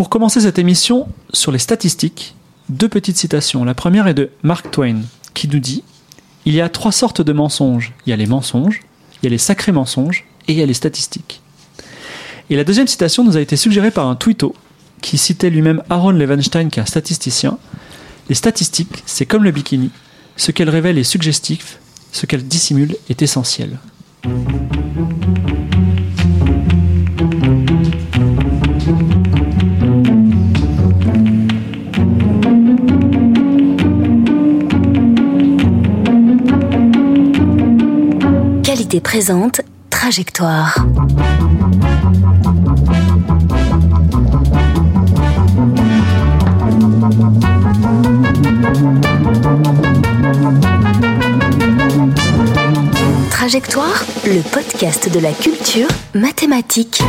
Pour commencer cette émission sur les statistiques, deux petites citations. La première est de Mark Twain qui nous dit Il y a trois sortes de mensonges. Il y a les mensonges, il y a les sacrés mensonges et il y a les statistiques. Et la deuxième citation nous a été suggérée par un tweeto qui citait lui-même Aaron Levenstein, qui est un statisticien. Les statistiques, c'est comme le bikini. Ce qu'elles révèlent est suggestif, ce qu'elles dissimulent est essentiel. Présente, trajectoire. Trajectoire, le podcast de la culture mathématique.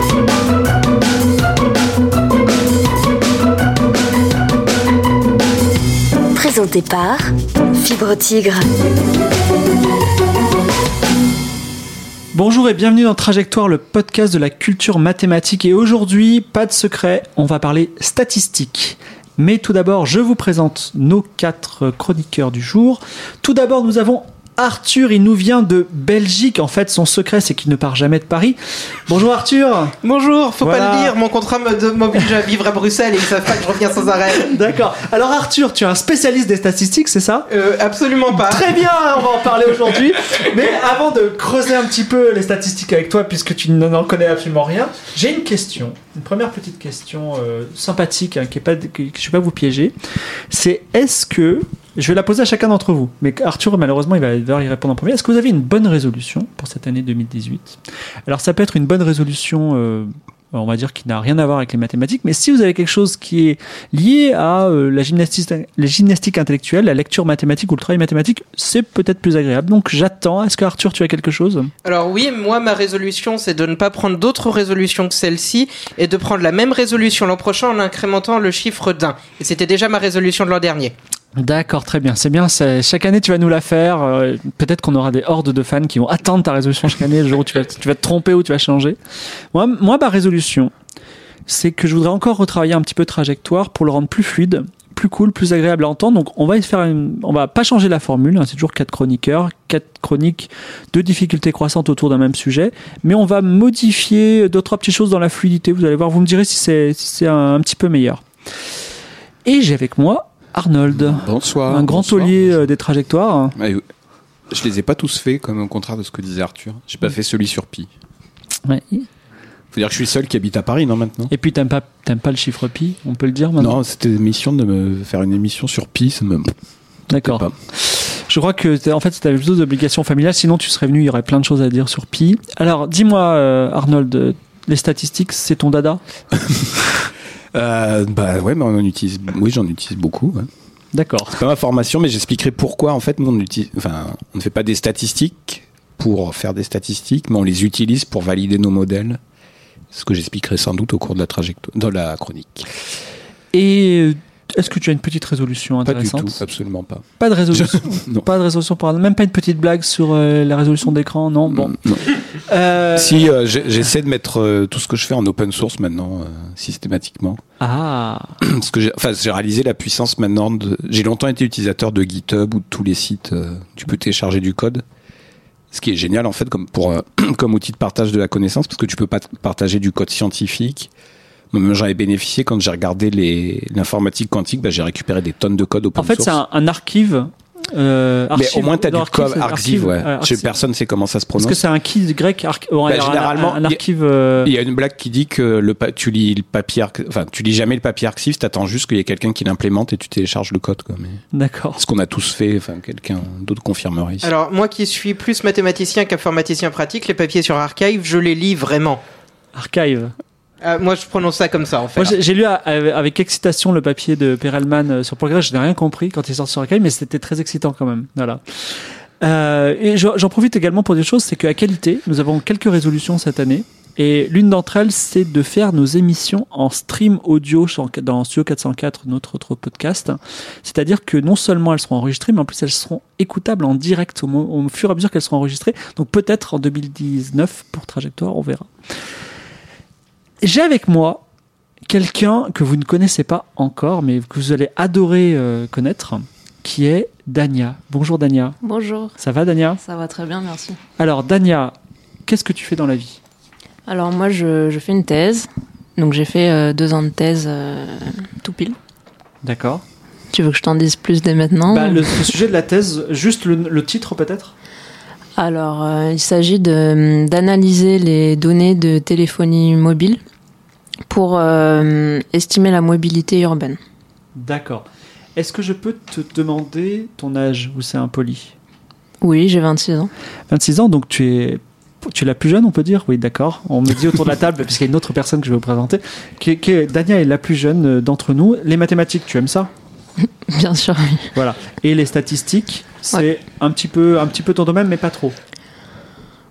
Présenté par Fibre Tigre. Bonjour et bienvenue dans Trajectoire, le podcast de la culture mathématique. Et aujourd'hui, pas de secret, on va parler statistiques. Mais tout d'abord, je vous présente nos quatre chroniqueurs du jour. Tout d'abord, nous avons Arthur, il nous vient de Belgique. En fait, son secret, c'est qu'il ne part jamais de Paris. Bonjour Arthur. Bonjour, faut Voilà. pas le dire, mon contrat me- m'oblige à vivre à Bruxelles et ils savent pas que je reviens sans arrêt. D'accord. Alors Arthur, tu es un spécialiste des statistiques, c'est ça? Euh, absolument pas. Très bien, on va en parler aujourd'hui. Mais avant de creuser un petit peu les statistiques avec toi, puisque tu n'en connais absolument rien, j'ai une question, une première petite question euh, sympathique, hein, qui je ne vais pas vous piéger. C'est est-ce que, je vais la poser à chacun d'entre vous, mais Arthur malheureusement il va devoir y répondre en premier. Est-ce que vous avez une bonne résolution pour cette année 2018 Alors ça peut être une bonne résolution. euh, on va dire qui n'a rien à voir avec les mathématiques, mais si vous avez quelque chose qui est lié à euh, la gymnastique, la gymnastique intellectuelle, la lecture mathématique ou le travail mathématique, c'est peut-être plus agréable. Donc j'attends. Est-ce que Arthur, tu as quelque chose? Alors oui, moi ma résolution c'est de ne pas prendre d'autres résolutions que celle-ci et de prendre la même résolution l'an prochain en incrémentant le chiffre d'un. Et c'était déjà ma résolution de l'an dernier. D'accord, très bien. C'est bien. Chaque année, tu vas nous la faire. Euh, peut-être qu'on aura des hordes de fans qui vont attendre ta résolution chaque année, le jour où tu vas, te tromper ou tu vas changer. Moi, moi, ma résolution, c'est que je voudrais encore retravailler un petit peu trajectoire pour le rendre plus fluide, plus cool, plus agréable à entendre. Donc, on va y faire une- on va pas changer la formule. hein, c'est toujours quatre chroniqueurs, quatre chroniques de difficultés croissantes autour d'un même sujet, mais on va modifier deux petites choses dans la fluidité. Vous allez voir. Vous me direz si c'est si un, un petit peu meilleur. Et j'ai avec moi Arnold, Bonsoir. un grand taulier euh, des trajectoires. Ouais, euh, je les ai pas tous faits, comme au contraire de ce que disait Arthur. J'ai pas fait celui sur pi. Ouais. Faut dire que je suis seul qui habite à Paris, non maintenant? Et puis t'aimes pas, t'aimes pas le chiffre pi, on peut le dire maintenant? Non, c'était mission de me faire une émission sur pi, ça me. D'accord. Je crois que en fait t'avais plutôt d'obligations familiales, sinon tu serais venu, il y aurait plein de choses à dire sur pi. Alors dis-moi euh, Arnold, les statistiques, c'est ton dada? Euh, bah ouais, mais on en utilise. Oui, j'en utilise beaucoup. ouais. D'accord. C'est pas ma formation, mais j'expliquerai pourquoi en fait nous on utilise. Enfin, on ne fait pas des statistiques pour faire des statistiques, mais on les utilise pour valider nos modèles. Ce que j'expliquerai sans doute au cours de la trajectoire, de la chronique. Et est-ce que tu as une petite résolution Pas du intéressante? tout, absolument pas. Pas de résolution. Non. Pas de résolution pour même pas une petite blague sur euh, la résolution d'écran, non? Bon. Non. Euh, Si euh, j'essaie de mettre euh, tout ce que je fais en open source maintenant, systématiquement. Ah. Parce que j'ai enfin, réalisé la puissance maintenant. de- J'ai longtemps été utilisateur de GitHub ou de tous les sites. tu peux télécharger du code. Ce qui est génial en fait comme, pour, comme outil de partage de la connaissance parce que tu peux pas partager du code scientifique. Moi, j'en ai bénéficié quand j'ai regardé l'informatique quantique. Bah, j'ai récupéré des tonnes de code open En fait, source. c'est un, un archive. Euh, Mais archive- au moins, tu as du code c'est archive. Ouais. Je sais, archive. personne sait comment ça se Parce prononce. que c'est un key grec, arch- bon, alors, un- généralement, un, un il y a- archive. euh, Il y a une blague qui dit que le pa- tu lis le papier, enfin tu lis jamais le papier archive, t'attends juste qu'il y ait quelqu'un qui l'implémente et tu télécharges le code. Quoi. Mais D'accord. ce qu'on a tous fait, enfin quelqu'un d'autre confirmerait. ici. Alors moi qui suis plus mathématicien qu'informaticien pratique, les papiers sur Archive, je les lis vraiment. Archive. Euh, moi je prononce ça comme ça en fait. J'ai lu avec excitation le papier de Perelman euh, sur Progress. Je n'ai rien compris quand il sort sur Archive, mais c'était très excitant quand même. Voilà. Euh, et j'en profite également pour dire une chose, c'est qu'à qualité, nous avons quelques résolutions cette année. Et l'une d'entre elles, c'est de faire nos émissions en stream audio dans Studio 404, notre autre podcast. C'est-à-dire que non seulement elles seront enregistrées, mais en plus elles seront écoutables en direct au, au fur et à mesure qu'elles seront enregistrées. Donc peut-être en 2019 pour Trajectoire, on verra. J'ai avec moi quelqu'un que vous ne connaissez pas encore, mais que vous allez adorer euh, connaître, qui est Dania. Bonjour Dania. Bonjour, Ça va Dania? Ça va très bien, merci. Alors Dania, qu'est-ce que tu fais dans la vie? Alors moi, je, je fais une thèse. Donc j'ai fait euh, deux ans de thèse euh, tout pile. D'accord. Tu veux que je t'en dise plus dès maintenant Bah, le, le sujet de la thèse, juste le, le titre peut-être? Alors, euh, il s'agit de- d'analyser les données de téléphonie mobile pour euh, estimer la mobilité urbaine. D'accord. Est-ce que je peux te demander ton âge ou c'est impoli? Oui, j'ai 26 ans. 26 ans, donc tu es, tu es la plus jeune, on peut dire? Oui, d'accord. On me dit autour de la table, puisqu'il y a une autre personne que je vais vous présenter, qui qui Dania est la plus jeune euh, d'entre nous. Les mathématiques, tu aimes ça? Bien sûr, oui. Voilà. Et les statistiques, c'est un, petit peu, un petit peu ton domaine, mais pas trop.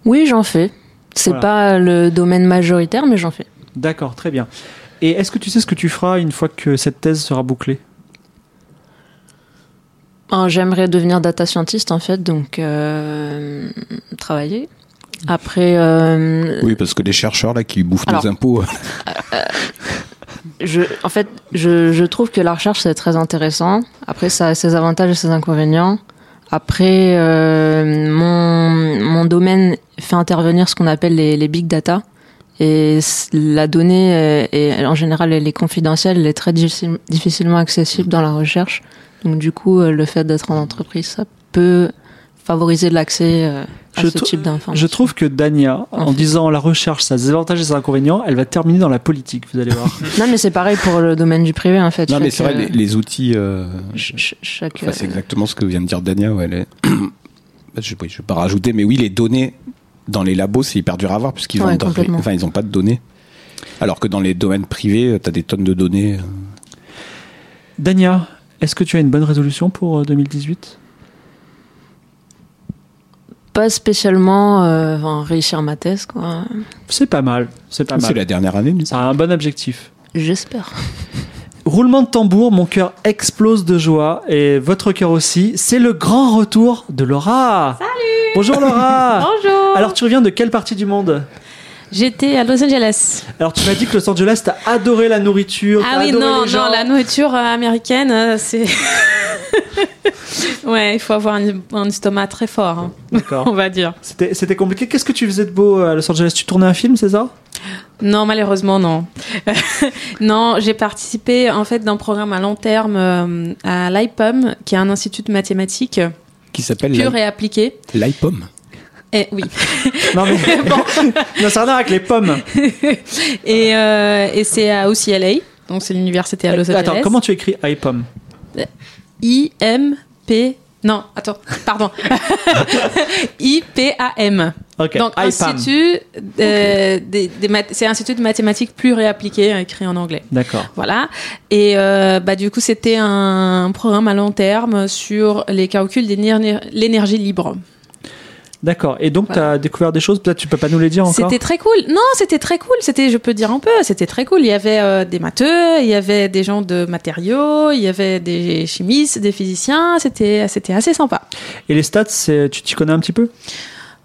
Oui, j'en fais. C'est Voilà. pas le domaine majoritaire, mais j'en fais. D'accord, très bien. Et est-ce que tu sais ce que tu feras une fois que cette thèse sera bouclée? Euh, J'aimerais devenir data scientist en fait, donc euh, travailler. Après, euh, Oui, parce que les chercheurs là qui bouffent Alors- nos impôts. je, en fait, je, je trouve que la recherche c'est très intéressant. Après, ça a ses avantages et ses inconvénients. Après, euh, mon, mon domaine fait intervenir ce qu'on appelle les, les big data. Et la donnée, est, en général, elle est confidentielle, elle est très difficile- difficilement accessible dans la recherche. Donc, du coup, euh, le fait d'être en entreprise, ça peut favoriser l'accès euh, à Je ce type d'informations. Je trouve que Dania, en En fait. disant la recherche, ça a des avantages et des inconvénients, elle va terminer dans la politique, vous allez voir. Non, mais c'est pareil pour le domaine du privé, en fait. non, mais c'est vrai, euh, les, les outils. euh, ch- ch- chaque, enfin, c'est euh, exactement ce que vient de dire Dania. Ouais, les- Bah, je ne vais pas rajouter, mais oui, les données dans les labos, c'est hyper dur à avoir puisqu'ils Ouais, complètement. enfin, ils n'ont pas de données. Alors que dans les domaines privés, tu as des tonnes de données. Dania, est-ce que tu as une bonne résolution pour euh, 2018 pas spécialement euh, enfin, réussir ma thèse, quoi. C'est pas mal, c'est pas C'est mal. la dernière année. C'est un bon objectif. J'espère. Roulement de tambour, mon cœur explose de joie et votre cœur aussi. C'est le grand retour de Laura. Salut Bonjour Laura Bonjour. Alors tu reviens de quelle partie du monde? J'étais à Los Angeles. Alors tu m'as dit que Los Angeles, t'as adoré la nourriture, Ah oui, adoré non, les gens. non, la nourriture euh, américaine, euh, c'est. ouais, il faut avoir un, un estomac très fort, hein, on va dire. C'était c'était compliqué. Qu'est-ce que tu faisais de beau à Los Angeles? Tu tournais un film, c'est ça? Non, malheureusement, non. non, j'ai participé en fait d'un programme à long terme euh, à l'IPOM, qui est un institut de mathématiques Qui s'appelle pur l'I- et appliqué. l'IPOM. Et oui. Non mais non, ça avec les pommes. Et, euh, et c'est à UCLA, donc c'est l'université à Los Angeles. Attends, comment tu écris iPom I-M-P. Non, attends, pardon. I-P-A-M. Ok. Donc, IPAM. institut, euh, des, des math- c'est Institut de mathématiques pures et appliquées, écrit en anglais. D'accord. Voilà. Et euh, bah, du coup, c'était un programme à long terme sur les calculs de l'énergie libre. D'accord. Et donc, tu Voilà. as découvert des choses, peut-être tu peux pas nous les dire encore? C'était très cool. Non, c'était très cool. C'était, je peux dire un peu, c'était très cool. Il y avait euh, des matheux, il y avait des gens de matériaux, il y avait des chimistes, des physiciens. C'était, c'était assez sympa. Et les stats, tu t'y connais un petit peu?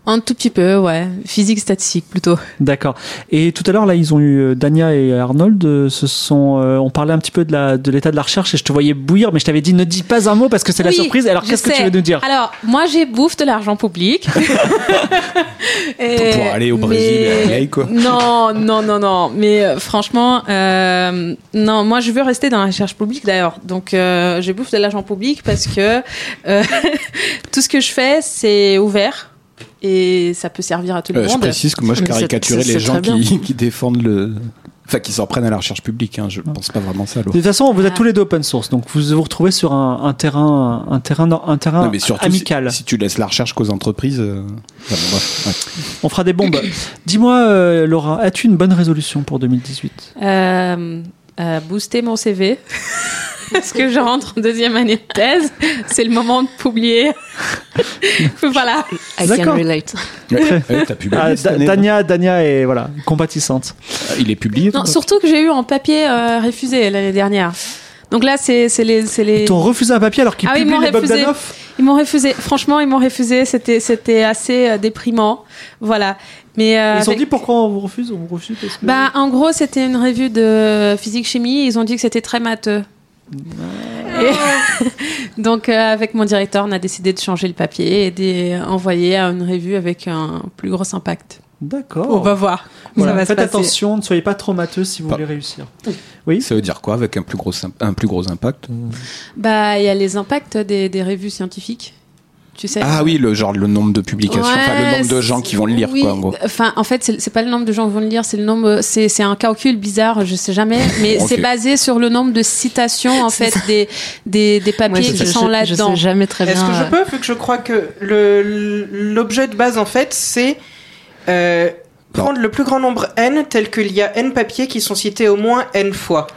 Un tout petit peu, ouais. Physique statistique plutôt. D'accord. Et tout à l'heure, là, ils ont eu euh, Dania et Arnold. euh, Se sont, euh, on parlait un petit peu de la de l'état de la recherche et je te voyais bouillir, mais je t'avais dit ne dis pas un mot parce que c'est la surprise. Alors qu'est-ce que tu veux nous dire? Alors, moi, j'ai bouffe de l'argent public. Et- Pour aller au Brésil et à LA, quoi. Non, non, non, non. Mais euh, franchement, euh, non, moi, je veux rester dans la recherche publique d'ailleurs. Donc, euh, je bouffe de l'argent public parce que euh, tout ce que je fais, c'est ouvert. Et ça peut servir à tout le Euh, je monde. précise que moi je caricaturais les gens qui, qui défendent le. Enfin, qui s'en prennent à la recherche publique. Hein. Je pense pas vraiment ça. De toute façon, vous êtes Ah. tous les deux open source, donc vous vous retrouvez sur un, un terrain, un terrain, un terrain Non, mais surtout, amical. Si, si tu laisses la recherche qu'aux entreprises. euh, enfin, bon, bref, ouais. On fera des bombes. Dis-moi, euh, Laura, as-tu une bonne résolution pour 2018 Euh, booster mon CV. Parce que je rentre en deuxième année de thèse. C'est le moment de publier. voilà. I can relate. Ouais, ouais, t'as publié Ah, Dania, Dania est voilà compatissante. non Il est publié. Non, surtout que j'ai eu en papier euh, refusé l'année dernière. Donc là, c'est c'est les, c'est les... Ils t'ont refusé un papier alors qu'ils Ah publient les refusé. Bogdanov Ils m'ont refusé. Franchement, ils m'ont refusé. C'était c'était assez euh, déprimant. Voilà. Mais euh, Ils ont avec- dit pourquoi on vous refuse On vous refuse parce que. Bah, en gros, c'était une revue de physique-chimie. Ils ont dit que c'était très matheux. Et- Donc, euh, avec mon directeur, on a décidé de changer le papier et d'envoyer à une revue avec un plus gros impact. D'accord. On va voir. Voilà, Ça va se Faites passer. attention, ne soyez pas traumateux si vous Pas- voulez réussir. Ça veut dire quoi avec un plus gros, imp- un plus gros impact? Bah, il y a les impacts des, des revues scientifiques. Tu sais. Ah oui, le genre le nombre de publications, enfin le Ouais, nombre de gens qui vont le lire, oui, quoi, en gros. Enfin, en fait, c'est pas le nombre de gens qui vont le lire, c'est le nombre, c'est c'est un calcul bizarre, je sais jamais, mais c'est basé sur le nombre de citations en fait des des, des papiers je, qui je- sont je là-dedans. sais jamais très bien. Est-ce que je euh, peux Vu que je crois que le- l'objet de base, en fait, c'est euh, prendre le plus grand nombre n, tel qu'il y a n papiers qui sont cités au moins n fois.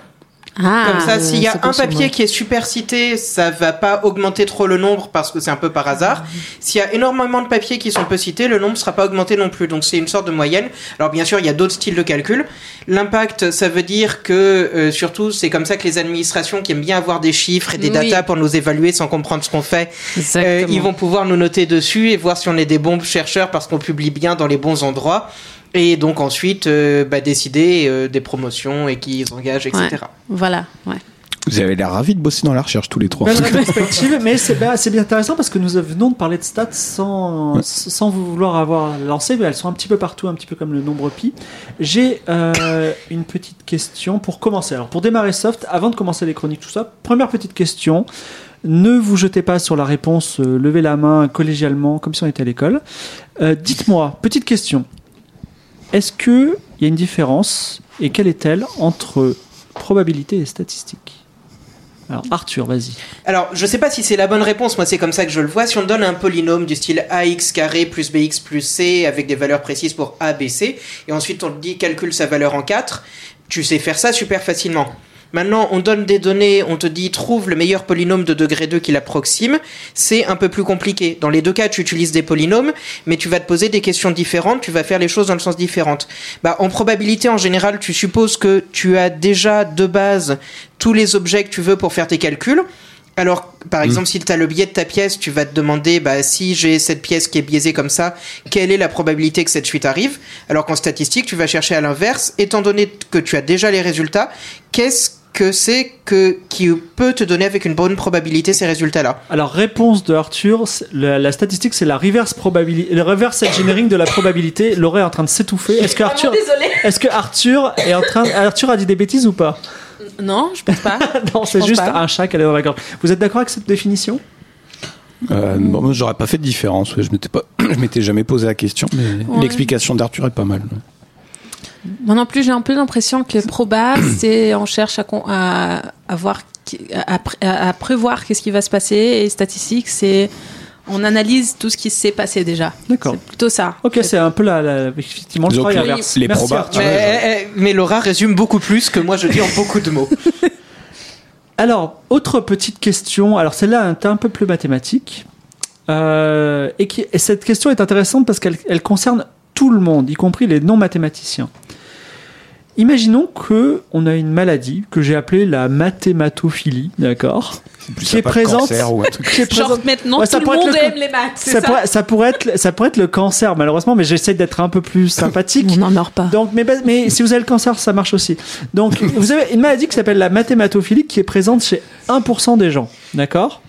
Ah, Comme ça, s'il y a un papier ouais. qui est super cité, ça va pas augmenter trop le nombre parce que c'est un peu par hasard. S'il y a énormément de papiers qui sont peu cités, le nombre sera pas augmenté non plus. Donc c'est une sorte de moyenne. Alors bien sûr, il y a d'autres styles de calcul. L'impact, ça veut dire que euh, surtout, c'est comme ça que les administrations qui aiment bien avoir des chiffres et des Oui. datas pour nous évaluer sans comprendre ce qu'on fait, euh, ils vont pouvoir nous noter dessus et voir si on est des bons chercheurs parce qu'on publie bien dans les bons endroits. Et donc ensuite, euh, bah, décider euh, des promotions et qui ils engagent, etc. Voilà, ouais. Vous avez l'air ravis de bosser dans la recherche tous les trois. Belle rétrospective, mais c'est bien, c'est bien intéressant parce que nous venons de parler de stats sans, Ouais. sans vouloir avoir lancé, mais elles sont un petit peu partout, un petit peu comme le nombre pi. J'ai euh, une petite question pour commencer. Alors, pour démarrer soft, avant de commencer les chroniques, tout ça, première petite question. Ne vous jetez pas sur la réponse, euh, levez la main collégialement, comme si on était à l'école. Euh, Dites-moi, petite question. Est-ce qu'il y a une différence, et quelle est-elle, entre probabilité et statistique? Alors, Arthur, vas-y. Alors, je sais pas si c'est la bonne réponse, moi c'est comme ça que je le vois. Si on donne un polynôme du style ax carré plus bx plus c avec des valeurs précises pour a, b, c, et ensuite on te dit calcule sa valeur en 4, tu sais faire ça super facilement. Maintenant, on donne des données, on te dit trouve le meilleur polynôme de degré 2 qui l'approxime. C'est un peu plus compliqué. Dans les deux cas, tu utilises des polynômes, mais tu vas te poser des questions différentes, tu vas faire les choses dans le sens différent. Bah, en probabilité, en général, tu supposes que tu as déjà de base tous les objets que tu veux pour faire tes calculs. Alors, par exemple, si tu as le biais de ta pièce, tu vas te demander, bah, si j'ai cette pièce qui est biaisée comme ça, quelle est la probabilité que cette suite arrive? Alors qu'en statistique, tu vas chercher à l'inverse, étant donné que tu as déjà les résultats, qu'est-ce que c'est que, qui peut te donner avec une bonne probabilité ces résultats-là Alors, réponse de Arthur, la, la statistique, c'est la reverse probabilité, le reverse engineering de la probabilité. Laura est en train de s'étouffer. Est-ce que Arthur, désolée. est-ce que Arthur est en train, Arthur a dit des bêtises ou pas? Non, je pense pas. Non, c'est juste pas. un chat qui est dans la gorge. Vous êtes d'accord avec cette définition? Euh, bon, moi, j'aurais pas fait de différence. ouais. Je m'étais pas, je m'étais jamais posé la question. Mais Ouais. l'explication d'Arthur est pas mal. Moi non plus, j'ai un peu l'impression que proba, c'est on cherche à, con- à, à voir, qui- à, à- à prévoir qu'est-ce qui va se passer, et statistique, c'est on analyse tout ce qui s'est passé déjà. D'accord. C'est plutôt ça. Ok, c'est un peu la, la- effectivement le Donc, travail les- inverse. les probas-. Ah ouais, mais, mais Laura résume beaucoup plus que moi je dis en beaucoup de mots. Alors, autre petite question. Alors, celle-là est un peu plus mathématique. Euh, et, qui, et cette question est intéressante parce qu'elle elle concerne tout le monde, y compris les non-mathématiciens. Imaginons que on a une maladie que j'ai appelée la mathématophilie, d'accord Qui est présente- cancer ou un truc. Qui est Genre présente- maintenant, Ouais, ça tout le pourrait être monde le- aime les maths, ça, ça, pourrait, ça pourrait être, ça pourrait être le cancer, malheureusement, mais j'essaie d'être un peu plus sympathique. On n'en meurt pas. Donc, mais, mais si vous avez le cancer, ça marche aussi. Donc, vous avez une maladie qui s'appelle la mathématophilie qui est présente chez 1% des gens. D'accord?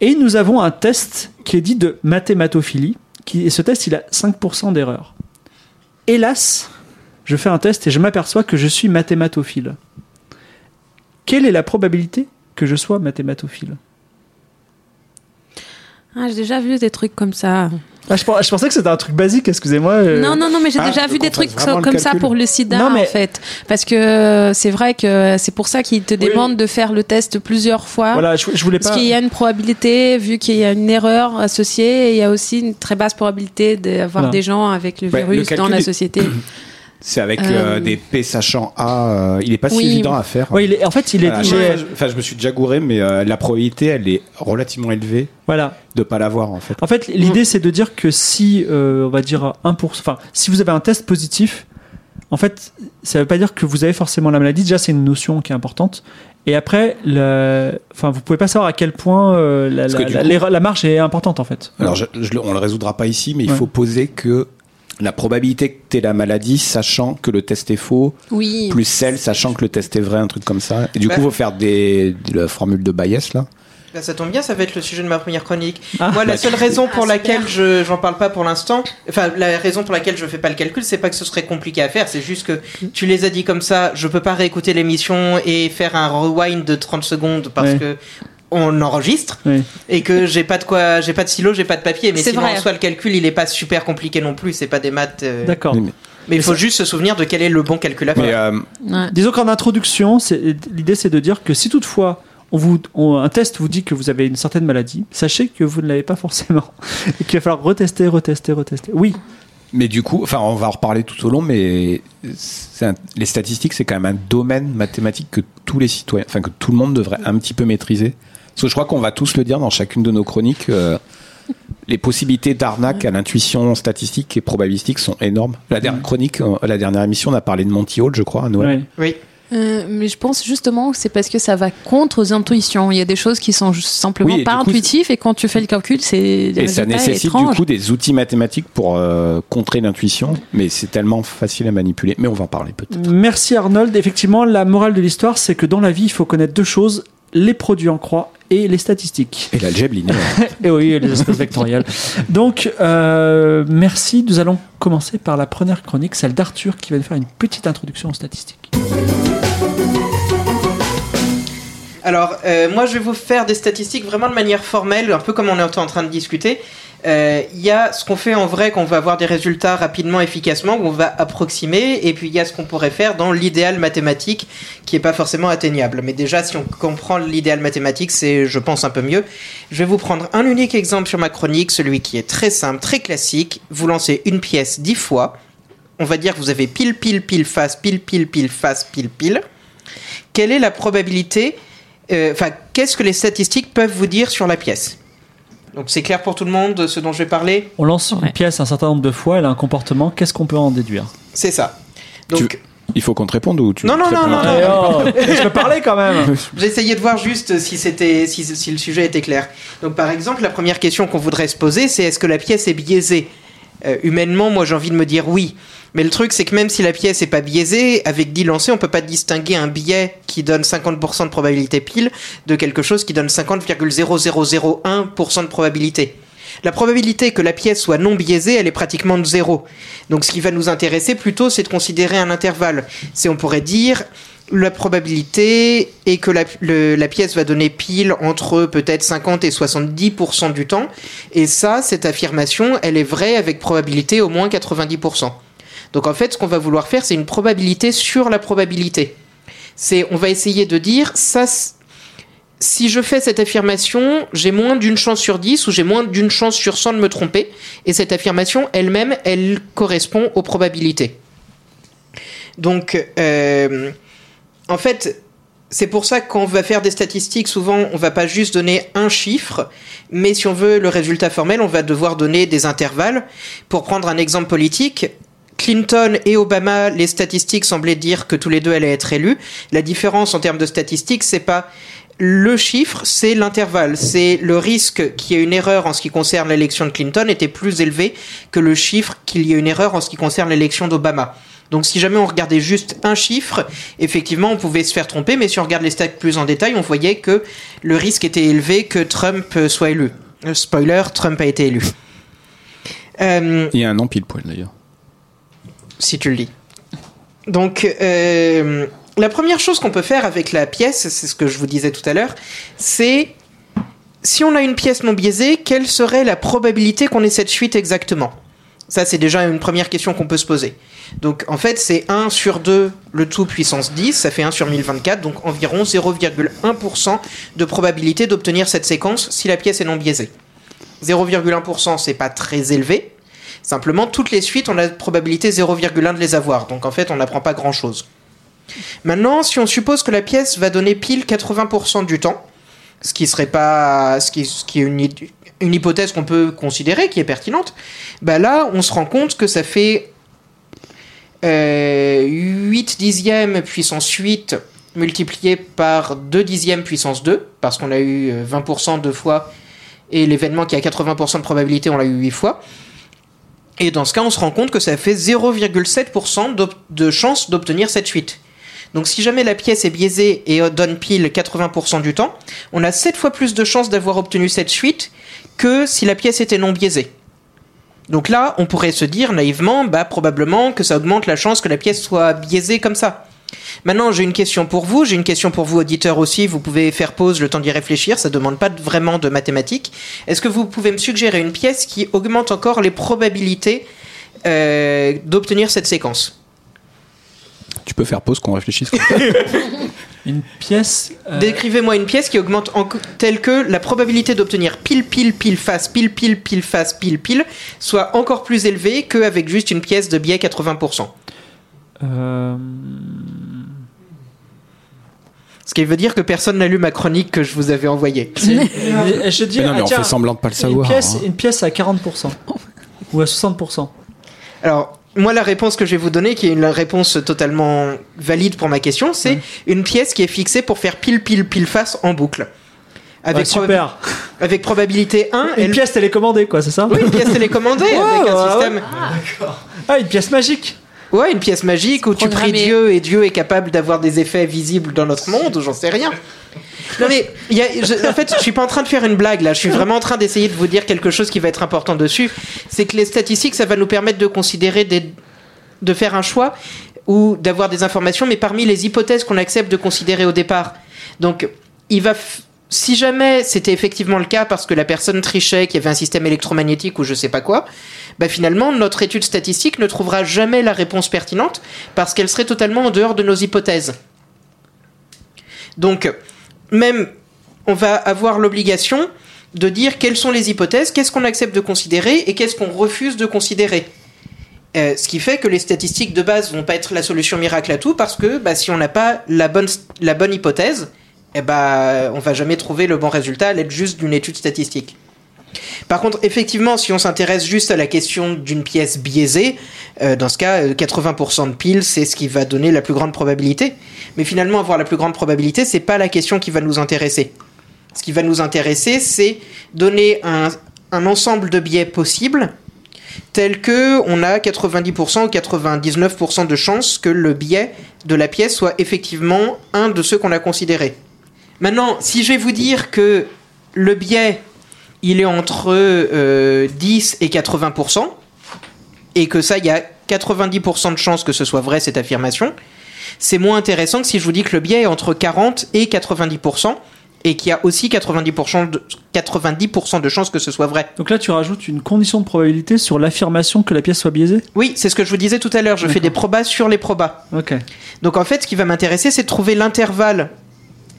Et nous avons un test qui est dit de mathématophilie. Et ce test, il a 5% d'erreur. Hélas, je fais un test et je m'aperçois que je suis mathématophile. Quelle est la probabilité que je sois mathématophile? Ah, j'ai déjà vu des trucs comme ça. Ah, je, pens- je pensais que c'était un truc basique, excusez-moi. euh. Non, non, non, mais j'ai Ah, déjà vu des trucs comme ça pour le sida, Non, mais- en fait. Parce que c'est vrai que c'est pour ça qu'ils te demandent de faire le test plusieurs fois. Voilà, je, je voulais Parce pas. qu'il y a une probabilité, vu qu'il y a une erreur associée, et il y a aussi une très basse probabilité d'avoir Voilà. des gens avec le Ouais, le virus dans la est- société. C'est avec Euh, euh, des P sachant A. euh, il est pas si Oui. évident à faire. Ouais, il est, en fait, il est. Voilà, il je- est- je- Enfin, je me suis déjà gouré, mais euh, la probabilité, elle est relativement élevée voilà. de pas l'avoir en fait. En fait, l'idée c'est de dire que si, euh, on va dire 1%, enfin, si vous avez un test positif, en fait, ça veut pas dire que vous avez forcément la maladie. Déjà, c'est une notion qui est importante. Et après, le, enfin, vous pouvez pas savoir à quel point euh, la, la, la- coup- la marche est importante en fait. Alors, je, je le- on le résoudra pas ici, mais il faut poser que la probabilité que tu aies la maladie, sachant que le test est faux, Oui. plus celle, sachant que le test est vrai, un truc comme ça. Et du Bah. coup, faut faire des, de la formule de Bayes, là. Bah, ça tombe bien, ça va être le sujet de ma première chronique. Ah. Moi, la seule raison pour Ah, laquelle je j'en parle pas pour l'instant, enfin la raison pour laquelle je fais pas le calcul, c'est pas que ce serait compliqué à faire, c'est juste que tu les as dit comme ça, je peux pas réécouter l'émission et faire un rewind de 30 secondes parce Ouais. que on enregistre Oui. et que j'ai pas de quoi, j'ai pas de stylo, j'ai pas de papier, mais C'est sinon vrai. en soi le calcul il est pas super compliqué non plus, c'est pas des maths. euh, D'accord. Mais- mais il faut juste se souvenir de quel est le bon calcul à faire. Mais euh, Ouais. Disons qu'en introduction, l'idée c'est de dire que si toutefois on vous, on- un test vous dit que vous avez une certaine maladie, sachez que vous ne l'avez pas forcément et qu'il va falloir retester, retester, retester. Oui, Mais du coup, enfin, on va en reparler tout au long, mais un- les statistiques, c'est quand même un domaine mathématique que tous les citoyens, enfin, que tout le monde devrait un petit peu maîtriser. Parce que je crois qu'on va tous le dire dans chacune de nos chroniques, euh, les possibilités d'arnaque à l'intuition statistique et probabilistique sont énormes. La dernière chronique, euh, la dernière émission, on a parlé de Monty Hall, je crois, à Noël. oui. Oui. Euh, mais je pense justement que c'est parce que ça va contre aux intuitions. Il y a des choses qui sont simplement Oui, pas coup, intuitives et quand tu fais le calcul, c'est des Et ça nécessite étranges. du coup des outils mathématiques pour euh, contrer l'intuition, mais c'est tellement facile à manipuler. Mais on va en parler peut-être. Merci Arnold. Effectivement, la morale de l'histoire, c'est que dans la vie, il faut connaître deux choses les produits en croix et les statistiques. Et l'algèbre linéaire. Et oui, et les espaces vectoriels. Donc, euh, merci. Nous allons commencer par la première chronique, celle d'Arthur, qui va nous faire une petite introduction aux statistiques. Alors, euh, moi, je vais vous faire des statistiques vraiment de manière formelle, un peu comme on est en train de discuter. Euh, Il y a ce qu'on fait en vrai, qu'on va avoir des résultats rapidement, efficacement, où on va approximer, et puis il y a ce qu'on pourrait faire dans l'idéal mathématique, qui est pas forcément atteignable. Mais déjà, si on comprend l'idéal mathématique, c'est, je pense, un peu mieux. Je vais vous prendre un unique exemple sur ma chronique, celui qui est très simple, très classique. Vous lancez une pièce dix fois. On va dire que vous avez pile, pile, pile, face, pile, pile, pile, face, pile, pile. Quelle est la probabilité euh, Enfin, qu'est-ce que les statistiques peuvent vous dire sur la pièce? Donc, c'est clair pour tout le monde de ce dont je vais parler On lance une Ouais. pièce un certain nombre de fois, elle a un comportement, qu'est-ce qu'on peut en déduire? C'est ça. Donc, Tu- Il faut qu'on te réponde ou tu Non, non, non, réponds non, non. Eh oh, je peux parler quand même J'essayais de voir juste si c'était si, si le sujet était clair. Donc par exemple, la première question qu'on voudrait se poser, c'est est-ce que la pièce est biaisée? Euh, Humainement, moi j'ai envie de me dire oui. Mais le truc, c'est que même si la pièce est pas biaisée, avec 10 lancers, on peut pas distinguer un biais qui donne 50% de probabilité pile de quelque chose qui donne 50,0001% de probabilité. La probabilité que la pièce soit non biaisée, elle est pratiquement de zéro. Donc ce qui va nous intéresser plutôt, c'est de considérer un intervalle. C'est, on pourrait dire, la probabilité est que la, la pièce va donner pile entre peut-être 50 et 70% du temps. Et ça, cette affirmation, elle est vraie avec probabilité au moins 90%. Donc en fait, ce qu'on va vouloir faire, c'est une probabilité sur la probabilité. C'est, on va essayer de dire, ça, si je fais cette affirmation, j'ai moins d'une chance sur 10 ou j'ai moins d'une chance sur 100 de me tromper. Et cette affirmation elle-même, elle correspond aux probabilités. Donc, euh, en fait, c'est pour ça que quand on va faire des statistiques, souvent, on va pas juste donner un chiffre, mais si on veut le résultat formel, on va devoir donner des intervalles. Pour prendre un exemple politique, Clinton et Obama, les statistiques semblaient dire que tous les deux allaient être élus. La différence en termes de statistiques, c'est pas le chiffre, c'est l'intervalle. C'est le risque qu'il y ait une erreur en ce qui concerne l'élection de Clinton était plus élevé que le chiffre qu'il y ait une erreur en ce qui concerne l'élection d'Obama. Donc si jamais on regardait juste un chiffre, effectivement on pouvait se faire tromper, mais si on regarde les stats plus en détail, on voyait que le risque était élevé que Trump euh, soit élu. Euh, Spoiler, Trump a été élu. Euh, Il y a un an pile poil d'ailleurs. Si tu le dis. Donc, euh, la première chose qu'on peut faire avec la pièce, c'est ce que je vous disais tout à l'heure, c'est si on a une pièce non biaisée, quelle serait la probabilité qu'on ait cette suite exactement? Ça, c'est déjà une première question qu'on peut se poser. Donc, en fait, c'est 1 sur 2, le tout puissance 10, ça fait 1 sur 1024, donc environ 0,1% de probabilité d'obtenir cette séquence si la pièce est non biaisée. 0,1%, c'est pas très élevé, Simplement, toutes les suites, on a la probabilité 0,1 de les avoir. Donc en fait, on n'apprend pas grand-chose. Maintenant, si on suppose que la pièce va donner pile 80% du temps, ce qui serait pas, ce qui, est une, hy- une hypothèse qu'on peut considérer, qui est pertinente, bah là, on se rend compte que ça fait euh, 8 dixièmes puissance 8 multiplié par 2 dixièmes puissance 2, parce qu'on a eu euh, 20% deux fois, et l'événement qui a 80% de probabilité, on l'a eu 8 fois. Et dans ce cas, on se rend compte que ça fait 0,7% d'ob- de chance d'obtenir cette fuite. Donc si jamais la pièce est biaisée et donne pile 80% du temps, on a 7 fois plus de chances d'avoir obtenu cette fuite que si la pièce était non biaisée. Donc là, on pourrait se dire naïvement, bah probablement que ça augmente la chance que la pièce soit biaisée comme ça. Maintenant, j'ai une question pour vous, j'ai une question pour vous auditeurs aussi, vous pouvez faire pause le temps d'y réfléchir, ça demande pas vraiment de mathématiques. Est-ce que vous pouvez me suggérer une pièce qui augmente encore les probabilités euh, d'obtenir cette séquence? Tu peux faire pause qu'on réfléchisse. Une pièce. euh, Décrivez-moi une pièce qui augmente en, telle que la probabilité d'obtenir pile pile pile face pile pile pile face pile pile soit encore plus élevée qu'avec juste une pièce de biais 80%. Euh, Ce qui veut dire que personne n'a lu ma chronique que je vous avais envoyée. je dis, Mais non, mais ah, on tiens, fait semblant de pas le Une savoir. pièce, hein. une pièce à 40%. Ou à 60%. Alors, moi, la réponse que je vais vous donner, qui est une réponse totalement valide pour ma question, c'est une pièce qui est fixée pour faire pile pile pile face en boucle. Avec, Ouais, proba- super. avec probabilité 1, Une elle... pièce télécommandée, quoi, c'est ça Oui, une pièce télécommandée avec un ouais, système. Ah, une pièce magique. Ouais, une pièce magique où tu pries. Dieu et Dieu est capable d'avoir des effets visibles dans notre monde, ou j'en sais rien. Non mais, y a- je- en fait, je suis pas en train de faire une blague là, je suis vraiment en train d'essayer de vous dire quelque chose qui va être important dessus. C'est que les statistiques, ça va nous permettre de considérer des, de faire un choix ou d'avoir des informations, mais parmi les hypothèses qu'on accepte de considérer au départ. Donc, il va, si jamais c'était effectivement le cas parce que la personne trichait, qu'il y avait un système électromagnétique ou je sais pas quoi, bah finalement notre étude statistique ne trouvera jamais la réponse pertinente parce qu'elle serait totalement en dehors de nos hypothèses. Donc, même, on va avoir l'obligation de dire quelles sont les hypothèses, qu'est-ce qu'on accepte de considérer et qu'est-ce qu'on refuse de considérer. Euh, ce qui fait que les statistiques de base vont pas être la solution miracle à tout parce que bah, si on n'a pas la bonne, la bonne hypothèse, eh bah, on va jamais trouver le bon résultat à l'aide juste d'une étude statistique. Par contre, effectivement, si on s'intéresse juste à la question d'une pièce biaisée, euh, dans ce cas, euh, 80% de pile, c'est ce qui va donner la plus grande probabilité. Mais finalement, avoir la plus grande probabilité, c'est pas la question qui va nous intéresser. Ce qui va nous intéresser, c'est donner un, un ensemble de biais possibles, tel que on a 90% ou 99% de chances que le biais de la pièce soit effectivement un de ceux qu'on a considérés. Maintenant, si je vais vous dire que le biais, il est entre euh, 10 et 80%, et que ça, il y a 90% de chances que ce soit vrai, cette affirmation, c'est moins intéressant que si je vous dis que le biais est entre 40 et 90%, et qu'il y a aussi 90% de, 90% de chances que ce soit vrai. Donc là, tu rajoutes une condition de probabilité sur l'affirmation que la pièce soit biaisée? Oui, c'est ce que je vous disais tout à l'heure, je fais des probas sur les probas. Ok. Donc en fait, ce qui va m'intéresser, c'est de trouver l'intervalle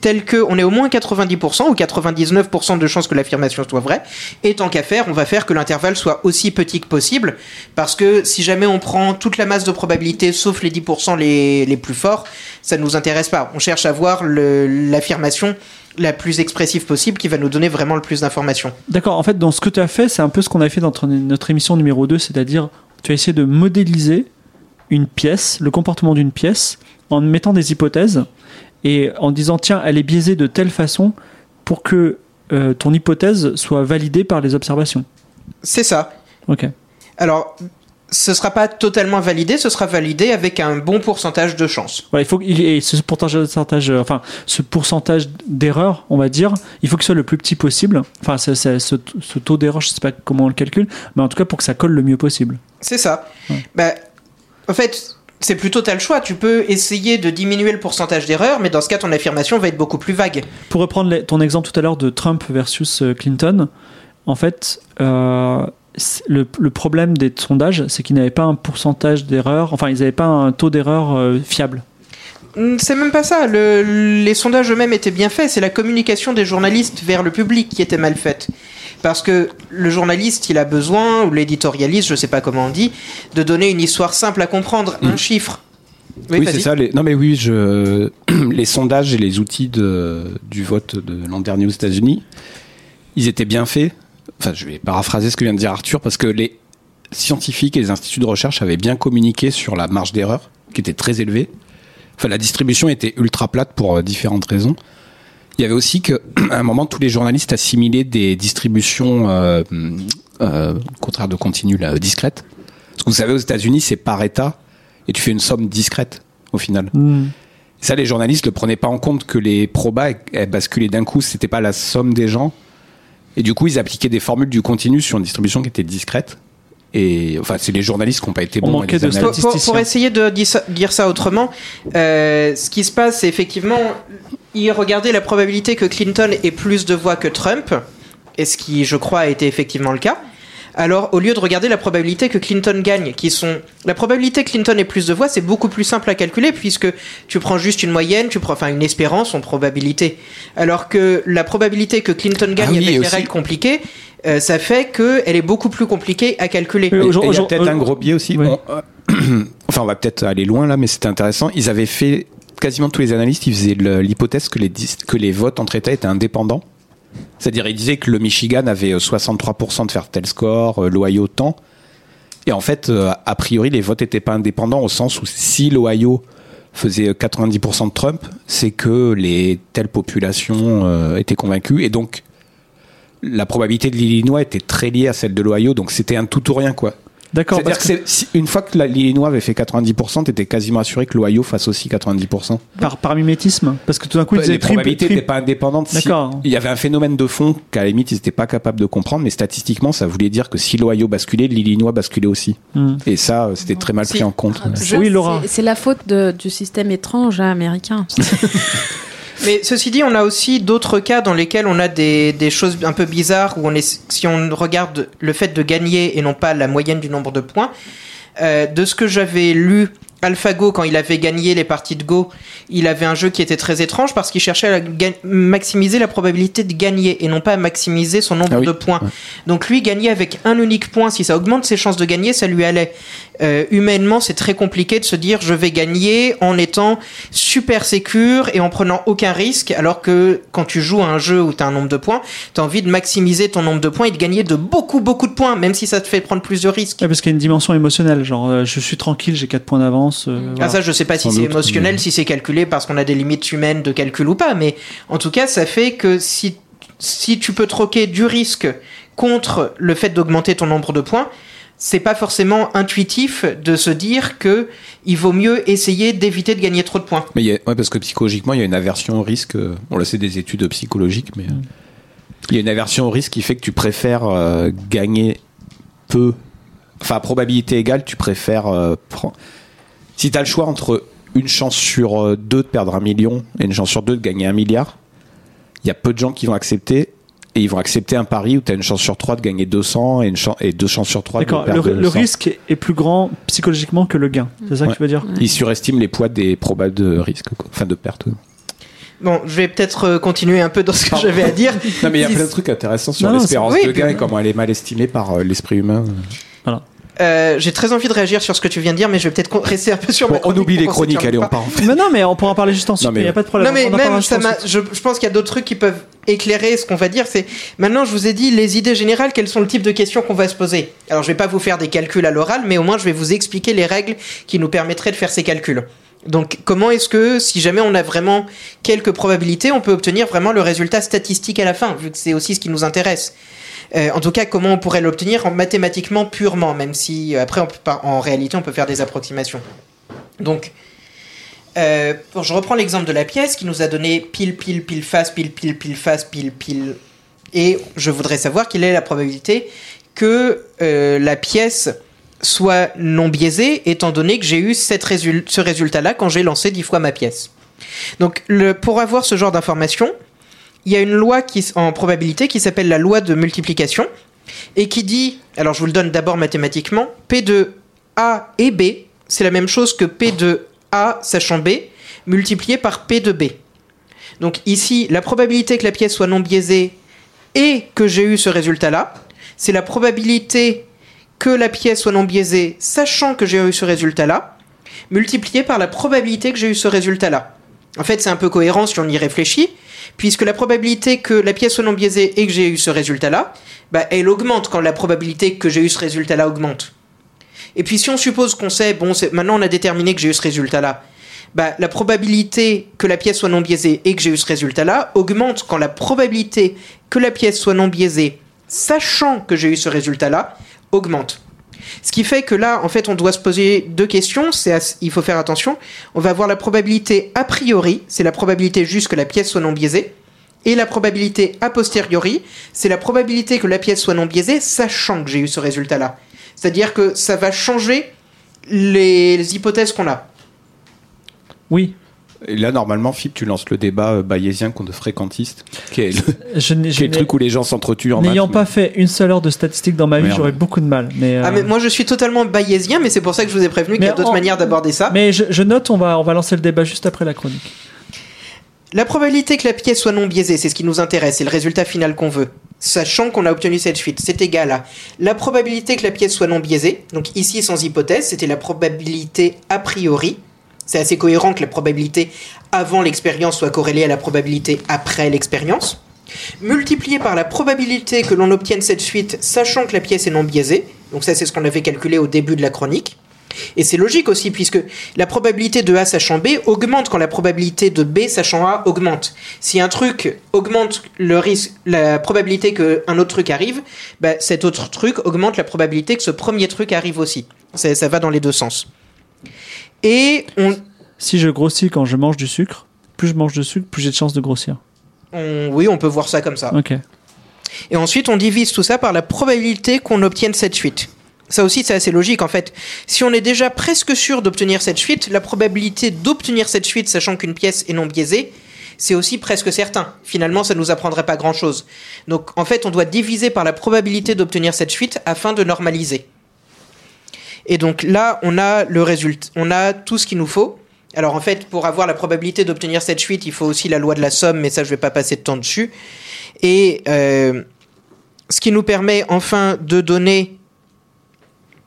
tel que on est au moins 90% ou 99% de chances que l'affirmation soit vraie. Et tant qu'à faire, on va faire que l'intervalle soit aussi petit que possible, parce que si jamais on prend toute la masse de probabilité, sauf les 10% les, les plus forts, ça ne nous intéresse pas. On cherche à voir l'affirmation la plus expressive possible qui va nous donner vraiment le plus d'informations. D'accord, en fait, dans ce que tu as fait, c'est un peu ce qu'on a fait dans notre émission numéro 2, c'est-à-dire tu as essayé de modéliser une pièce, le comportement d'une pièce, en mettant des hypothèses et en disant tiens, elle est biaisée de telle façon pour que euh, ton hypothèse soit validée par les observations. C'est ça. Ok. Alors, ce sera pas totalement validé, ce sera validé avec un bon pourcentage de chance. Voilà, il faut et ce pourcentage, enfin, ce pourcentage d'erreur, on va dire, il faut que ce soit le plus petit possible. Enfin, ce, ce taux d'erreur, je sais pas comment on le calcule, mais en tout cas pour que ça colle le mieux possible. C'est ça. Bah, en fait, c'est plutôt t'as le choix. Tu peux essayer de diminuer le pourcentage d'erreur, mais dans ce cas, ton affirmation va être beaucoup plus vague. Pour reprendre les- ton exemple tout à l'heure de Trump versus euh, Clinton, en fait, euh, le, le problème des sondages, c'est qu'ils n'avaient pas un pourcentage d'erreur, enfin, ils n'avaient pas un taux d'erreur euh, fiable. C'est même pas ça. Le- les sondages eux-mêmes étaient bien faits. C'est la communication des journalistes vers le public qui était mal faite. Parce que le journaliste, il a besoin, ou l'éditorialiste, je sais pas comment on dit, de donner une histoire simple à comprendre, un chiffre. Oui, c'est ça. Les... Non, mais oui, je... les sondages et les outils de... du vote de l'an dernier aux États-Unis, ils étaient bien faits. Enfin, je vais paraphraser ce que vient de dire Arthur, parce que les scientifiques et les instituts de recherche avaient bien communiqué sur la marge d'erreur, qui était très élevée. Enfin, la distribution était ultra plate pour euh, différentes raisons. Il y avait aussi que, à un moment, tous les journalistes assimilaient des distributions, euh, euh, au contraire de continu, là, discrètes. Vous savez, aux États-Unis, c'est par État et tu fais une somme discrète au final. Hmm. Ça, les journalistes ne prenaient pas en compte que les probas elles- basculaient d'un coup, c'était pas la somme des gens. Et du coup, ils appliquaient des formules du continu sur une distribution qui était discrète. Et enfin, c'est les journalistes qui n'ont pas été On bons. manquait et les de. Pour, essayer de dire ça, dire ça autrement, euh, ce qui se passe, c'est effectivement, il regardait la probabilité que Clinton ait plus de voix que Trump, et ce qui, je crois, a été effectivement le cas. Alors, au lieu de regarder la probabilité que Clinton gagne, qui sont la probabilité que Clinton ait plus de voix, c'est beaucoup plus simple à calculer puisque tu prends juste une moyenne, tu prends enfin une espérance en probabilité. Alors que la probabilité que Clinton gagne Ah oui, avec aussi- règles compliquées, euh, ça fait que elle est beaucoup plus compliquée à calculer. Il y a peut-être un gros biais aussi. Oui. On- euh, enfin, on va peut-être aller loin là, mais c'était intéressant. Ils avaient fait quasiment tous les analystes, ils faisaient l'hypothèse que les, votes entre États étaient indépendants. C'est-à-dire, ils disaient que le Michigan avait euh, 63% de faire tel score, euh, l'Ohio tant. Et en fait, euh, a priori, les votes n'étaient pas indépendants au sens où si l'Ohio faisait 90% de Trump, c'est que les telles populations euh, étaient convaincues. Et donc, la probabilité de l'Illinois était très liée à celle de l'Ohio. Donc, c'était un tout ou rien, quoi. D'accord. C'est-à-dire que, c'est- si- une fois que l'Illinois avait fait 90%, t'étais quasiment assuré que l'Ohio fasse aussi 90%. Par, par mimétisme Parce que tout d'un coup, ils les probabilités n'étaient pas indépendantes. Si- D'accord. il y avait un phénomène de fond qu'à la limite ils n'étaient pas capables de comprendre, mais statistiquement ça voulait dire que si l'Ohio basculait, l'Illinois basculait aussi. Hmm. Et ça, c'était très mal pris en compte. Je- Oui, Laura. c'est- C'est la faute de- du système étrange hein, américain. Mais ceci dit, on a aussi d'autres cas dans lesquels on a des, choses un peu bizarres où on est, si on regarde le fait de gagner et non pas la moyenne du nombre de points, euh, de ce que j'avais lu, AlphaGo, quand il avait gagné les parties de Go, il avait un jeu qui était très étrange parce qu'il cherchait à maximiser la probabilité de gagner et non pas à maximiser son nombre Ah oui. de points. Ouais. Donc lui, gagner avec un unique point, si ça augmente ses chances de gagner, ça lui allait. Euh, humainement, c'est très compliqué de se dire je vais gagner en étant super sécure et en prenant aucun risque, alors que quand tu joues à un jeu où tu as un nombre de points, tu as envie de maximiser ton nombre de points et de gagner de beaucoup, beaucoup de points, même si ça te fait prendre plus de risques. Ouais, parce qu'il y a une dimension émotionnelle. Genre, euh, je suis tranquille, j'ai 4 points d'avance. Euh, Ah voilà. ça je sais pas si c'est émotionnel, mais- si c'est calculé parce qu'on a des limites humaines de calcul ou pas, mais en tout cas ça fait que si, si tu peux troquer du risque contre le fait d'augmenter ton nombre de points, c'est pas forcément intuitif de se dire que il vaut mieux essayer d'éviter de gagner trop de points. Mais il y a- ouais, parce que psychologiquement, il y a une aversion au risque. euh, On le sait des études psychologiques, mais euh, il y a une aversion au risque qui fait que tu préfères euh, gagner peu. Enfin, à probabilité égale, tu préfères euh, prendre. Si tu as le choix entre une chance sur euh, deux de perdre un million et une chance sur deux de gagner un milliard, il y a peu de gens qui vont accepter. Et ils vont accepter un pari où tu as une chance sur trois de gagner 200 et, une et deux chances sur trois de le, perdre le 200. risque est plus grand psychologiquement que le gain. C'est ça que tu veux dire Ils surestiment les poids des probables de risque, quoi. enfin de perte. Bon, je vais peut-être euh, continuer un peu dans ce que Pardon. j'avais à dire. Non, mais il y a plein de trucs intéressants sur Non, l'espérance c'est- de oui, gain et comment elle est mal estimée par euh, l'esprit humain. Euh, J'ai très envie de réagir sur ce que tu viens de dire, mais je vais peut-être rester un peu sur Bon, ma on oublie les chroniques, allez, on part en Mais non, mais on pourra en parler juste ensuite. Non, mais- Il n'y a pas de problème. Non mais on même ça je, je pense qu'il y a d'autres trucs qui peuvent éclairer ce qu'on va dire. C'est maintenant je vous ai dit les idées générales, quels sont le type de questions qu'on va se poser? Alors je vais pas vous faire des calculs à l'oral, mais au moins je vais vous expliquer les règles qui nous permettraient de faire ces calculs. Donc comment est-ce que si jamais on a vraiment quelques probabilités, on peut obtenir vraiment le résultat statistique à la fin, vu que c'est aussi ce qui nous intéresse? Euh, en tout cas, comment on pourrait l'obtenir en mathématiquement purement, même si euh, après en réalité on peut faire des approximations. Donc euh, je reprends l'exemple de la pièce qui nous a donné pile, pile, pile, face, pile, pile, pile, face, pile, pile. Et je voudrais savoir quelle est la probabilité que la pièce soit non biaisée, étant donné que j'ai eu ce résultat-là quand j'ai lancé 10 fois ma pièce. Donc, pour avoir ce genre d'information, il y a une loi qui, en probabilité qui s'appelle la loi de multiplication et qui dit, alors je vous le donne d'abord mathématiquement, P de A et B, c'est la même chose que P de A sachant B, multiplié par P de B. Donc ici, la probabilité que la pièce soit non biaisée et que j'ai eu ce résultat-là, c'est la probabilité que la pièce soit non biaisée, sachant que j'ai eu ce résultat-là, multiplié par la probabilité que j'ai eu ce résultat-là. En fait, c'est un peu cohérent si on y réfléchit, puisque la probabilité que la pièce soit non biaisée et que j'ai eu ce résultat-là, bah, elle augmente quand la probabilité que j'ai eu ce résultat-là augmente. Et puis si on suppose qu'on sait, bon, maintenant on a déterminé que j'ai eu ce résultat-là, bah, la probabilité que la pièce soit non biaisée et que j'ai eu ce résultat-là augmente quand la probabilité que la pièce soit non biaisée, sachant que j'ai eu ce résultat-là, augmente. Ce qui fait que là, en fait, on doit se poser deux questions. C'est il faut faire attention. On va avoir la probabilité a priori, c'est la probabilité juste que la pièce soit non biaisée, et la probabilité a posteriori, c'est la probabilité que la pièce soit non biaisée, sachant que j'ai eu ce résultat-là. C'est-à-dire que ça va changer les hypothèses qu'on a. Oui. Et là, normalement, Philippe, tu lances le débat euh, bayésien contre fréquentiste, qui est le, Je n'ai- qui je est le n'ai- truc où les gens s'entretuent en N'ayant pas fait une seule heure de statistique dans ma vie, j'aurais beaucoup de mal. Mais, Ah, euh, mais moi, je suis totalement bayésien, mais c'est pour ça que je vous ai prévenu qu'il y a d'autres en- manières d'aborder ça. mais je, je note, on va, on va lancer le débat juste après la chronique. La probabilité que la pièce soit non biaisée, c'est ce qui nous intéresse, c'est le résultat final qu'on veut. Sachant qu'on a obtenu cette suite, c'est égal à la probabilité que la pièce soit non biaisée. Donc ici, sans hypothèse, c'était la probabilité a priori. C'est assez cohérent que la probabilité avant l'expérience soit corrélée à la probabilité après l'expérience. Multiplié par la probabilité que l'on obtienne cette suite, sachant que la pièce est non biaisée. Donc ça, c'est ce qu'on avait calculé au début de la chronique. Et c'est logique aussi, puisque la probabilité de A sachant B augmente quand la probabilité de B sachant A augmente. Si un truc augmente le risque, la probabilité qu'un autre truc arrive, bah, cet autre truc augmente la probabilité que ce premier truc arrive aussi. Ça, ça va dans les deux sens. Et on, Si je grossis quand je mange du sucre, plus je mange de sucre, plus j'ai de chances de grossir. on- oui, on peut voir ça comme ça. Ok. Et ensuite, on divise tout ça par la probabilité qu'on obtienne cette suite. Ça aussi, c'est assez logique en fait. Si on est déjà presque sûr d'obtenir cette suite, la probabilité d'obtenir cette suite, sachant qu'une pièce est non biaisée, c'est aussi presque certain. Finalement, ça nous apprendrait pas grand chose. Donc, en fait, on doit diviser par la probabilité d'obtenir cette suite afin de normaliser. Et donc là, on a le résultat, on a tout ce qu'il nous faut. Alors en fait, pour avoir la probabilité d'obtenir cette suite, il faut aussi la loi de la somme, mais ça, je vais pas passer de temps dessus. Et euh, ce qui nous permet enfin de donner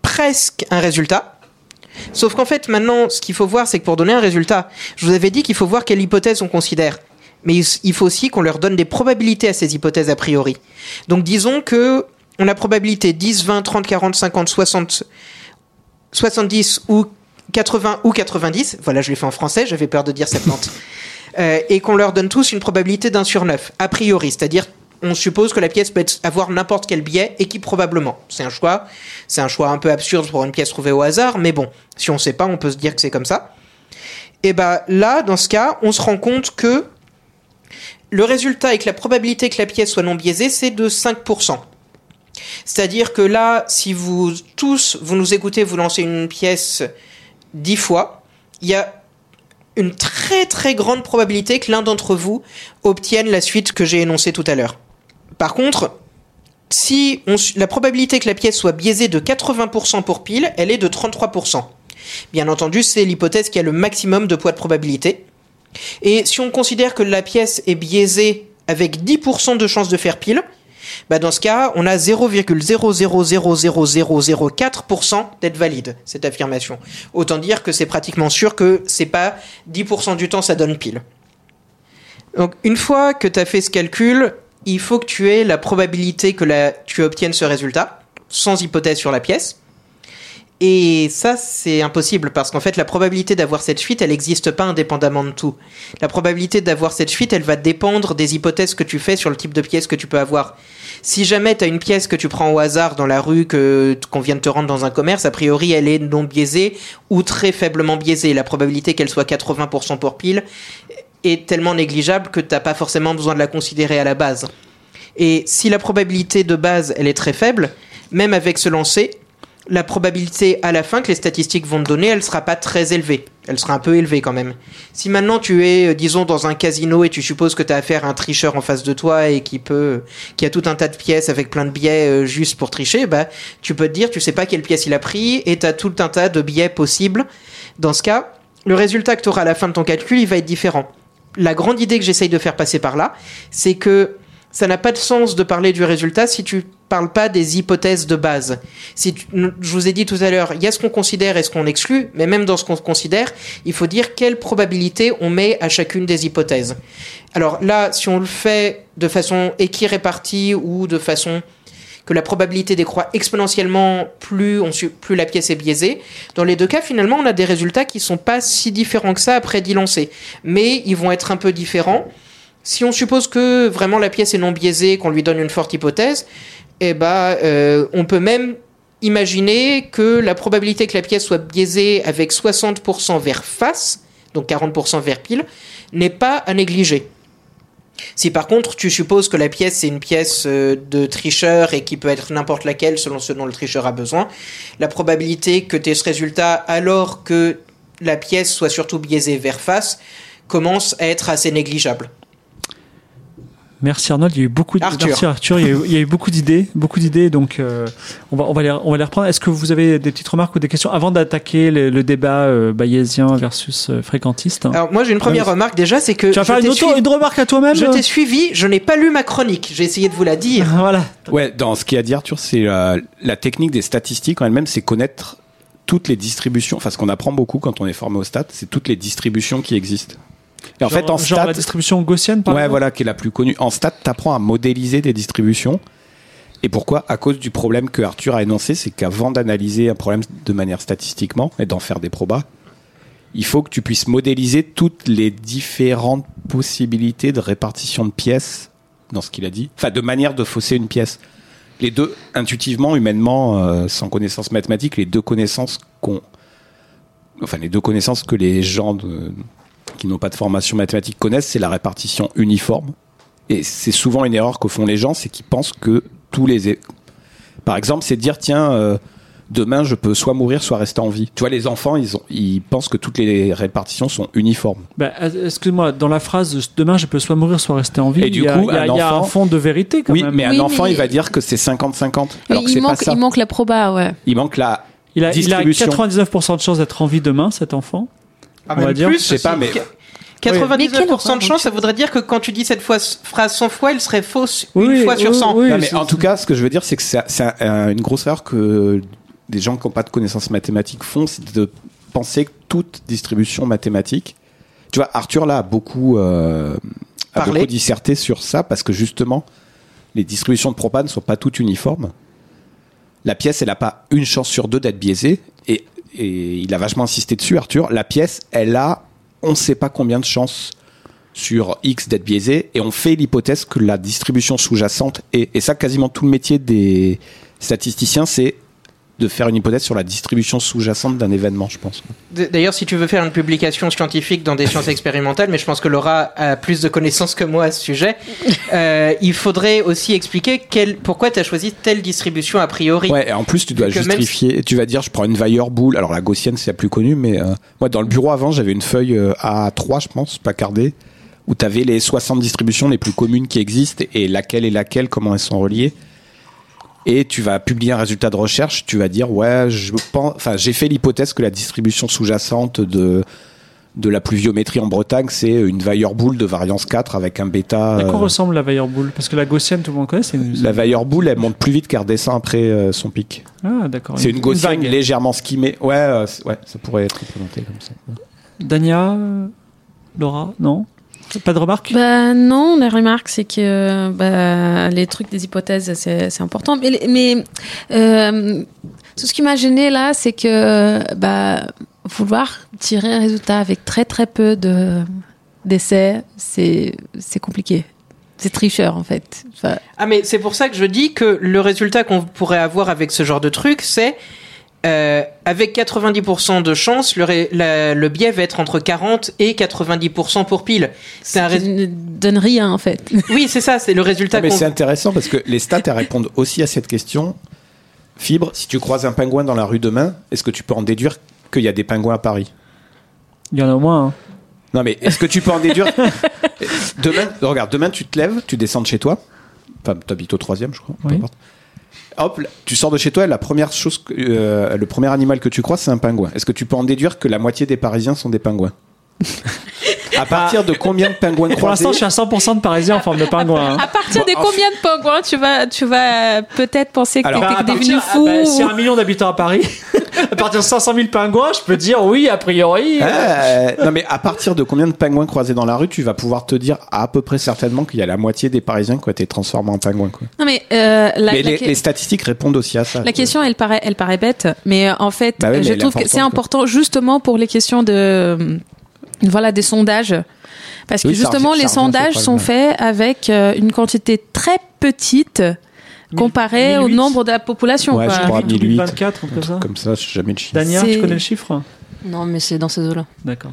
presque un résultat. Sauf qu'en fait, maintenant, ce qu'il faut voir, c'est que pour donner un résultat, je vous avais dit qu'il faut voir quelle hypothèse on considère. Mais il faut aussi qu'on leur donne des probabilités à ces hypothèses a priori. Donc disons que on a probabilité 10, 20, 30, 40, 50, 60, 70 ou 80 ou 90. Voilà, je l'ai fait en français, j'avais peur de dire 70. Euh, et qu'on leur donne tous une probabilité d'un sur 9, a priori, c'est-à-dire on suppose que la pièce peut avoir n'importe quel biais et qui probablement. C'est un choix, c'est un choix un peu absurde pour une pièce trouvée au hasard, mais bon, si on sait pas, on peut se dire que c'est comme ça. Et bah là, dans ce cas, on se rend compte que le résultat avec la probabilité que la pièce soit non biaisée, c'est de 5%. C'est-à-dire que là, si vous tous, vous nous écoutez, vous lancez une pièce 10 fois, il y a une très très grande probabilité que l'un d'entre vous obtienne la suite que j'ai énoncée tout à l'heure. Par contre, si la probabilité que la pièce soit biaisée de 80% pour pile, elle est de 33%. Bien entendu, c'est l'hypothèse qui a le maximum de poids de probabilité. Et si on considère que la pièce est biaisée avec 10% de chance de faire pile, bah dans ce cas, on a 0,0000004% d'être valide, cette affirmation. Autant dire que c'est pratiquement sûr que c'est pas 10% du temps ça donne pile. Donc une fois que tu as fait ce calcul, il faut que tu aies la probabilité que tu obtiennes ce résultat, sans hypothèse sur la pièce. Et ça, c'est impossible parce qu'en fait, la probabilité d'avoir cette fuite, elle n'existe pas indépendamment de tout. La probabilité d'avoir cette fuite, elle va dépendre des hypothèses que tu fais sur le type de pièce que tu peux avoir. Si jamais tu as une pièce que tu prends au hasard dans la rue, que qu'on vient de te rendre dans un commerce, a priori, elle est non biaisée ou très faiblement biaisée. La probabilité qu'elle soit 80% pour pile est tellement négligeable que t'as pas forcément besoin de la considérer à la base. Et si la probabilité de base, elle est très faible, même avec ce lancer, la probabilité à la fin que les statistiques vont te donner, elle sera pas très élevée. Elle sera un peu élevée quand même. Si maintenant tu es, euh, disons, dans un casino et tu supposes que tu affaire à un tricheur en face de toi et qui peut, qui a tout un tas de pièces avec plein de biais euh, juste pour tricher, bah, tu peux te dire, tu sais pas quelle pièce il a pris et tu tout un tas de biais possibles. Dans ce cas, le résultat que tu auras à la fin de ton calcul, il va être différent. La grande idée que j'essaye de faire passer par là, c'est que ça n'a pas de sens de parler du résultat si tu parles pas des hypothèses de base. Si je vous ai dit tout à l'heure, il y a ce qu'on considère et ce qu'on exclut, mais même dans ce qu'on considère, il faut dire quelle probabilité on met à chacune des hypothèses. Alors là, si on le fait de façon équirépartie ou de façon que la probabilité décroît exponentiellement plus, plus la pièce est biaisée. Dans les deux cas, finalement, on a des résultats qui sont pas si différents que ça après d'y lancer. Mais ils vont être un peu différents. Si on suppose que vraiment la pièce est non biaisée, qu'on lui donne une forte hypothèse, eh ben, euh, on peut même imaginez que la probabilité que la pièce soit biaisée avec 60% vers face, donc 40% vers pile, n'est pas à négliger. Si par contre tu supposes que la pièce c'est une pièce euh, de tricheur et qui peut être n'importe laquelle selon ce dont le tricheur a besoin, la probabilité que tu aies ce résultat alors que la pièce soit surtout biaisée vers face commence à être assez négligeable. Merci Arnold, il y a eu beaucoup de... Arthur. Merci Arthur, il y a eu, il y a eu beaucoup d'idées, beaucoup d'idées, donc euh, on, va, on, va les, on va les reprendre. Est-ce que vous avez des petites remarques ou des questions avant d'attaquer le, le débat euh, bayésien versus euh, fréquentiste? Alors moi j'ai une première remarque déjà, c'est que Tu vas faire une, t'ai auto- suivi- une remarque à toi-même je t'ai suivi, je n'ai pas lu ma chronique, j'ai essayé de vous la dire. Voilà. Ouais, dans ce qu'il a dit Arthur, c'est la technique des statistiques en elle-même, c'est connaître toutes les distributions. Enfin, ce qu'on apprend beaucoup quand on est formé au stats, c'est toutes les distributions qui existent. Et en Genre- fait, en genre stats, la distribution gaussienne, par ouais, voilà, qui est la plus connue. En stats, t'apprends à modéliser des distributions. Et pourquoi? À cause du problème que Arthur a énoncé, c'est qu'avant d'analyser un problème de manière statistiquement et d'en faire des probas, il faut que tu puisses modéliser toutes les différentes possibilités de répartition de pièces dans ce qu'il a dit. Enfin, de manière de fausser une pièce. Les deux, intuitivement, humainement, euh, sans connaissance mathématique, les deux connaissances qu'on, enfin, les deux connaissances que les gens de- qui n'ont pas de formation mathématique connaissent, c'est la répartition uniforme. Et c'est souvent une erreur que font les gens, c'est qu'ils pensent que tous les, par exemple, c'est de dire tiens, euh, demain je peux soit mourir, soit rester en vie. Tu vois, les enfants, ils ont, ils pensent que toutes les répartitions sont uniformes. Bah, Excuse-moi, dans la phrase demain je peux soit mourir soit rester en vie, Et du il y a, coup, il y a- un il y a un enfant- fond de vérité quand oui, même. mais un Oui, enfant, mais- il va dire que c'est 50-50. Alors que il, c'est pas manque, ça. il manque la proba, ouais. Il manque la il, a, il a distribution. 99% de chances d'être en vie demain, cet enfant. Ah, On va dire, plus, je sais pas, mais- qu- Mais quel 99% de enfant, chance, ça voudrait dire que quand tu dis cette fois, phrase 100 fois, elle serait fausse Oui, une fois sur oui, 100. oui, Non, mais en tout cas, ce que je veux dire, c'est que c'est c'est un- un- une grosse erreur que des gens qui n'ont pas de connaissances mathématiques font, c'est de penser que toute distribution mathématique. Tu vois, Arthur là a beaucoup, euh, a beaucoup disserté sur ça parce que justement, les distributions de propane ne sont pas toutes uniformes. La pièce, elle n'a pas une chance sur deux d'être biaisée et, et il a vachement insisté dessus, Arthur. La pièce, elle a, on ne sait pas combien de chances sur X d'être biaisé et on fait l'hypothèse que la distribution sous-jacente est, et ça quasiment tout le métier des statisticiens, c'est de faire une hypothèse sur la distribution sous-jacente d'un événement, je pense. D'ailleurs, si tu veux faire une publication scientifique dans des sciences expérimentales, mais je pense que Laura a plus de connaissances que moi à ce sujet, euh, il faudrait aussi expliquer quel, pourquoi tu as choisi telle distribution a priori. Ouais, et en plus, tu dois Que même justifier. Tu vas dire, je prends une Weyer boule. Alors, la gaussienne, c'est la plus connue, mais euh, moi, dans le bureau avant, j'avais une feuille euh, A3, je pense, placardée, où tu avais les 60 distributions les plus communes qui existent et laquelle et laquelle, comment elles sont reliées. Et tu vas publier un résultat de recherche, tu vas dire, ouais, je pense, enfin, j'ai fait l'hypothèse que la distribution sous-jacente de, de la pluviométrie en Bretagne, c'est une Weyer boule de variance 4 avec un bêta. À quoi euh, ressemble la Weyer Bull Parce que la gaussienne, tout le monde connaît. C'est une... la Weyer boule, elle monte plus vite qu'elle redescend après euh, son pic. Ah, d'accord. C'est une gaussienne vague. légèrement skimmée. Ouais, euh, ouais, ça pourrait être représenté comme ça. Dania, Laura, non? Pas de remarques? Bah non, la remarque c'est que bah, les trucs des hypothèses c'est important, mais mais euh, tout ce qui m'a gêné là, c'est que bah vouloir tirer un résultat avec très très peu de d'essais, c'est c'est compliqué. C'est tricheur en fait. Enfin, Ah, mais c'est pour ça que je dis que le résultat qu'on pourrait avoir avec ce genre de truc, c'est euh, avec 90% de chance, le, ré- la- le biais va être entre 40 et 90% pour pile. Rés- ne donne rien en fait. Oui, c'est ça, c'est le résultat Ah, mais c'est intéressant parce que les stats elles répondent aussi à cette question. Fibre, si tu croises un pingouin dans la rue demain, est-ce que tu peux en déduire qu'il y a des pingouins à Paris? Il y en a au moins. hein. Non, mais est-ce que tu peux en déduire? Demain, regarde, demain tu te lèves, tu descends de chez toi. Enfin, t'habites au troisième, je crois. peu importe. Hop, tu sors de chez toi, et la première chose, que- euh, le premier animal que tu crois, c'est un pingouin. Est-ce que tu peux en déduire que la moitié des Parisiens sont des pingouins À partir de combien de pingouins Pour l'instant, je suis à 100% de Parisiens en forme de pingouin. hein. À partir de en combien de pingouins tu vas tu vas peut-être penser que Alors, t'es Bah, à devenu partir- fou ah, bah, S'il y a un million d'habitants à Paris, à partir de 500 000 pingouins, je peux dire oui, a priori. euh, Euh, non mais à partir de combien de pingouins croisés dans la rue, tu vas pouvoir te dire à peu près certainement qu'il y a la moitié des Parisiens qui ont été transformés en pingouins. Quoi. Non mais euh, la, mais la les, que- les statistiques répondent aussi à ça. La question, elle paraît, elle paraît bête, mais euh, en fait, Bah oui, mais je trouve que c'est important justement pour les questions de, euh, voilà, des sondages, parce que Oui, justement, les ça sondages sont faits avec euh, une quantité très petite comparé au 1008. nombre de la population. Ouais, quoi. je crois. 1008, 1024, un truc comme ça. Comme ça, je sais jamais le chiffre. Dania, C'est- tu connais le chiffre Non, mais c'est dans ces eaux-là. D'accord.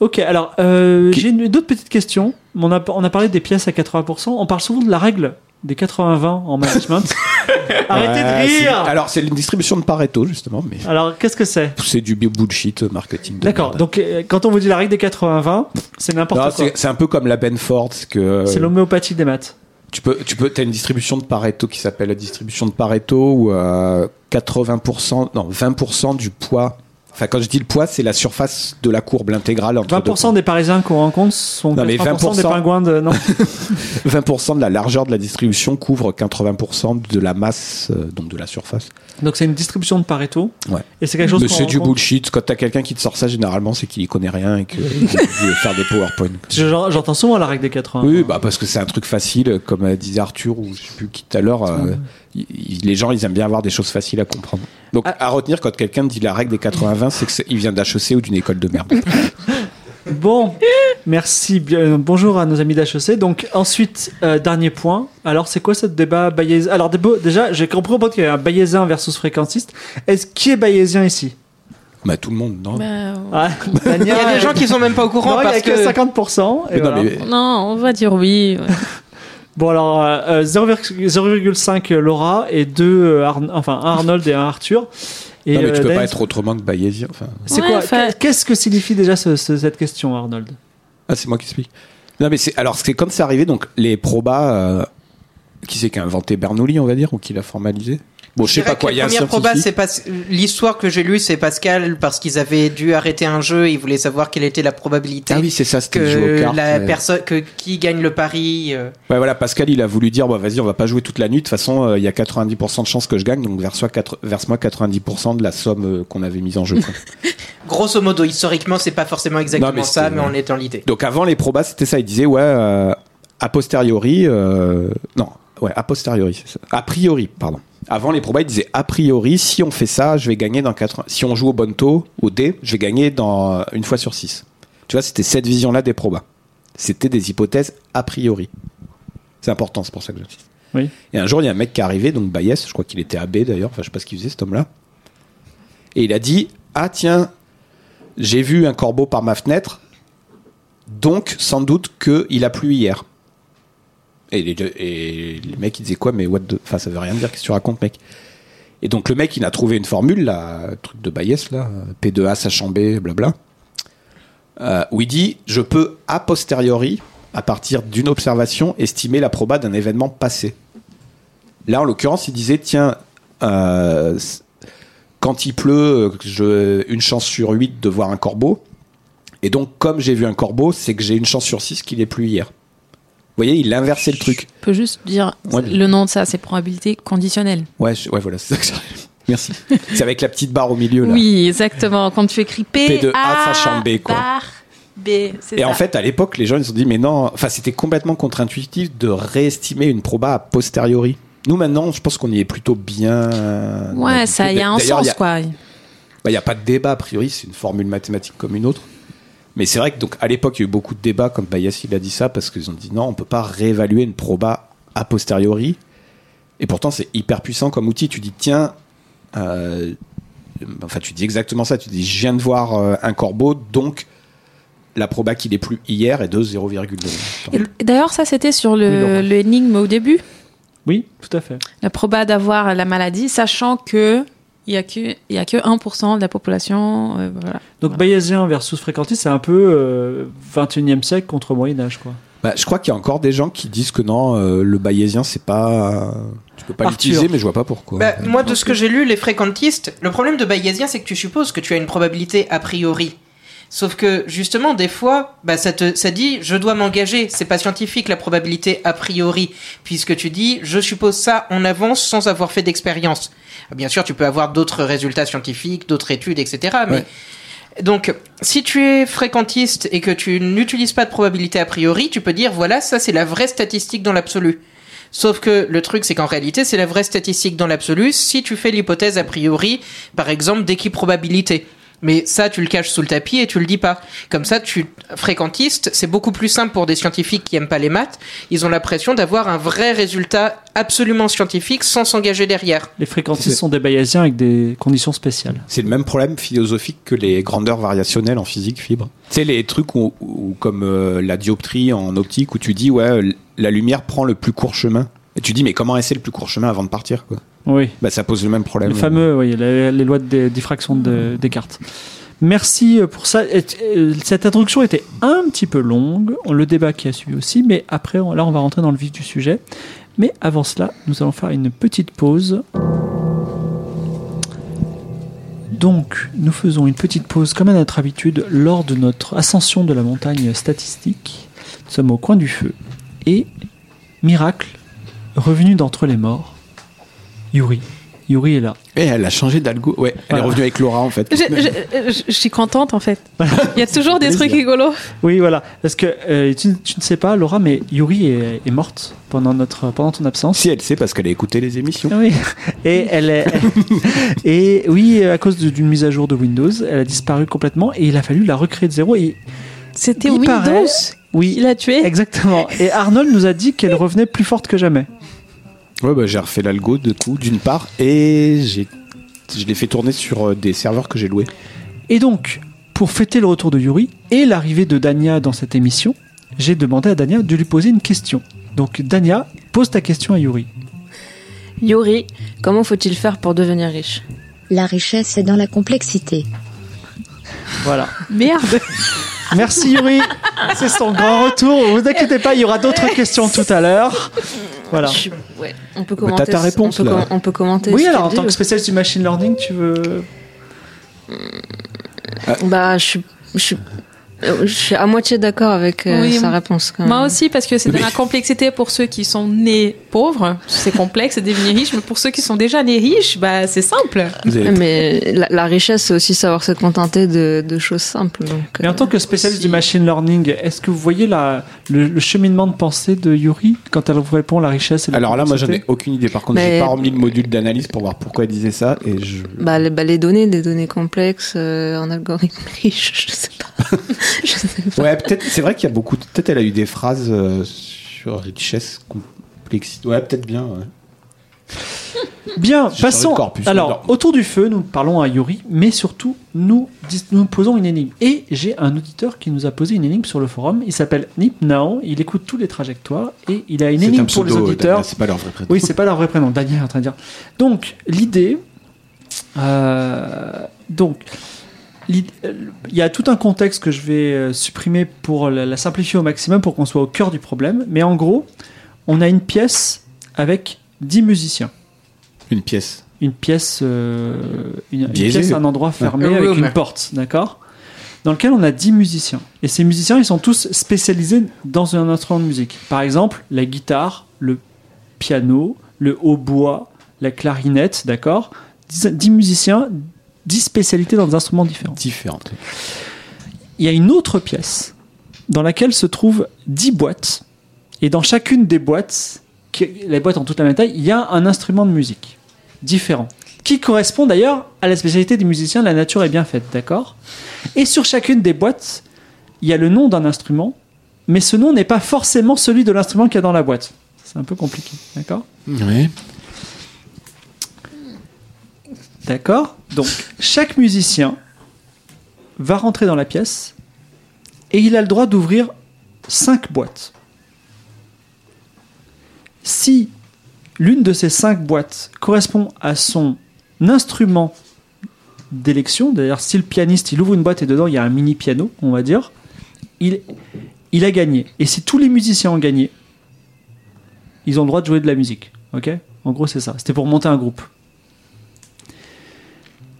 Ok, alors euh, Qui- j'ai une, d'autres petites questions. On a, on a parlé des pièces à 80%. On parle souvent de la règle des 80-20 en management. Arrêtez Ouais, de rire Alors, c'est une distribution de Pareto, justement, mais Alors, qu'est-ce que c'est c'est du bullshit euh, marketing. D'accord, donc euh, quand on vous dit la règle des 80-20, c'est n'importe quoi. c'est un peu comme la Benford, que C'est l'homéopathie des maths. Tu peux, tu peux, as une distribution de Pareto qui s'appelle la distribution de Pareto où euh, 80%, non 20% du poids. Enfin, quand je dis le poids, c'est la surface de la courbe, l'intégrale entre deux 20% des Parisiens qu'on rencontre sont Non, mais 80% des 20%. pingouins de... Non. 20% de la largeur de la distribution couvre 80% de la masse, euh, donc de la surface. Donc c'est une distribution de Pareto. Ouais. Et c'est quelque chose Mais c'est du bullshit. Quand t'as quelqu'un qui te sort ça, généralement, c'est qu'il y connaît rien et qu'il veut faire des PowerPoint. Je- J'entends souvent la règle des 80. Oui, bah parce que c'est un truc facile, comme euh, disait Arthur ou je sais plus qui tout à l'heure. euh, les gens, ils aiment bien avoir des choses faciles à comprendre. Donc, Ah. à retenir quand quelqu'un dit la règle des 80-20, c'est que c'est- il vient d'HEC ou d'une école de merde. Bon, merci. bien- euh, bonjour à nos amis d'HEC. Donc ensuite, euh, dernier point. Alors c'est quoi ce débat bayésien Alors déjà, j'ai compris au point qu'il y a un bayésien versus fréquentiste. Est-ce qui est bayésien ici? Bah tout le monde, non? Bah, ah, Il y a des gens qui sont même pas au courant Non, il y a que que 50%. et Mais non, voilà. mais- non, on va dire oui. ouais. Bon alors euh, euh, 0,5 0,5 Laura et 2 enfin un Arnold et un Arthur. Et, non, mais tu euh, peux pas être autrement que bayésien. Enfin... C'est Ouais, quoi? enfin- Qu'est-ce que signifie déjà ce- ce- cette question, Arnold? Ah, c'est moi qui explique. Non, mais c'est alors c'est quand c'est arrivé, donc les probas, euh, qui c'est qui a inventé Bernoulli, on va dire, ou qui l'a formalisé? Bon, je sais dirais pas quoi. Il y a un la première proba, scientifique. c'est pas l'histoire que j'ai lue, c'est Pascal parce qu'ils avaient dû arrêter un jeu, ils voulaient savoir quelle était la probabilité Ah oui, c'est ça, que cartes. la ouais. personne que qui gagne le pari. euh, Ouais, voilà, Pascal, il a voulu dire, bah, vas-y, on va pas jouer toute la nuit. De toute façon, euh, il y a 90% de chances que je gagne, donc verse-moi quatre- verse-moi 90% de la somme euh, qu'on avait mise en jeu. Grosso modo, historiquement, c'est pas forcément exactement Non, mais ça, mais on est dans l'idée. donc avant les probas, c'était ça. Il disait, ouais, euh, a posteriori, non, ouais, a posteriori, c'est ça. A priori, pardon. Avant les probas, il disait, a priori, si on fait ça, je vais gagner dans 80. Si on joue au bonto, au dé, je vais gagner dans une fois sur 6. Tu vois, c'était cette vision-là des probas. C'était des hypothèses a priori. C'est important, c'est pour ça que j'insiste. Oui. Et un jour, il y a un mec qui est arrivé, donc Bayes, je crois qu'il était AB d'ailleurs, enfin je sais pas ce qu'il faisait cet homme-là. Et il a dit Ah tiens, j'ai vu un corbeau par ma fenêtre, donc sans doute qu'il a plu hier. Et les, mecs ils disaient quoi Mais what the... Enfin ça veut rien dire, qu'est-ce que tu racontes mec? Et donc le mec il a trouvé une formule, là, truc de Bayes, là, P2A sachant B, blabla, euh, où il dit Je peux a posteriori, à partir d'une observation, estimer la proba d'un événement passé. Là, en l'occurrence, il disait tiens, euh, quand il pleut, je, une chance sur 8 de voir un corbeau. Et donc, comme j'ai vu un corbeau, c'est que j'ai une chance sur 6 qu'il ait plu hier. Vous voyez, il a inversé le truc. Je peux juste dire Ouais. le nom de ça, c'est probabilité conditionnelle. Ouais, je- ouais voilà, c'est ça que. Merci. c'est avec la petite barre au milieu, là. Oui, exactement. Quand tu écris P, P de A, A, sachant B, quoi. barre B, c'est Et ça. en fait, à l'époque, les gens ils se sont dit, mais non, enfin, c'était complètement contre-intuitif de réestimer une proba a posteriori. Nous, maintenant, je pense qu'on y est plutôt bien. ouais, ça, il y a un il y sens, quoi. Bah, Il n'y a pas de débat, a priori, c'est une formule mathématique comme une autre. Mais c'est vrai que donc à l'époque, il y a eu beaucoup de débats, comme Bayes il a dit ça, parce qu'ils ont dit non, on peut pas réévaluer une proba a posteriori. Et pourtant, c'est hyper puissant comme outil. Tu dis, tiens, euh, enfin, tu dis exactement ça. Tu dis, je viens de voir euh, un corbeau, donc la proba qu'il est plus hier est de 0,2. Et D'ailleurs, ça, c'était sur le, Laurent. le énigme au début? Oui, tout à fait. La proba d'avoir la maladie, sachant que il y a que il y a que 1% de la population. euh, voilà. Donc bayésien versus fréquentiste, c'est un peu euh, 21e siècle contre Moyen Âge, quoi. Bah, je crois qu'il y a encore des gens qui disent que non, euh, le bayésien, c'est pas. Tu peux pas l'utiliser, mais je vois pas pourquoi. Bah, moi, de ce que j'ai lu, les fréquentistes, le problème de bayésien, c'est que tu supposes que tu as une probabilité a priori. Sauf que, justement, des fois, bah, ça te, ça dit, je dois m'engager. C'est pas scientifique, la probabilité a priori. Puisque tu dis, je suppose ça en avance sans avoir fait d'expérience. Bien sûr, tu peux avoir d'autres résultats scientifiques, d'autres études, etc. Mais, Ouais. donc, si tu es fréquentiste et que tu n'utilises pas de probabilité a priori, tu peux dire, voilà, ça c'est la vraie statistique dans l'absolu. Sauf que le truc, c'est qu'en réalité, c'est la vraie statistique dans l'absolu si tu fais l'hypothèse a priori, par exemple, d'équiprobabilité. Mais ça, tu le caches sous le tapis et tu le dis pas. Comme ça, tu fréquentiste, c'est beaucoup plus simple pour des scientifiques qui aiment pas les maths. Ils ont l'impression d'avoir un vrai résultat absolument scientifique sans s'engager derrière. Les fréquentistes sont des bayésiens avec des conditions spéciales. C'est le même problème philosophique que les grandeurs variationnelles en physique fibre. Tu sais, les trucs où, où- comme euh, la dioptrie en optique où tu dis, ouais, la lumière prend le plus court chemin. Et tu dis, mais comment est-ce le plus court chemin avant de partir quoi? Oui. Bah, ça pose le même problème. Le fameux, oui, les, les lois de diffraction de Descartes. Merci pour ça. Euh, Cette introduction était un petit peu longue, le débat qui a suivi aussi, mais après, là, on va rentrer dans le vif du sujet. Mais avant cela, nous allons faire une petite pause. Donc, nous faisons une petite pause, comme à notre habitude, lors de notre ascension de la montagne statistique. Nous sommes au coin du feu. Et, miracle, revenu d'entre les morts, Yuri. Yuri est là. Et elle a changé d'algo. Ouais, elle Voilà. est revenue avec Laura en fait. Je, je- je- je suis contente en fait. Il y a toujours des trucs rigolos. Oui, voilà. Parce que euh, tu, tu ne sais pas, Laura, mais Yuri est, est morte pendant, notre, pendant ton absence. Si elle sait parce qu'elle a écouté les émissions. Ah Oui. Et elle est. et oui, à cause d'une mise à jour de Windows, elle a disparu complètement et il a fallu la recréer de zéro. Et C'était Il Windows paraît- oui, qui l'a tué. exactement. Et Arnold nous a dit qu'elle revenait plus forte que jamais. Ouais, bah, j'ai refait l'algo de coup, d'une part, et j'ai, je l'ai fait tourner sur euh, des serveurs que j'ai loués. Et donc, pour fêter le retour de Yuri et l'arrivée de Dania dans cette émission, j'ai demandé à Dania de lui poser une question. Donc, Dania, pose ta question à Yuri. Yuri, comment faut-il faire pour devenir riche? La richesse est dans la complexité. Voilà. Merde. Merci Yuri, c'est son grand retour. Vous inquiétez pas, il y aura d'autres questions tout à l'heure. Voilà. Je suis- ouais, on peut Bah, commenter. t'as ta réponse, on peut, là. com- on peut commenter. Oui, ce alors en tant que spécialiste du machine learning, tu veux. Bah, je suis, je suis, je suis à moitié d'accord avec euh, Oui, sa réponse. Quand Moi même. aussi, parce que c'est de la complexité pour ceux qui sont nés pauvres. C'est complexe de devenir riche, mais pour ceux qui sont déjà nés riches, bah, c'est simple. Mais la, la richesse, c'est aussi savoir se contenter de, de choses simples. Donc, Mais en euh, tant que spécialiste si- du machine learning, est-ce que vous voyez la, le, le cheminement de pensée de Yuri quand elle vous répond la richesse et la Alors là, moi, j'en ai aucune idée. Par contre, Mais- j'ai pas remis le module d'analyse pour voir pourquoi elle disait ça, et je. bah, les, bah, les données, des données complexes, euh, en algorithme riche, je sais pas. je sais pas. Ouais, peut-être. C'est vrai qu'il y a beaucoup. Peut-être elle a eu des phrases euh, sur richesse, complexité. Ouais, peut-être bien. ouais. Bien, passons. corpus, Alors, autour du feu, nous parlons à Yuri, mais surtout, nous, nous posons une énigme. Et j'ai un auditeur qui nous a posé une énigme sur le forum. Il s'appelle Nip Now. Il écoute tous les trajectoires et il a une énigme un pour les auditeurs. C'est pas leur vrai prénom. Oui, c'est pas leur vrai prénom. Daniel est en train de dire. Donc, l'idée. euh, donc, il y a tout un contexte que je vais euh, supprimer pour la, la simplifier au maximum pour qu'on soit au cœur du problème. Mais en gros, on a une pièce avec 10 musiciens. Une pièce. Une pièce, euh, une, une pièce, un endroit fermé Un avec room. une porte, d'accord? Dans lequel on a 10 musiciens. Et ces musiciens, ils sont tous spécialisés dans un instrument de musique. Par exemple, la guitare, le piano, le hautbois, la clarinette, d'accord? 10, 10 musiciens, 10 spécialités dans des instruments différents. Différente. Il y a une autre pièce dans laquelle se trouvent 10 boîtes. Et dans chacune des boîtes, les boîtes ont toute la même taille, il y a un instrument de musique différent. Qui correspond d'ailleurs à la spécialité des musiciens, la nature est bien faite, d'accord? Et sur chacune des boîtes, il y a le nom d'un instrument, mais ce nom n'est pas forcément celui de l'instrument qu'il y a dans la boîte. C'est un peu compliqué, d'accord? Oui. D'accord Donc, chaque musicien va rentrer dans la pièce et il a le droit d'ouvrir 5 boîtes. Si l'une de ces 5 boîtes correspond à son instrument d'élection, d'ailleurs, si le pianiste il ouvre une boîte et dedans il y a un mini piano, on va dire, il, a gagné. Et si tous les musiciens ont gagné, ils ont le droit de jouer de la musique. Ok? En gros, c'est ça. C'était pour monter un groupe.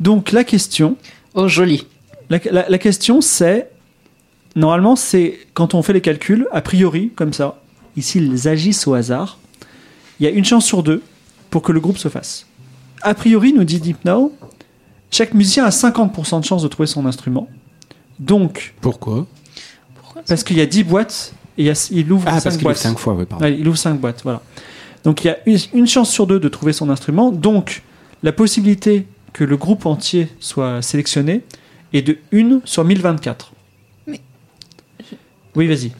Donc la question, Oh, joli. la, la- la question c'est, normalement c'est quand on fait les calculs, a priori comme ça, ici ils agissent au hasard, il y a une chance sur deux pour que le groupe se fasse. A priori, nous dit Deep Now, chaque musicien a 50% de chance de trouver son instrument. Donc, Pourquoi? Parce qu'il y a 10 boîtes et il, y a- il ouvre Ah, 5 parce qu'il boîtes. est 5 fois, pardon. Ouais, il ouvre 5 boîtes, voilà. Donc il y a une, une chance sur deux de trouver son instrument. Donc la possibilité que le groupe entier soit sélectionné et de 1 sur 1024. Mais- Oui, vas-y.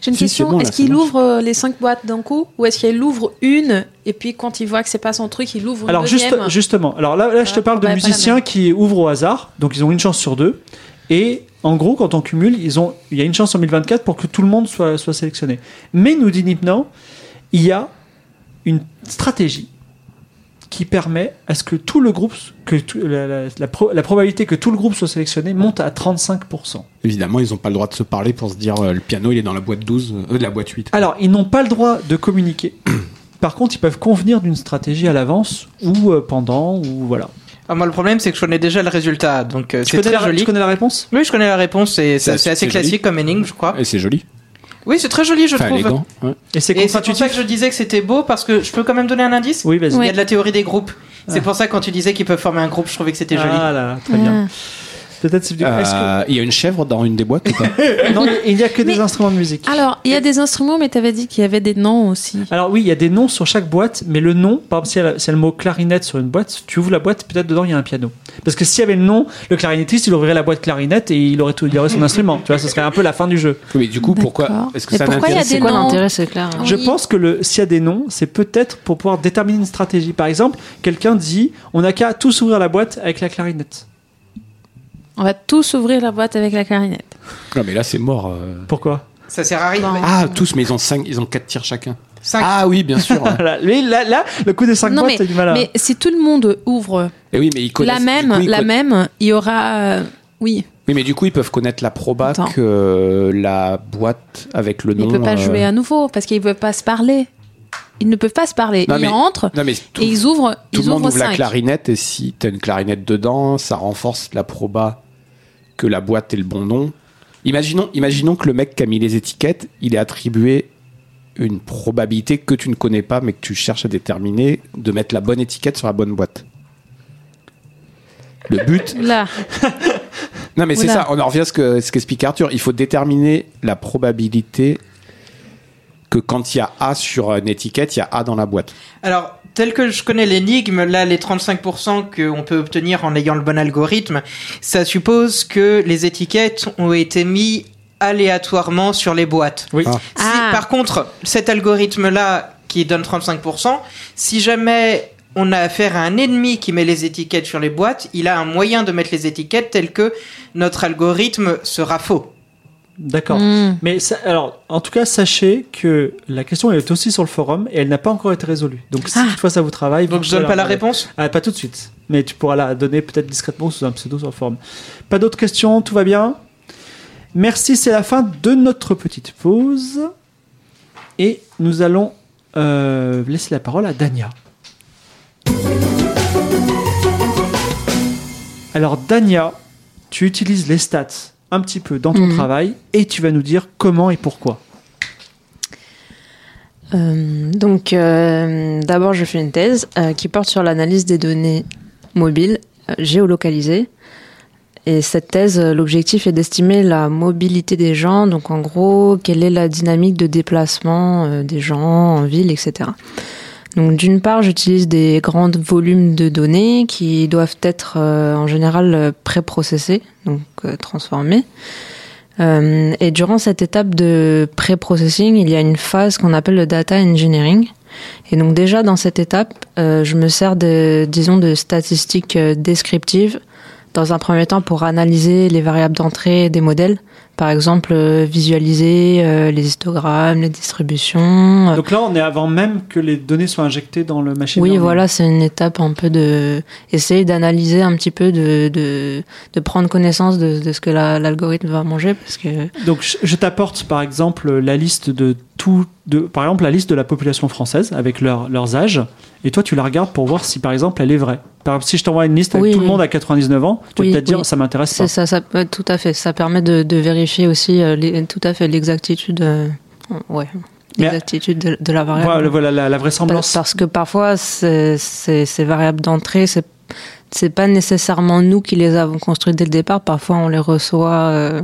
J'ai une Si, question. bon, est-ce qu'il ouvre euh, les cinq boîtes d'un coup ou est-ce qu'il ouvre une et puis quand il voit que c'est pas son truc, il ouvre une Alors deuxième justement, alors là, là je te parle de musiciens qui ouvrent au hasard, donc ils ont une chance sur deux. Et en gros, quand on cumule, ils ont, il y a une chance sur 1024 pour que tout le monde soit, soit sélectionné. Mais nous dit Nipnan, il y a une stratégie qui permet à ce que tout le groupe, que tout- la, la- la pro- la probabilité que tout le groupe soit sélectionné monte à 35%. Évidemment, ils n'ont pas le droit de se parler pour se dire euh, le piano il est dans la boîte 12, euh, de la boîte 8. Alors, ils n'ont pas le droit de communiquer. Par contre, ils peuvent convenir d'une stratégie à l'avance ou euh, pendant ou voilà. Ah, moi, le problème, c'est que je connais déjà le résultat, donc euh, c'est très la, joli. tu connais la réponse? Oui, je connais la réponse, c'est assez classique joli. comme énigme, je crois. Et c'est joli. Oui, c'est très joli, je Enfin, trouve. élégant. ouais. Et c'est pour ça que je disais que c'était beau, parce que je peux quand même donner un indice Oui, vas-y. Il y a de la théorie des groupes. C'est pour ça que quand tu disais qu'ils peuvent former un groupe, je trouvais que c'était joli. Ah là, très bien. Peut-être du- Euh, Il y a une chèvre dans une des boîtes ou pas que- Non, il n'y a que des instruments de musique. Alors, il y a des instruments, mais tu avais dit qu'il y avait des noms aussi. Alors oui, il y a des noms sur chaque boîte, mais le nom, par exemple, a, s'il y a le mot clarinette sur une boîte, tu ouvres la boîte, peut-être dedans il y a un piano. Parce que s'il y avait le nom, le clarinettiste, il ouvrirait la boîte clarinette et il aurait, tout, il aurait son instrument. Tu vois, ce serait un peu la fin du jeu. Oui, Mais du coup, pourquoi. Est-ce que Mais ça pourquoi il y a n'intéresse des C'est quoi noms l'intérêt, c'est clair hein. Oui. Je pense que le, s'il y a des noms, c'est peut-être pour pouvoir déterminer une stratégie. Par exemple, quelqu'un dit, on n'a qu'à tous ouvrir la boîte avec la clarinette. On va tous ouvrir la boîte avec la clarinette. Non, mais là, c'est mort. euh. Pourquoi? Ça sert à rien. Ah, tous, mais ils ont cinq, ils ont quatre tirs chacun. Cinq. Ah oui, bien sûr. ouais. Là, là, le coup des 5 Non, boîtes, mais- c'est du mal à... Mais si tout le monde ouvre Et oui, mais ils connaissent. la du même, coup, ils la conna- même, il y aura. euh, oui, Oui, mais du coup, ils peuvent connaître la proba Attends. que euh, la boîte avec le mais nom. ils ne peuvent pas euh, jouer à nouveau parce qu'ils ne peuvent pas se parler. Ils ne peuvent pas se parler. Non, ils mais rentrent Non, mais tout, et ils ouvrent, tout ils le monde ouvrent ouvre la cinq. clarinette et si t'as une clarinette dedans, ça renforce la proba que la boîte est le bon nom. Imaginons, imaginons que le mec qui a mis les étiquettes, il est attribué une probabilité que tu ne connais pas mais que tu cherches à déterminer de mettre la bonne étiquette sur la bonne boîte. Le but, Là, non mais c'est ça, on en revient à ce que ce qu'explique Arthur. Il faut déterminer la probabilité que quand il y a A sur une étiquette, il y a A dans la boîte. Alors, tel que je connais l'énigme, là, les 35% qu'on peut obtenir en ayant le bon algorithme, ça suppose que les étiquettes ont été mises aléatoirement sur les boîtes. Oui. Ah. Si- Ah. Par contre, cet algorithme-là, qui donne 35%, si jamais on a affaire à un ennemi qui met les étiquettes sur les boîtes, il a un moyen de mettre les étiquettes tel que notre algorithme sera faux. D'accord. Hmm. Mais ça- alors, en tout cas, sachez que la question elle est aussi sur le forum et elle n'a pas encore été résolue. Donc, si Ah. toutefois ça vous travaille, Donc vous je donne pas la réponse? Ah, pas tout de suite, mais tu pourras la donner peut-être discrètement sous un pseudo sur le forum. Pas d'autres questions, tout va bien? Merci, c'est la fin de notre petite pause. Et nous allons euh, laisser la parole à Dania. Alors, Dania, tu utilises les stats un petit peu dans ton Mhm. travail et tu vas nous dire comment et pourquoi. Euh, donc, euh, d'abord, je fais une thèse euh, qui porte sur l'analyse des données mobiles géolocalisées. Et cette thèse, l'objectif est d'estimer la mobilité des gens. Donc, en gros, quelle est la dynamique de déplacement des gens en ville, etc. Donc, d'une part, j'utilise des grands volumes de données qui doivent être euh, en général euh, préprocessés, donc euh, transformés. Euh, et durant cette étape de pré-processing, il y a une phase qu'on appelle le data engineering. Et donc déjà dans cette étape, euh, je me sers de, disons, de statistiques descriptives dans un premier temps pour analyser les variables d'entrée des modèles. Par exemple, euh, visualiser euh, les histogrammes, les distributions. euh, Donc là, on est avant même que les données soient injectées dans le machine oui, learning. voilà, c'est une étape un peu de essayer d'analyser un petit peu, de, de, de prendre connaissance de, de ce que la- l'algorithme va manger, parce que Donc je, je t'apporte par exemple la liste de tout, de, par exemple la liste de la population française avec leur- leurs âges, et toi tu la regardes pour voir si par exemple elle est vraie. Par exemple, si je t'envoie une liste avec Oui, tout le monde à 99 ans, tu Oui, vas peut-être dire ça m'intéresse pas. C'est ça, ça tout à fait. Ça permet de, de vérifier aussi euh, les- tout à fait l'exactitude, euh, ouais, l'exactitude de, de la variable. Voilà, voilà la, vraisemblance. Parce que parfois, ces variables d'entrée, c'est c'est pas nécessairement nous qui les avons construites dès le départ. Parfois, on les reçoit euh,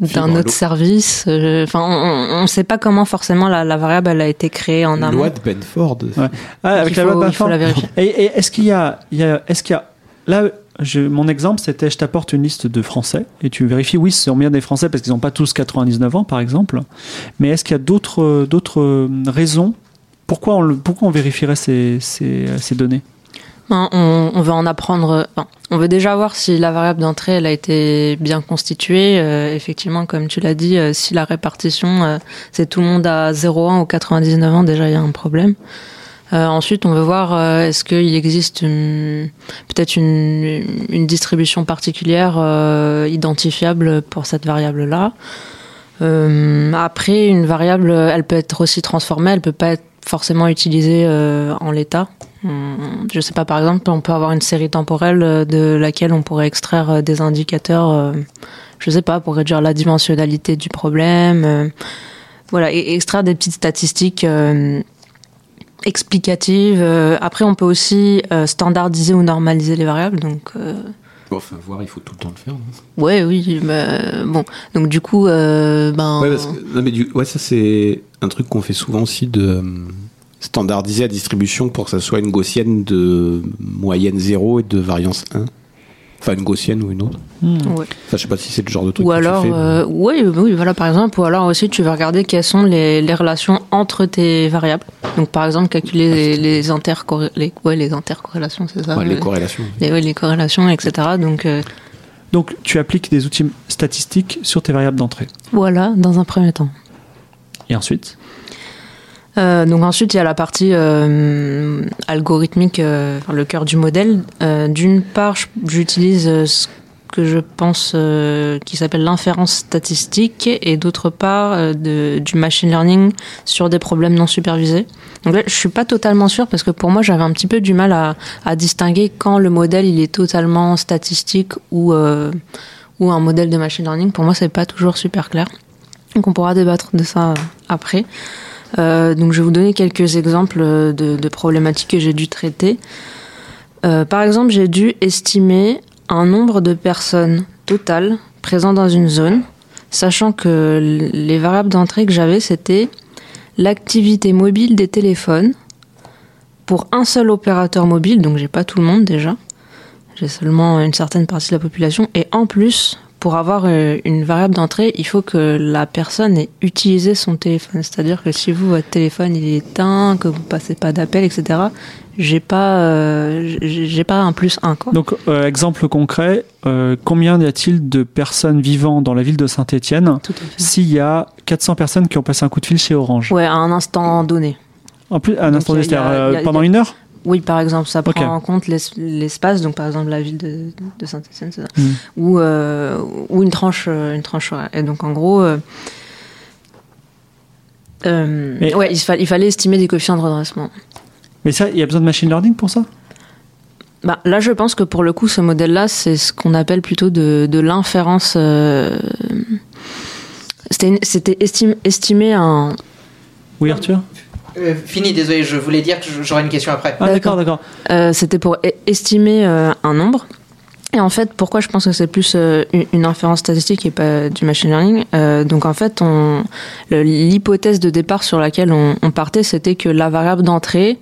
d'un autre service. Euh, Enfin, on ne sait pas comment forcément la, la variable elle a été créée en amont. Loi de Benford. Ah, avec il la loi de Benford. la vérifier. Et, et est-ce qu'il y a, il y a- est-ce qu'il y a là je- mon exemple, c'était je t'apporte une liste de Français et tu vérifies, oui, ce sont bien des Français parce qu'ils n'ont pas tous 99 ans, par exemple. Mais est-ce qu'il y a d'autres d'autres euh, raisons? Pourquoi on, pourquoi on vérifierait ces, ces, ces données? Ben, on, on veut en apprendre. on veut déjà voir si la variable d'entrée elle a été bien constituée. Euh, effectivement, comme tu l'as dit, euh, si la répartition euh, c'est tout le monde à 0,1 ou 99 ans, déjà il y a un problème. Euh, ensuite, on veut voir est-ce qu'il existe peut-être une, distribution particulière identifiable pour cette variable-là. Après, une variable, elle peut être aussi transformée, elle peut pas être forcément utilisée en l'état. Hum, Je sais pas, par exemple, on peut avoir une série temporelle euh, de laquelle on pourrait extraire euh, des indicateurs, euh, je sais pas, pour réduire la dimensionnalité du problème. voilà, et extraire des petites statistiques explicatives. Après, on peut aussi standardiser ou normaliser les variables. Donc, Bon, enfin, voir, il faut tout le temps le faire. non? Ouais, oui, bah, bon. Donc, du coup, euh, ben. Ouais, parce que, non, mais du, ouais, ça c'est un truc qu'on fait souvent aussi de standardiser la distribution pour que ça soit une gaussienne de moyenne 0 et de variance 1. Enfin, une gaussienne ou une autre. Ouais. Enfin, je sais pas si c'est le genre de truc Ou que alors, tu fais. mais- euh, oui, oui, voilà, par exemple, ou alors aussi tu vas regarder quelles sont les, les relations entre tes variables. Donc, par exemple, calculer les, les, intercorré- les, ouais, les intercorrélations, c'est ça Ouais, les le- corrélations. les, ouais, les corrélations, etc. Donc, euh, Donc, tu appliques des outils statistiques sur tes variables d'entrée. voilà, dans un premier temps. Et ensuite donc ensuite, il y a la partie euh, algorithmique, euh, le cœur du modèle. Euh, D'une part, j'utilise euh, ce que je pense euh, qui s'appelle l'inférence statistique, et d'autre part euh, du machine learning sur des problèmes non supervisés. Donc là, je suis pas totalement sûre parce que pour moi, j'avais un petit peu du mal à, à distinguer quand le modèle il est totalement statistique ou euh, ou un modèle de machine learning. Pour moi, c'est pas toujours super clair. Donc on pourra débattre de ça euh, après. Euh, donc je vais vous donner quelques exemples euh, de, problématiques que j'ai dû traiter. Euh, par exemple, j'ai dû estimer un nombre de personnes totales présentes dans une zone, sachant que les variables d'entrée que j'avais, c'était l'activité mobile des téléphones pour un seul opérateur mobile, donc j'ai pas tout le monde déjà, j'ai seulement une certaine partie de la population, et en plus, pour avoir euh, une variable d'entrée, il faut que la personne ait utilisé son téléphone. C'est-à-dire que si vous, votre téléphone il est éteint, que vous passez pas d'appel, etc., j'ai pas, euh, j'ai pas un plus un quoi. Donc, euh, exemple concret, euh, combien y a-t-il de personnes vivant dans la ville de fait. s'il y a 400 personnes qui ont passé un coup de fil chez Orange? Ouais, à un instant donné. En plus, à un Donc, instant donné, pendant une heure? Oui, par exemple, ça prend en compte l'es- l'espace, donc par exemple la ville de, de Saint-Etienne, c'est ça Mm. ou, euh, ou une tranche, euh, une tranche horaire. Et donc en gros, euh, euh, Mais- ouais, il, fa- il fallait estimer des coefficients de redressement. Mais ça, il y a besoin de machine learning pour ça? Bah, là, je pense que pour le coup, ce modèle-là, c'est ce qu'on appelle plutôt de, de l'inférence. euh, C'était estime- estimé un. Oui, Arthur? Euh, fini, désolé, je voulais dire que j'aurais une question après. Ah, d'accord, d'accord. Euh, C'était pour estimer euh, un nombre. Et en fait, pourquoi je pense que c'est plus euh, une- inférence statistique et pas du machine learning Euh, Donc en fait, l'hypothèse de départ sur laquelle on, on partait, c'était que la variable d'entrée,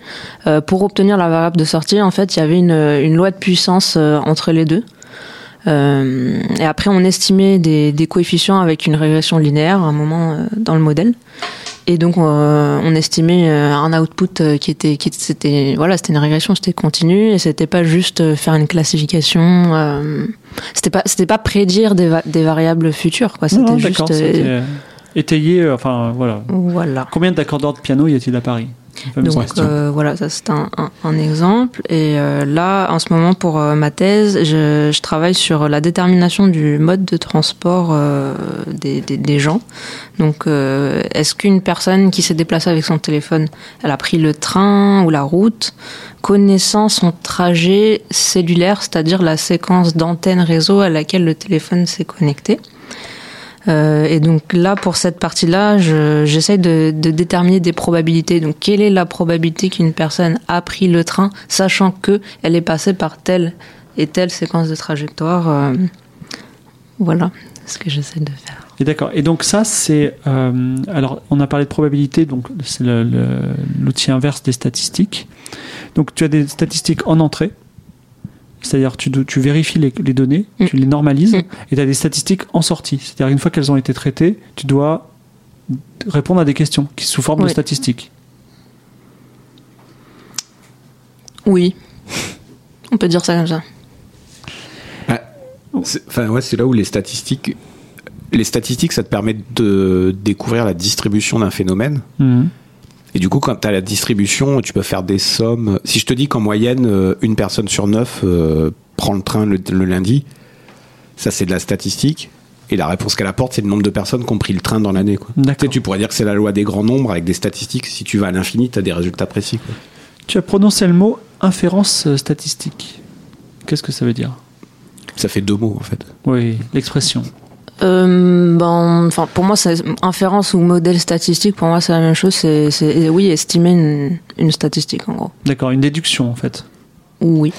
euh, pour obtenir la variable de sortie, en fait, il y avait une, une loi de puissance euh, entre les deux. Euh, et après, on estimait des, des coefficients avec une régression linéaire à un moment euh, dans le modèle. Et donc, euh, on estimait euh, un output euh, qui était, qui c'était, voilà, c'était une régression, c'était continu, et c'était pas juste euh, faire une classification. euh, c'était pas, c'était pas prédire des, va- des variables futures, quoi. C'était juste. euh, euh, euh, enfin voilà. voilà. Combien d'accords de piano y a-t-il à Paris? Donc euh, voilà, ça c'est un, un, un exemple. Et euh, là, en ce moment, pour euh, ma thèse, je, je travaille sur la détermination du mode de transport euh, des, des, des gens. Donc, euh, est-ce qu'une personne qui s'est déplacée avec son téléphone, elle a pris le train ou la route, connaissant son trajet cellulaire, c'est-à-dire la séquence d'antennes réseau à laquelle le téléphone s'est connecté euh, et donc là, pour cette partie-là, je- j'essaie de, déterminer des probabilités. Donc, quelle est la probabilité qu'une personne a pris le train, sachant que elle est passée par telle et telle séquence de trajectoire euh, Voilà ce que j'essaie de faire. Et d'accord. Et donc ça, c'est euh, alors on a parlé de probabilité, donc c'est l'outil inverse des statistiques. Donc tu as des statistiques en entrée. C'est-à-dire tu, tu vérifies les, les données, Mm. tu les normalises Mm. et tu as des statistiques en sortie. C'est-à-dire une fois qu'elles ont été traitées, tu dois répondre à des questions qui sous forme de statistiques. Oui. On peut dire ça comme ça. C'est- Enfin, ouais, c'est là où les statistiques. Les statistiques, ça te permet de découvrir la distribution d'un phénomène. Mhm. Et du coup, quand tu as la distribution, tu peux faire des sommes. Si je te dis qu'en moyenne, euh, une personne sur neuf euh, prend le train le, le lundi, ça c'est de la statistique. Et la réponse qu'elle apporte, c'est le nombre de personnes qui ont pris le train dans l'année. quoi. Tu, sais, D'accord. tu pourrais dire que c'est la loi des grands nombres avec des statistiques. Si tu vas à l'infini, tu as des résultats précis. quoi. Tu as prononcé le mot inférence euh, statistique. Qu'est-ce que ça veut dire? Ça fait deux mots en fait. Oui, l'expression. Euh, ben, enfin, pour moi, c'est inférence ou modèle statistique. Pour moi, c'est la même chose. C'est, c'est- oui, estimer une, une statistique, en gros. D'accord, une déduction en fait. Oui.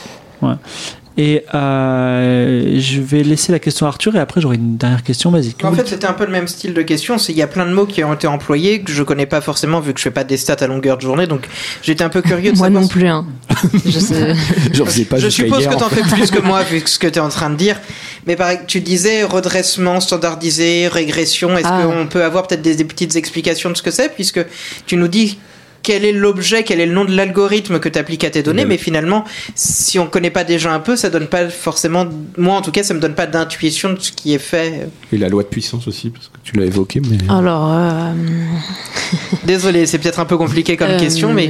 Et euh, je vais laisser la question à Arthur et après j'aurai une dernière question. Vas-y. que En fait, c'était un peu le même style de question. C'est il y a plein de mots qui ont été employés que je connais pas forcément vu que je fais pas des stats à longueur de journée. Donc j'étais un peu curieux de Moi savoir non plus, hein. Je sais. Pas je suppose hier, que en t'en fait. fais plus que moi vu ce que tu es en train de dire. Mais pareil, tu disais redressement standardisé, régression. Est-ce Ah. qu'on peut avoir peut-être des, des petites explications de ce que c'est puisque tu nous dis quel est l'objet, quel est le nom de l'algorithme que tu appliques à tes données, Mhm. mais finalement, si on connaît pas déjà un peu, ça donne pas forcément, moi en tout cas, ça me donne pas d'intuition de ce qui est fait. Et la loi de puissance aussi, parce que tu l'as évoqué. Mais... Alors, euh, Désolé, c'est peut-être un peu compliqué comme euh, question, mais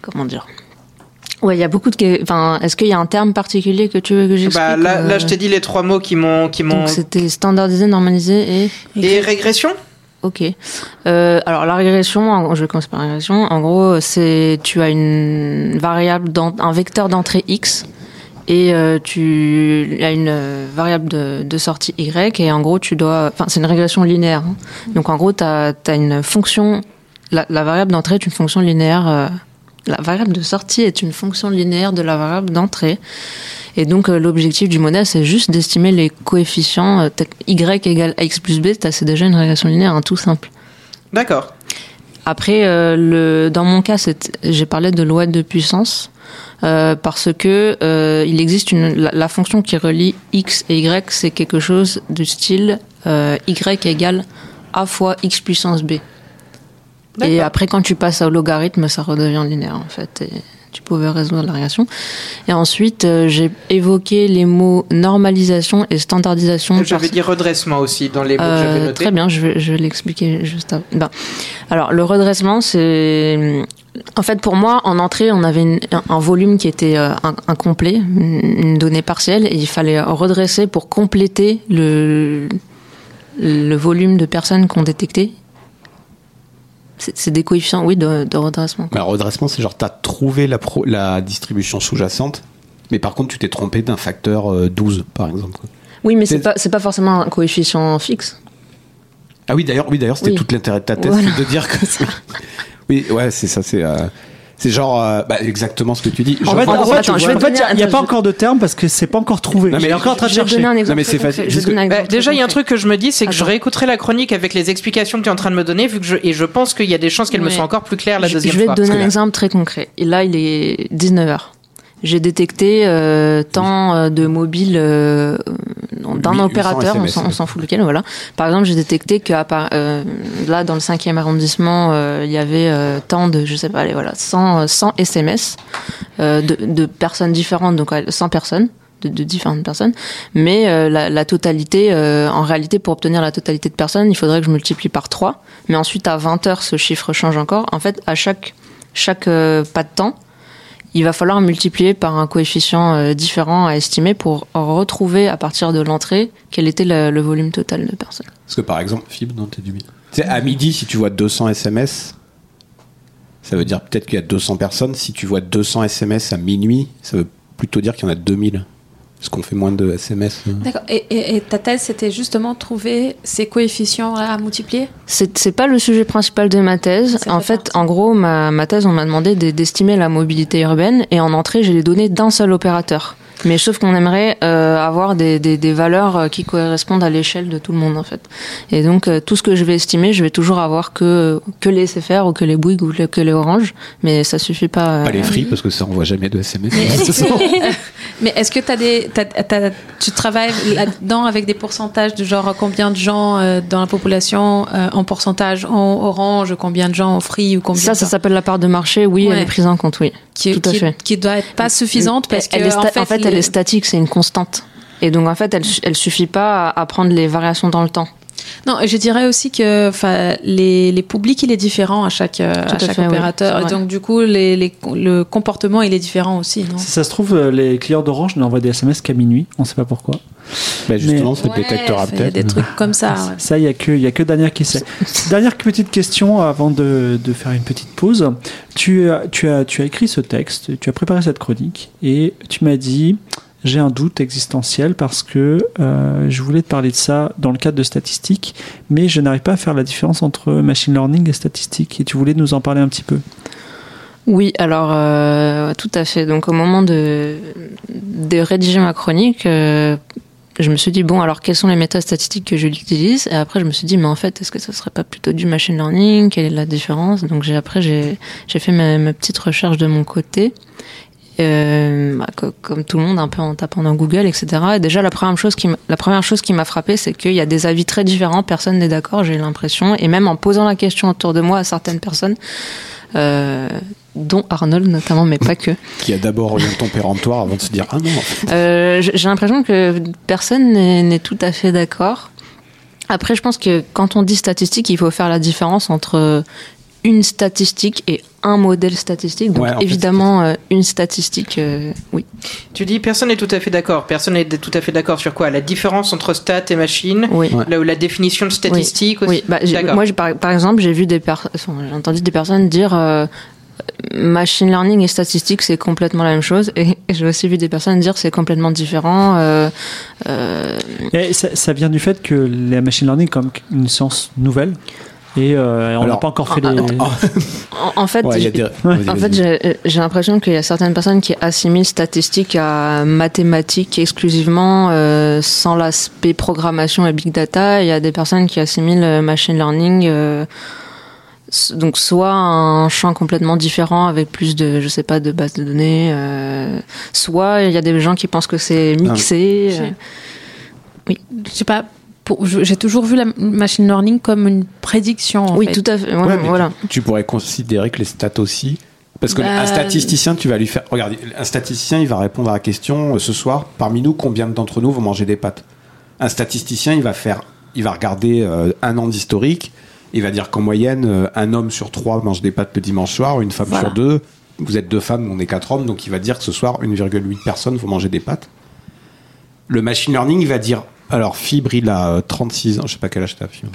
comment dire? Ouais, il y a beaucoup de. Enfin, est-ce qu'il y a un terme particulier que tu veux que j'explique bah, là, euh, là, je t'ai dit les trois mots qui m'ont, qui m'ont. Donc c'était standardisé, normalisé et. Et régression? Ok. Euh, alors la régression, je vais commencer par la régression. En gros, c'est tu as une variable, d'en- un vecteur d'entrée x et euh, tu as une euh, variable de, sortie y et en gros tu dois, enfin c'est une régression linéaire. hein. Donc en gros tu as, une fonction, la variable d'entrée est une fonction linéaire. La variable de sortie est une fonction linéaire de la variable d'entrée. Et donc euh, l'objectif du modèle, c'est juste d'estimer les coefficients euh, y égale x plus b. C'est déjà une régression linéaire, hein, tout simple. D'accord. Après, euh, le, dans mon cas, j'ai parlé de loi de puissance parce que il existe une la, la fonction qui relie x et y, c'est quelque chose du style y égale a fois x puissance b. Et après, quand tu passes au logarithme, ça redevient linéaire en fait. Et tu pouvais résoudre la régression. Et ensuite, euh, j'ai évoqué les mots normalisation et standardisation. J'avais dit redressement aussi dans les mots que euh, j'avais notés. Très bien, je vais, je vais l'expliquer juste avant. Ben, alors, le redressement, c'est. En fait, pour moi, en entrée, on avait une- un, volume qui était euh, in- incomplet, une, une donnée partielle, et il fallait redresser pour compléter le, le volume de personnes qu'on détectait. C'est des coefficients, oui, de, de redressement. Bah, redressement, c'est genre, tu as trouvé la, pro- la distribution sous-jacente, mais par contre, tu t'es trompé d'un facteur euh, 12, par exemple. Oui, mais c'est pas, pas forcément un coefficient fixe. Ah oui, d'ailleurs, oui, d'ailleurs, c'était Oui. tout l'intérêt de ta thèse, Voilà. de dire que. oui, ouais, c'est ça, c'est. euh, c'est genre euh, bah, exactement ce que tu dis. En fait, en il n'y a, pas encore de terme parce que c'est pas encore trouvé. Non, mais il est encore en train de Je vais chercher. donner un exemple. Non, mais c'est facile, Bah, déjà, il y a un truc que je me dis, c'est que je réécouterai la chronique avec les explications que tu es en train de me donner, vu que je, et je pense qu'il y a des chances qu'elles me soient encore plus claires la Je- deuxième je vais fois. te donner un exemple très concret. Et là, il est 19h. J'ai détecté euh, tant euh, de mobiles euh, d'un 800 opérateur, on SMS, s'en- on s'en fout lequel, voilà. Par exemple, j'ai détecté que euh, là, dans le 5e arrondissement, euh, il y avait euh, tant de, je sais pas, allez, voilà, 100, euh, 100 SMS euh, de, de personnes différentes, donc euh, 100 personnes. De, de différentes personnes, mais euh, la, la totalité, euh, en réalité, pour obtenir la totalité de personnes, il faudrait que je multiplie par 3. Mais ensuite, à 20 heures, ce chiffre change encore. En fait, à chaque, chaque euh, pas de temps, il va falloir multiplier par un coefficient euh, différent à estimer pour retrouver à partir de l'entrée quel était le, volume total de personnes. Parce que par exemple, Fib, non, t'es du à midi, si tu vois 200 SMS, ça veut dire peut-être qu'il y a 200 personnes. Si tu vois 200 SMS à minuit, ça veut plutôt dire qu'il y en a 2000. Parce qu'on fait moins de SMS. euh. D'accord. Et, et- et ta thèse, c'était justement trouver ces coefficients à multiplier? C'est pas le sujet principal de ma thèse. En fait en gros, ma, ma thèse, on m'a demandé de- d'estimer la mobilité urbaine et en entrée, j'ai les données d'un seul opérateur. Mais sauf qu'on aimerait euh, avoir des, des, des valeurs euh, qui correspondent à l'échelle de tout le monde en fait. Et donc euh, tout ce que je vais estimer, je vais toujours avoir que que les SFR ou que les Bouygues ou le- que les Orange, mais ça suffit pas. euh, Pas les free parce que ça envoie jamais de SMS. Mais est-ce que, mais est-ce que t'as des, t'as- t'as- tu travailles là-dedans avec des pourcentages de genre combien de gens euh, dans la population euh, en pourcentage en orange, combien de gens en free ou combien Ça, de ça s'appelle la part de marché. Oui, Ouais. elle est prise en compte. Oui. qui, tout à qui, fait. qui doit être pas suffisante parce que elle est sta- en fait, elle les- est statique, c'est une constante. Et donc en fait, elle, elle suffit pas à prendre les variations dans le temps. Non, je dirais aussi que les, les publics il est différent à chaque euh, à chaque fait, opérateur et donc du coup les, les- le comportement il est différent aussi non? Si ça se trouve, euh, les clients d'Orange n'envoient des SMS qu'à minuit. On sait pas pourquoi. Bah, justement, c'est Ouais, fait des tête. trucs comme ça. ouais. Ça, il y a que, il y a que Daniel qui sait. Dernière petite question avant de, de faire une petite pause. Tu as, tu as, tu as écrit ce texte, tu as préparé cette chronique et tu m'as dit j'ai un doute existentiel parce que euh, je voulais te parler de ça dans le cadre de statistiques, mais je n'arrive pas à faire la différence entre machine learning et statistique. Et tu voulais nous en parler un petit peu. Oui, alors euh, tout à fait. Donc au moment de, de rédiger ma chronique, euh, je me suis dit bon, alors quelles sont les méthodes statistiques que j'utilise Et après, je me suis dit mais en fait, est-ce que ça serait pas plutôt du machine learning? Quelle est la différence? Donc j'ai après j'ai j'ai fait ma, ma petite recherche de mon côté. Euh, bah, co- comme tout le monde, un peu en tapant dans Google, etc. Et déjà, la première chose qui m'a- la première chose qui m'a frappé, c'est qu'il y a des avis très différents. Personne n'est d'accord, j'ai l'impression. Et même en posant la question autour de moi à certaines personnes, euh, dont Arnold notamment, mais pas que. Qui a d'abord eu un ton péremptoire avant de se dire Ah non. Euh, J'ai l'impression que personne n'est tout à fait d'accord. Après, je pense que quand on dit statistique, il faut faire la différence entre une statistique et un modèle statistique. Donc Ouais, en fait, évidemment, euh, une statistique, euh, oui. Tu dis personne n'est tout à fait d'accord. Personne n'est tout à fait d'accord sur quoi? La différence entre stat et machine Oui. Où la définition de statistique aussi? Oui, bah, j'ai- D'accord. moi, par, par exemple, j'ai vu des per- enfin, j'ai entendu des personnes dire euh, machine learning et statistique c'est complètement la même chose, et, et j'ai aussi vu des personnes dire c'est complètement différent. euh, euh, Et ça, ça vient du fait que la machine learning est comme une science nouvelle? Et euh, on n'a pas encore fait ah, les. en, en fait, Ouais, a j'ai- des- En fait, l'impression qu'il y a certaines personnes qui assimilent statistique à mathématiques exclusivement, euh, sans l'aspect programmation et big data. Il y a des personnes qui assimilent euh, machine learning, euh, donc soit un champ complètement différent avec plus de, je sais pas, de bases de données, euh, soit il y a des gens qui pensent que c'est mixé. Euh. Je sais pas. J'ai toujours vu la machine learning comme une prédiction. en oui, fait. tout à fait. ouais, Ouais, mais voilà. Tu pourrais considérer que les stats aussi. Parce que Bah, un statisticien, tu vas lui faire. Regarde, un statisticien, il va répondre à la question euh, ce soir, parmi nous, combien d'entre nous vont manger des pâtes? Un statisticien, il va faire. Il va regarder euh, un an d'historique. Il va dire qu'en moyenne, euh, un homme sur trois mange des pâtes le dimanche soir, une femme Voilà. sur deux. Vous êtes deux femmes, on est quatre hommes, donc il va dire que ce soir, 1,8 personnes vont manger des pâtes. Le machine learning, il va dire alors, Fibre, il a euh, 36 ans, je sais pas quel âge t'as, Fibre.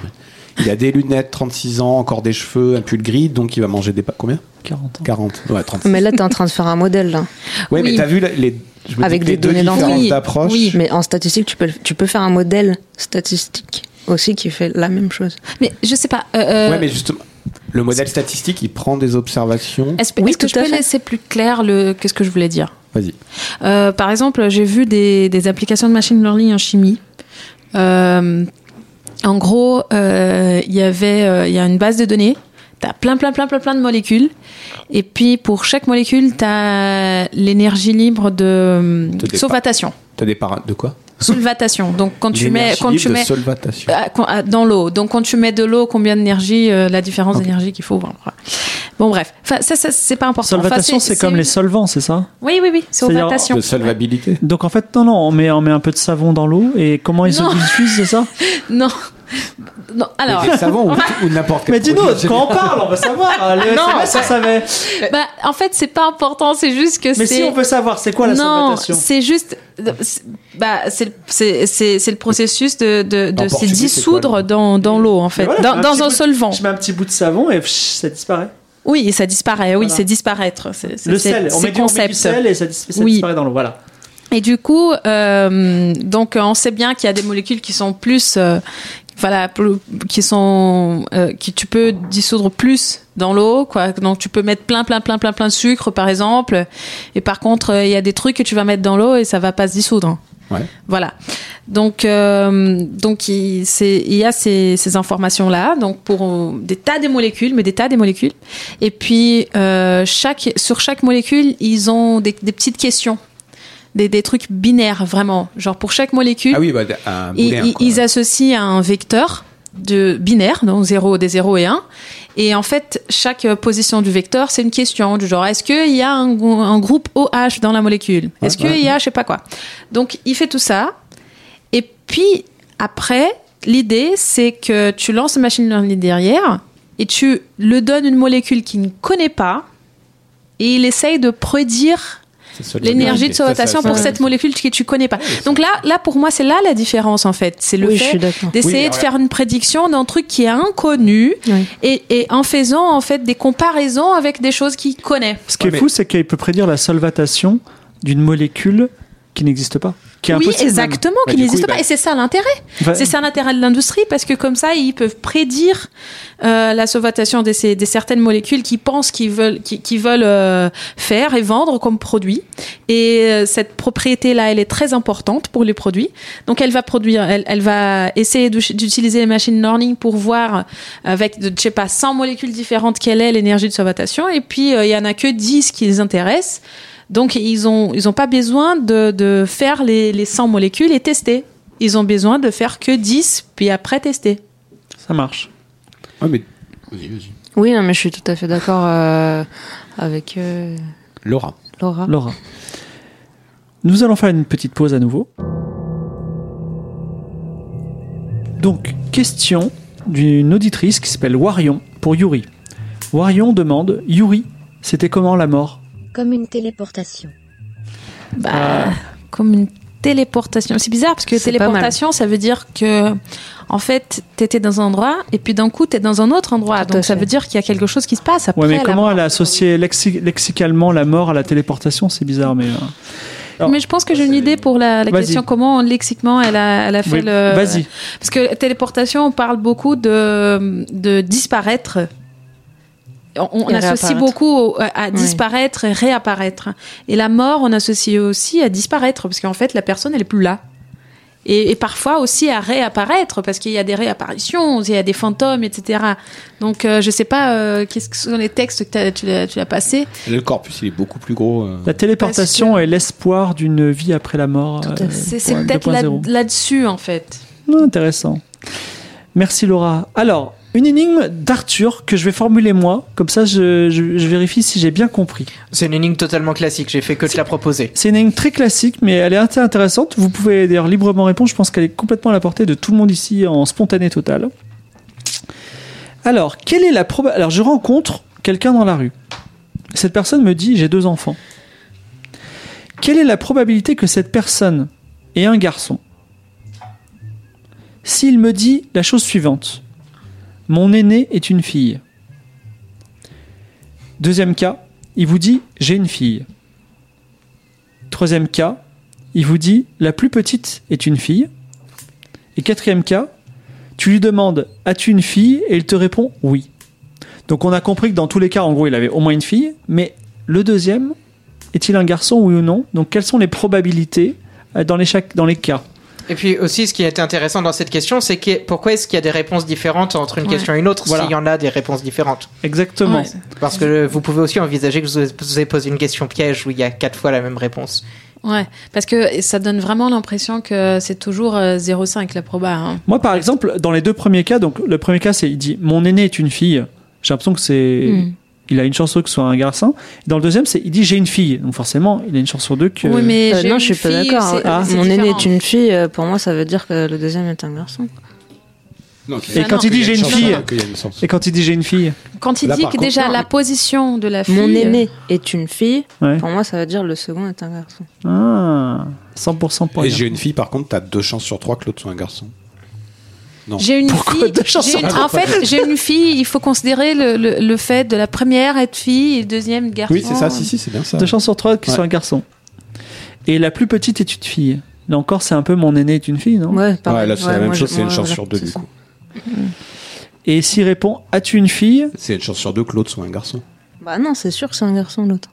Il a des lunettes, 36 ans, encore des cheveux, un pull gris, donc il va manger des pâtes. Combien 40 ans. 40. Ouais, 36. Mais là, tu es en train de faire un modèle. Là. Ouais, Oui. mais t'as vu les, je me dis Avec que des les deux données différences d'entrée. d'approche. Oui. Mais en statistique, tu peux, tu peux faire un modèle statistique aussi qui fait la même chose. Mais je sais pas. euh, euh, Ouais, mais justement, le modèle statistique, il prend des observations. Est-ce Oui, que je peux fait. laisser plus clair le qu'est-ce que je voulais dire? Vas-y. Euh, Par exemple, j'ai vu des, des applications de machine learning en chimie. Euh, en gros, euh, il y avait euh, il y a une base de données. T'as plein plein plein plein plein de molécules. Et puis pour chaque molécule, t'as l'énergie libre de De départ. solvatation. T'as des para... De quoi? Solvatation. Donc quand tu mets quand tu mets solvatation. ah, ah, dans l'eau. Donc quand tu mets de l'eau, combien d'énergie, euh, la différence d'énergie qu'il faut. Bon, voilà. Bon, bref, enfin, ça, ça c'est pas important. Solvatation, Enfin, c'est comme les solvants, c'est ça? Oui, oui, oui, solvatation. De solvabilité. Donc en fait, non, non, on met, on met un peu de savon dans l'eau et comment il Non. se diffuse, c'est ça? Non, non. Alors, des savons ou, ou n'importe quel Mais dis-nous, quand on parle, on veut savoir. Les Non, SMS, on savait. bah, en fait, c'est pas important. C'est juste que Mais si on veut savoir, c'est quoi la non, c'est juste, c'est- bah, c'est le- processus de de, de se dissoudre quoi, dans dans l'eau en fait, voilà, dans, un solvant. Je mets un petit bout de savon et pff, ça disparaît. Oui, et ça disparaît. Oui, Voilà. c'est disparaître. Le sel, on met, du, on met du concept. sel et ça, dis- ça Oui. disparaît dans l'eau. Voilà. Et du coup, euh, donc on sait bien qu'il y a des molécules qui sont plus, euh, voilà, qui sont, euh, qui tu peux dissoudre plus dans l'eau, quoi. Donc tu peux mettre plein, plein, plein, plein, plein de sucre, par exemple. Et par contre, euh, il y a des trucs que tu vas mettre dans l'eau et ça va pas se dissoudre. Ouais. Voilà. Donc, euh, donc il, il y a ces, ces informations-là, donc pour euh, des tas de molécules, mais des tas de molécules. Et puis, euh, chaque, sur chaque molécule, ils ont des, des petites questions, des, des trucs binaires, vraiment. Genre, pour chaque molécule, Ah oui, bah, un ils, associent un vecteur de binaire, donc 0, des 0 et 1. Et en fait, chaque position du vecteur, c'est une question du genre, est-ce qu'il y a un, groupe OH dans la molécule? Est-ce qu'il y a, je sais pas quoi? Donc, il fait tout ça. Et puis, après, l'idée, c'est que tu lances le machine learning derrière et tu le donnes une molécule qu'il ne connaît pas et il essaye de prédire l'énergie de sauvetation pour ça. cette molécule que tu connais pas. Donc là, là pour moi, c'est là la différence en fait. C'est le Oui, fait d'essayer Oui, de faire une prédiction d'un truc qui est inconnu Oui. et, et en faisant en fait des comparaisons avec des choses qu'il connaît. Ce qui est fou, c'est qu'il peut prédire la solvatation d'une molécule qui n'existe pas. Qui est Oui, même. exactement, Bah, qui coup, n'existe pas. Et c'est ça l'intérêt. C'est ça l'intérêt de l'industrie parce que comme ça, ils peuvent prédire euh, la sauvetation de, ces, de certaines molécules qu'ils pensent qu'ils veulent, qu'ils qu'ils veulent euh, faire et vendre comme produit. Et euh, cette propriété-là, elle est très importante pour les produits. Donc, elle va produire, elle, elle va essayer de- d'utiliser les machine learning pour voir avec, de, je sais pas, 100 molécules différentes quelle est l'énergie de sauvetation. Et puis, il y en a que 10 qui les intéressent. Donc, ils ont, ils ont pas besoin de, de faire les, les 100 molécules et tester. Ils ont besoin de faire que 10, puis après tester. Ça marche. Ouais, mais... Vas-y, vas-y. Oui, non, mais je suis tout à fait d'accord euh, avec euh, Laura. Laura. Laura. Nous allons faire une petite pause à nouveau. Donc, question d'une auditrice qui s'appelle Warion pour Yuri. Warion demande Yuri, c'était comment la mort? Comme une téléportation. Bah, Ah. comme une téléportation. C'est bizarre parce que téléportation, ça veut dire que, en fait, t'étais dans un endroit et puis d'un coup, t'es dans un autre endroit. Tout Donc, ça veut dire qu'il y a quelque chose qui se passe après. Ouais, mais comment mort. elle a associé lexi- lexicalement la mort à la téléportation? C'est bizarre, mais. euh, Alors, Mais je pense que j'ai une idée pour la, question comment lexiquement elle a, elle a fait oui, le. Vas-y. Parce que téléportation, on parle beaucoup de, de disparaître. On, associe beaucoup au- à, disparaître et réapparaître. Et la mort, on associe aussi à disparaître, parce qu'en fait, la personne, elle est plus là. Et, et parfois aussi à réapparaître, parce qu'il y a des réapparitions, il y a des fantômes, etc. Donc, euh, je sais pas, euh, qu'est-ce que sont les textes que tu l'as tu l'as passé? Le corpus, il est beaucoup plus gros. euh. La téléportation est l'espoir d'une vie après la mort. Euh. C'est peut-être là- 2.0. là-dessus, en fait. Ah, Intéressant. Merci Laura. Alors, une énigme d'Arthur que je vais formuler moi, comme ça je, je- je vérifie si j'ai bien compris. C'est une énigme totalement classique, j'ai fait que te la proposer. C'est une énigme très classique, mais elle est assez intéressante. Vous pouvez d'ailleurs librement répondre. Je pense qu'elle est complètement à la portée de tout le monde ici en spontané total. Alors, quelle est la proba- Alors, je rencontre quelqu'un dans la rue. Cette personne me dit j'ai deux enfants. Quelle est la probabilité que cette personne ait un garçon? S'il me dit la chose suivante mon aîné est une fille. Deuxième cas, il vous dit j'ai une fille. Troisième cas, il vous dit la plus petite est une fille. Et quatrième cas, tu lui demandes as-tu une fille? Et il te répond oui. Donc on a compris que dans tous les cas, en gros, il avait au moins une fille. Mais le deuxième, est-il un garçon oui ou non? Donc quelles sont les probabilités euh, dans les, dans les cas? Et puis aussi, ce qui est intéressant dans cette question, c'est que pourquoi est-ce qu'il y a des réponses différentes entre une Ouais. question et une autre Voilà. s'il y en a des réponses différentes Exactement. Ouais. Parce que vous pouvez aussi envisager que je vous ai posé une question piège où il y a quatre fois la même réponse. Ouais, parce que ça donne vraiment l'impression que c'est toujours euh, 0,5 la proba. hein. Moi, par exemple, dans les deux premiers cas, donc le premier cas, c'est il dit mon aîné est une fille. J'ai l'impression que c'est. Hmm. Il a une chance sur deux que ce soit un garçon. Dans le deuxième, c'est il dit j'ai une fille. Donc forcément, il a une chance sur deux que. Oui, mais Euh, j'ai non, je suis pas d'accord. Ah. c'est Mon aîné est une fille, euh, pour moi, ça veut dire que le deuxième est un garçon. Non, Et quand non. il dit j'ai une fille. Et quand il dit j'ai une fille. Quand il Là, dit que contre, déjà non, la position de la fille. Mon aîné est une fille, Ouais. pour moi, ça veut dire le second est un garçon. Ah, 100% pour Et j'ai une fille, par contre, t'as deux chances sur trois que l'autre soit un garçon. J'ai une Pourquoi fille. j'ai une- en fait, j'ai une fille. Il faut considérer le, le, le fait de la première être fille et le deuxième garçon. Oui, c'est ça, si, si, c'est bien ça. Deux chances sur trois qu'il Ouais. soit un garçon. Et la plus petite est une fille. Là encore, c'est un peu mon aîné est une fille, non? Ouais, pareil. Ouais, là, c'est Ouais, la même chose, c'est une chance sur deux, du coup. Et s'il répond As-tu une fille? C'est une chance sur deux que l'autre soit un garçon. Bah non, c'est sûr que c'est un garçon l'autre.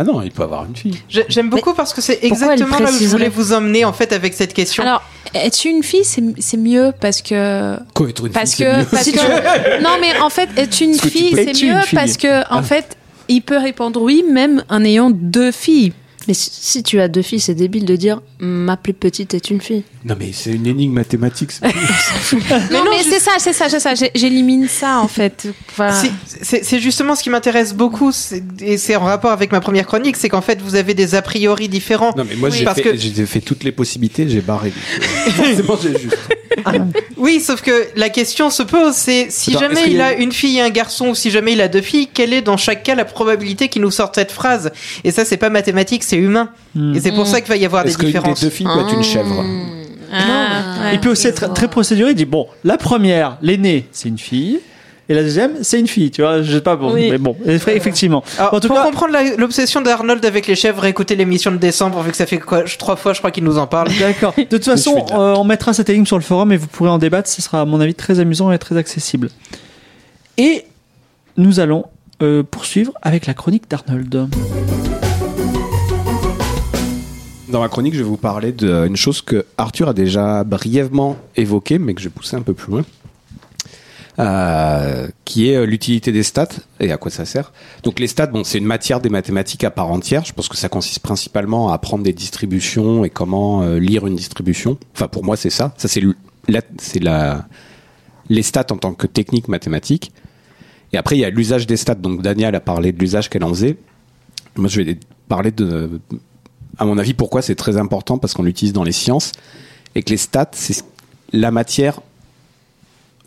Ah non, il peut avoir une fille. J'ai- J'aime beaucoup parce que c'est exactement là où je voulais vous emmener en fait avec cette question. Alors, être une fille, c'est c'est mieux parce que Quoi, être une parce fille, que c'est mieux? parce que non mais en fait être une fille c'est mieux parce que en fait il peut répondre oui même en ayant deux filles. Mais si, tu as deux filles, c'est débile de dire ma plus petite est une fille. Non, mais c'est une énigme mathématique. non, mais c'est ça, c'est ça, c'est ça. J'élimine ça en fait. C'est c'est justement ce qui m'intéresse beaucoup, et c'est en rapport avec ma première chronique, c'est qu'en fait vous avez des a priori différents. Non, mais moi, Oui. j'ai fait, que- j'ai fait toutes les possibilités, j'ai barré. c'est bon, j'ai juste. Oui, sauf que la question se pose, c'est si jamais il a a une- une fille et un garçon, ou si jamais il a deux filles, quelle est dans chaque cas la probabilité qu'il nous sorte cette phrase? Et ça, c'est pas mathématique, c'est humain. Hmm. Et c'est pour ça qu'il va y avoir des Est-ce que des différences. deux filles peut être une chèvre Ah, ouais. Il peut aussi être très procéduré. Il dit Bon, la première, l'aînée, c'est une fille. Et la deuxième, c'est une fille, tu vois. Je sais pas, bon, Oui. mais bon, effectivement. Alors, en tout pour cas, comprendre l'obsession d'Arnold avec les chèvres, écoutez l'émission de décembre, vu que ça fait quoi, trois fois, je crois qu'il nous en parle. D'accord. De toute façon, euh, on mettra cette énigme sur le forum et vous pourrez en débattre. Ce sera, à mon avis, très amusant et très accessible. Et nous allons euh, poursuivre avec la chronique d'Arnold. Dans ma chronique, je vais vous parler d'une chose que Arthur a déjà brièvement évoquée, mais que je vais pousser un peu plus loin, euh, qui est euh, l'utilité des stats et à quoi ça sert. Donc les stats, bon, c'est une matière des mathématiques à part entière. Je pense que ça consiste principalement à apprendre des distributions et comment euh, lire une distribution. Enfin, pour moi, c'est ça. Ça, c'est la, la, les stats en tant que technique mathématique. Et après, il y a l'usage des stats. Donc Daniel a parlé de l'usage qu'elle en faisait. Moi, je vais parler de, à mon avis, pourquoi c'est très important parce qu'on l'utilise dans les sciences et que les stats, c'est la matière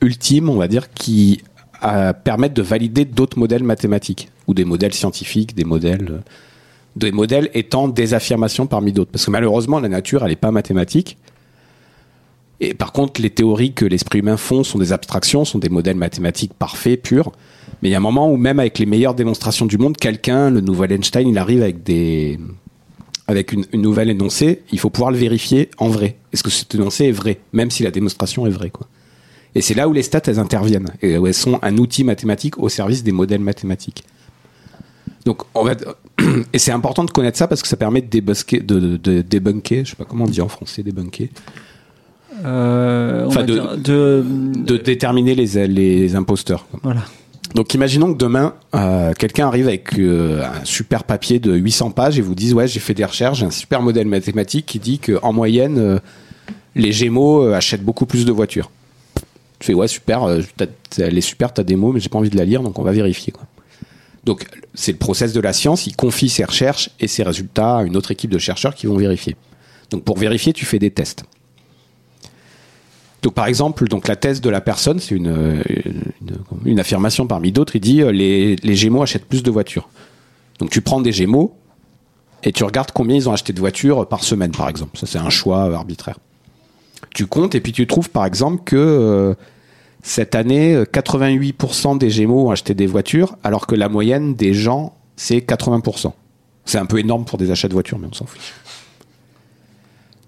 ultime, on va dire, qui euh, permettent de valider d'autres modèles mathématiques ou des modèles scientifiques, des modèles, euh, des modèles étant des affirmations parmi d'autres. Parce que malheureusement, la nature, elle n'est pas mathématique. Et par contre, les théories que l'esprit humain font sont des abstractions, sont des modèles mathématiques parfaits, purs. Mais il y a un moment où même avec les meilleures démonstrations du monde, quelqu'un, le nouvel Einstein, il arrive avec des avec une, une nouvelle énoncée, il faut pouvoir le vérifier en vrai. Est-ce que cet énoncé est vrai, même si la démonstration est vraie, quoi. Et c'est là où les stats elles interviennent et où elles sont un outil mathématique au service des modèles mathématiques. Donc on va et c'est important de connaître ça parce que ça permet de débusquer, de, de, de débunker, je sais pas comment on dit en français, débunker, Euh, Enfin, de- dire de, de déterminer les, les imposteurs. quoi. Voilà. Donc imaginons que demain, euh, quelqu'un arrive avec euh, un super papier de 800 pages et vous dise ouais j'ai fait des recherches, j'ai un super modèle mathématique qui dit qu'en moyenne euh, les Gémeaux achètent beaucoup plus de voitures. Tu fais ouais super, elle est super ta démo mais j'ai pas envie de la lire donc on va vérifier. Donc c'est le process de la science, il confie ses recherches et ses résultats à une autre équipe de chercheurs qui vont vérifier. Donc pour vérifier tu fais des tests. Donc par exemple, donc la thèse de la personne, c'est une, affirmation parmi d'autres. Il dit euh, les, les Gémeaux achètent plus de voitures. Donc tu prends des Gémeaux et tu regardes combien ils ont acheté de voitures par semaine, par exemple. Ça c'est un choix euh, arbitraire. Tu comptes et puis tu trouves par exemple que euh, cette année, euh, 88% des Gémeaux ont acheté des voitures, alors que la moyenne des gens c'est 80%. C'est un peu énorme pour des achats de voitures, mais on s'en fiche.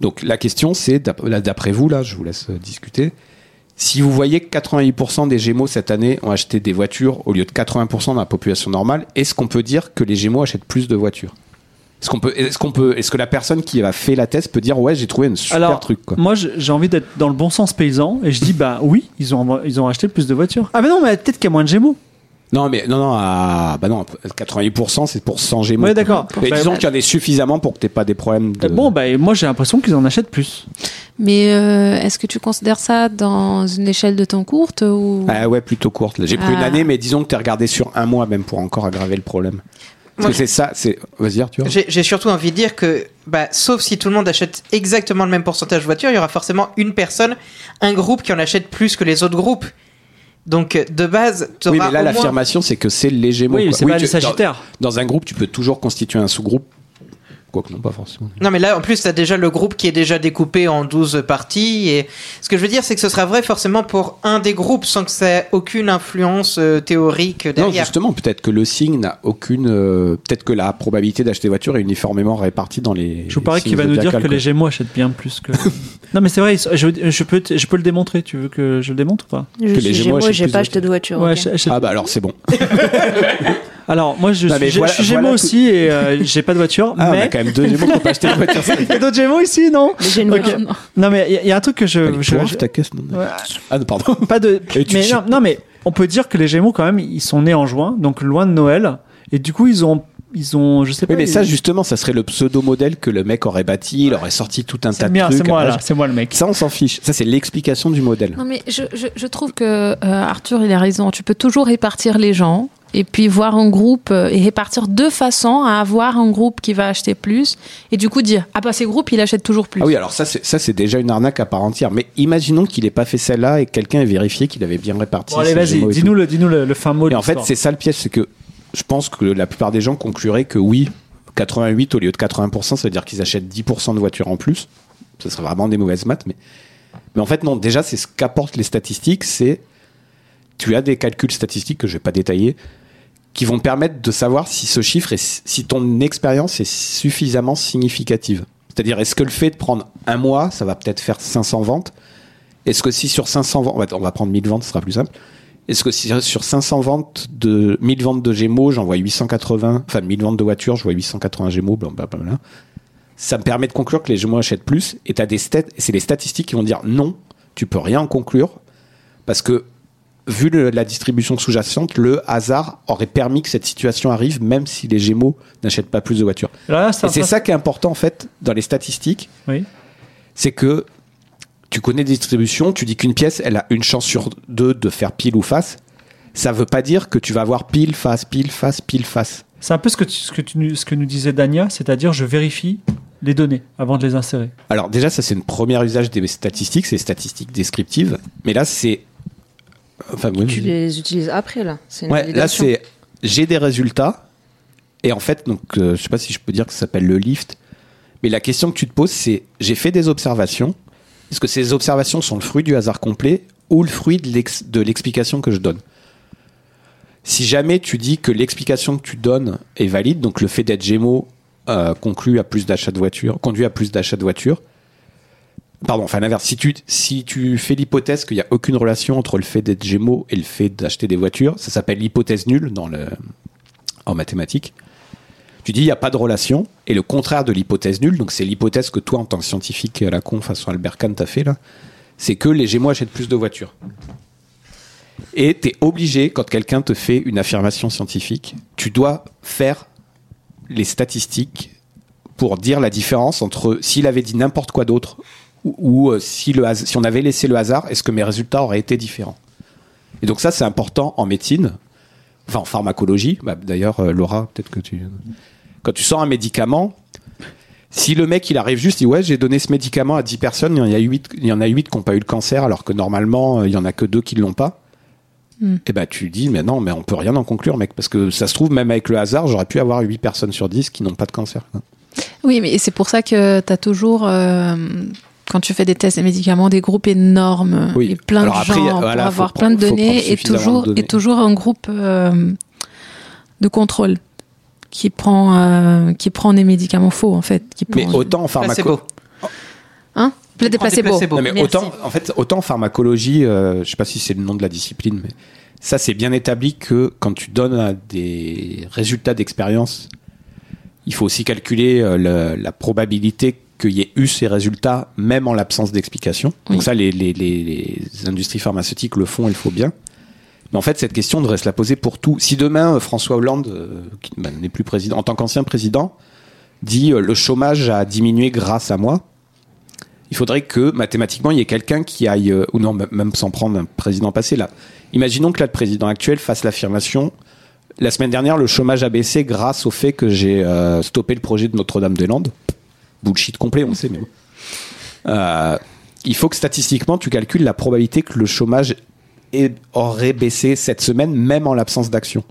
Donc la question c'est, d'après vous, là, je vous laisse euh, discuter, si vous voyez que 88% des Gémeaux cette année ont acheté des voitures au lieu de 80% de la population normale, est-ce qu'on peut dire que les Gémeaux achètent plus de voitures? Est-ce qu'on peut, est-ce qu'on peut, est-ce que la personne qui a fait la thèse peut dire ouais j'ai trouvé un super Alors, truc quoi? moi, j'ai envie d'être dans le bon sens paysan et je dis bah oui, ils ont ils ont acheté plus de voitures. Ah mais non, mais peut-être qu'il y a moins de Gémeaux. Non mais non non ah, bah non 88% c'est pour 100 Gémeaux. Ouais, d'accord. Mais Bah, disons bah, qu'il y en ait suffisamment pour que t'aies pas des problèmes de. Bon, bah moi j'ai l'impression qu'ils en achètent plus. Mais euh, est-ce que tu considères ça dans une échelle de temps courte ou? Ah ouais, plutôt courte. J'ai pris une Ah. année, mais disons que t'es regardé sur un mois même pour encore aggraver le problème. Parce Moi, que c'est ça, c'est. Vas-y, Arthur. J'ai j'ai surtout envie de dire que, bah, sauf si tout le monde achète exactement le même pourcentage de voitures, il y aura forcément une personne, un groupe qui en achète plus que les autres groupes. Donc, de base, tu Oui, mais là, l'affirmation, c'est que c'est les Gémeaux. Oui, c'est pas tu- les Sagittaires. Dans, dans un groupe, tu peux toujours constituer un sous-groupe quoique non, pas forcément. Non, mais là, en plus, tu as déjà le groupe qui est déjà découpé en 12 parties. Et ce que je veux dire, c'est que ce sera vrai forcément pour un des groupes sans que ça ait aucune influence euh, théorique Non, derrière. justement, peut-être que le signe n'a aucune. euh, peut-être que la probabilité d'acheter voiture est uniformément répartie dans les. Je vous parie qu'il va nous dire que les Gémeaux achètent bien plus que. non, mais c'est vrai, je, je peux, te- je peux le démontrer. Tu veux que je le démontre ou pas? Je les suis Gémeaux Gémeaux, achètent j'ai plus pas acheté de voiture. Ok. Ah bah alors c'est bon. Alors, moi, je Non, suis, mais j'ai- voilà- je suis voilà Gémeaux tout- aussi et euh, j'ai pas de voiture. Ah, on a mais quand même deux Gémeaux qui n'ont pas acheté de voiture. il y a d'autres Gémeaux ici, non Mais j'ai une Ok. voiture. Non, mais il y a- il y, a un truc que je. Elle est je- je- ta caisse, non Ouais. Ah non, pardon. pas de. Mais non, non, mais on peut dire que les Gémeaux, quand même, ils sont nés en juin, donc loin de Noël. Et du coup, ils ont. Ils ont. Je sais pas. Oui, mais ils- ça justement, ça serait le pseudo-modèle que le mec aurait bâti. Il aurait sorti tout un tas C'est de trucs. c'est moi là, c'est moi le mec. Ça, on s'en fiche. Ça, c'est l'explication du modèle. Non, mais je, je, je trouve que euh, Arthur, il a raison. Tu peux toujours répartir les gens et puis voir un groupe euh, et répartir deux façons à avoir un groupe qui va acheter plus et du coup dire ah bah ces groupes il achète toujours plus. Ah oui, alors ça, c'est ça, c'est déjà une arnaque à part entière. Mais imaginons qu'il ait pas fait celle-là et que quelqu'un ait vérifié qu'il avait bien réparti. Bon, allez, vas-y, dis-nous le, dis-nous le, le fin mot. de Et en fait, c'est ça le piège, c'est que je pense que la plupart des gens concluraient que oui, 88 au lieu de 80%, ça veut dire qu'ils achètent 10% de voitures en plus. Ce serait vraiment des mauvaises maths, mais, mais en fait, non, déjà, c'est ce qu'apportent les statistiques, c'est, tu as des calculs statistiques que je vais pas détailler, qui vont permettre de savoir si ce chiffre est, si ton expérience est suffisamment significative. C'est-à-dire, est-ce que le fait de prendre un mois, ça va peut-être faire 500 ventes? Est-ce que si sur 500 ventes, on va- prendre 1000 ventes, ce sera plus simple. Est-ce que si sur 500 ventes de 1000 ventes de Gémeaux, j'en vois 880, enfin 1000 ventes de voitures, je vois 880 Gémeaux, blablabla. Ça me permet de conclure que les Gémeaux achètent plus. Et t'as des et c'est les statistiques qui vont dire non, tu peux rien en conclure parce que vu le- la distribution sous-jacente, le hasard aurait permis que cette situation arrive, même si les Gémeaux n'achètent pas plus de voitures. Là, Et c'est ça qui est important en fait dans les statistiques, Oui. c'est que tu connais des distributions, tu dis qu'une pièce, elle a une chance sur deux de faire pile ou face. Ça veut pas dire que tu vas avoir pile, face, pile, face, pile, face. C'est un peu ce que, tu, ce, que tu, ce que nous disait Dania, c'est-à-dire je vérifie les données avant de les insérer. Alors déjà, ça c'est une première usage des statistiques, c'est statistiques descriptives. Mais là, c'est... Enfin, oui, Tu les utilises après là. Une Ouais, là c'est j'ai des résultats et en fait donc euh, je sais pas si je peux dire que ça s'appelle le lift mais la question que tu te poses c'est j'ai fait des observations. Est-ce que ces observations sont le fruit du hasard complet ou le fruit de l'explication que je donne? Si jamais tu dis que l'explication que tu donnes est valide donc le fait d'être Gémeaux euh, conclut à plus d'achats de voitures conduit à plus d'achats de voitures Pardon, enfin l'inverse. Si tu, si tu fais l'hypothèse qu'il n'y a aucune relation entre le fait d'être Gémeaux et le fait d'acheter des voitures, ça s'appelle l'hypothèse nulle dans le, en mathématiques. Tu dis il n'y a pas de relation, et le contraire de l'hypothèse nulle, donc c'est l'hypothèse que toi en tant que scientifique à la con façon Albert Kahn t'as fait là, c'est que les Gémeaux achètent plus de voitures. Et tu es obligé, quand quelqu'un te fait une affirmation scientifique, tu dois faire les statistiques pour dire la différence entre s'il avait dit n'importe quoi d'autre ou, ou, euh, si, le has- si on avait laissé le hasard, est-ce que mes résultats auraient été différents? Et donc ça, c'est important en médecine, enfin en pharmacologie. Bah, D'ailleurs, euh, Laura, peut-être que tu... Quand tu sors un médicament, si le mec, il arrive juste, il dit ouais, j'ai donné ce médicament à 10 personnes, il y en a 8, il y en a 8 qui n'ont pas eu le cancer, alors que normalement, euh, il y en a que deux qui ne l'ont pas. Hmm. Et ben tu dis mais non mais on peut rien en conclure mec parce que ça se trouve même avec le hasard j'aurais pu avoir 8 personnes sur 10 qui n'ont pas de cancer. Oui, mais c'est pour ça que tu as toujours, euh, quand tu fais des tests des médicaments, des groupes énormes Oui. et plein Alors de après, gens il y a- pour voilà, faut avoir prendre- plein de données et toujours, de données. et toujours un groupe euh, de contrôle qui prend, euh, qui prend des médicaments faux, en fait. Qui Mais prend, autant en Placebo. pharmacologie. Hein Des. Non, mais Merci. autant, en fait, autant en pharmacologie, euh, je sais pas si c'est le nom de la discipline, mais ça c'est bien établi que quand tu donnes des résultats d'expérience, il faut aussi calculer euh, le- la probabilité qu'il y ait eu ces résultats, même en l'absence d'explication. Oui. Donc ça, les, les- les- les industries pharmaceutiques le font, il faut bien. Mais en fait, cette question devrait se la poser pour tout. Si demain, euh, François Hollande, euh, qui bah, n'est plus président, en tant qu'ancien président, dit euh, le chômage a diminué grâce à moi, il faudrait que mathématiquement il y ait quelqu'un qui aille, euh, ou non, même sans prendre un président passé là. Imaginons que là, le président actuel fasse l'affirmation. La semaine dernière, le chômage a baissé grâce au fait que j'ai stoppé le projet de Notre-Dame-des-Landes. Bullshit complet, on sait, mais bon. Euh, il faut que statistiquement, tu calcules la probabilité que le chômage ait- aurait baissé cette semaine, même en l'absence d'action.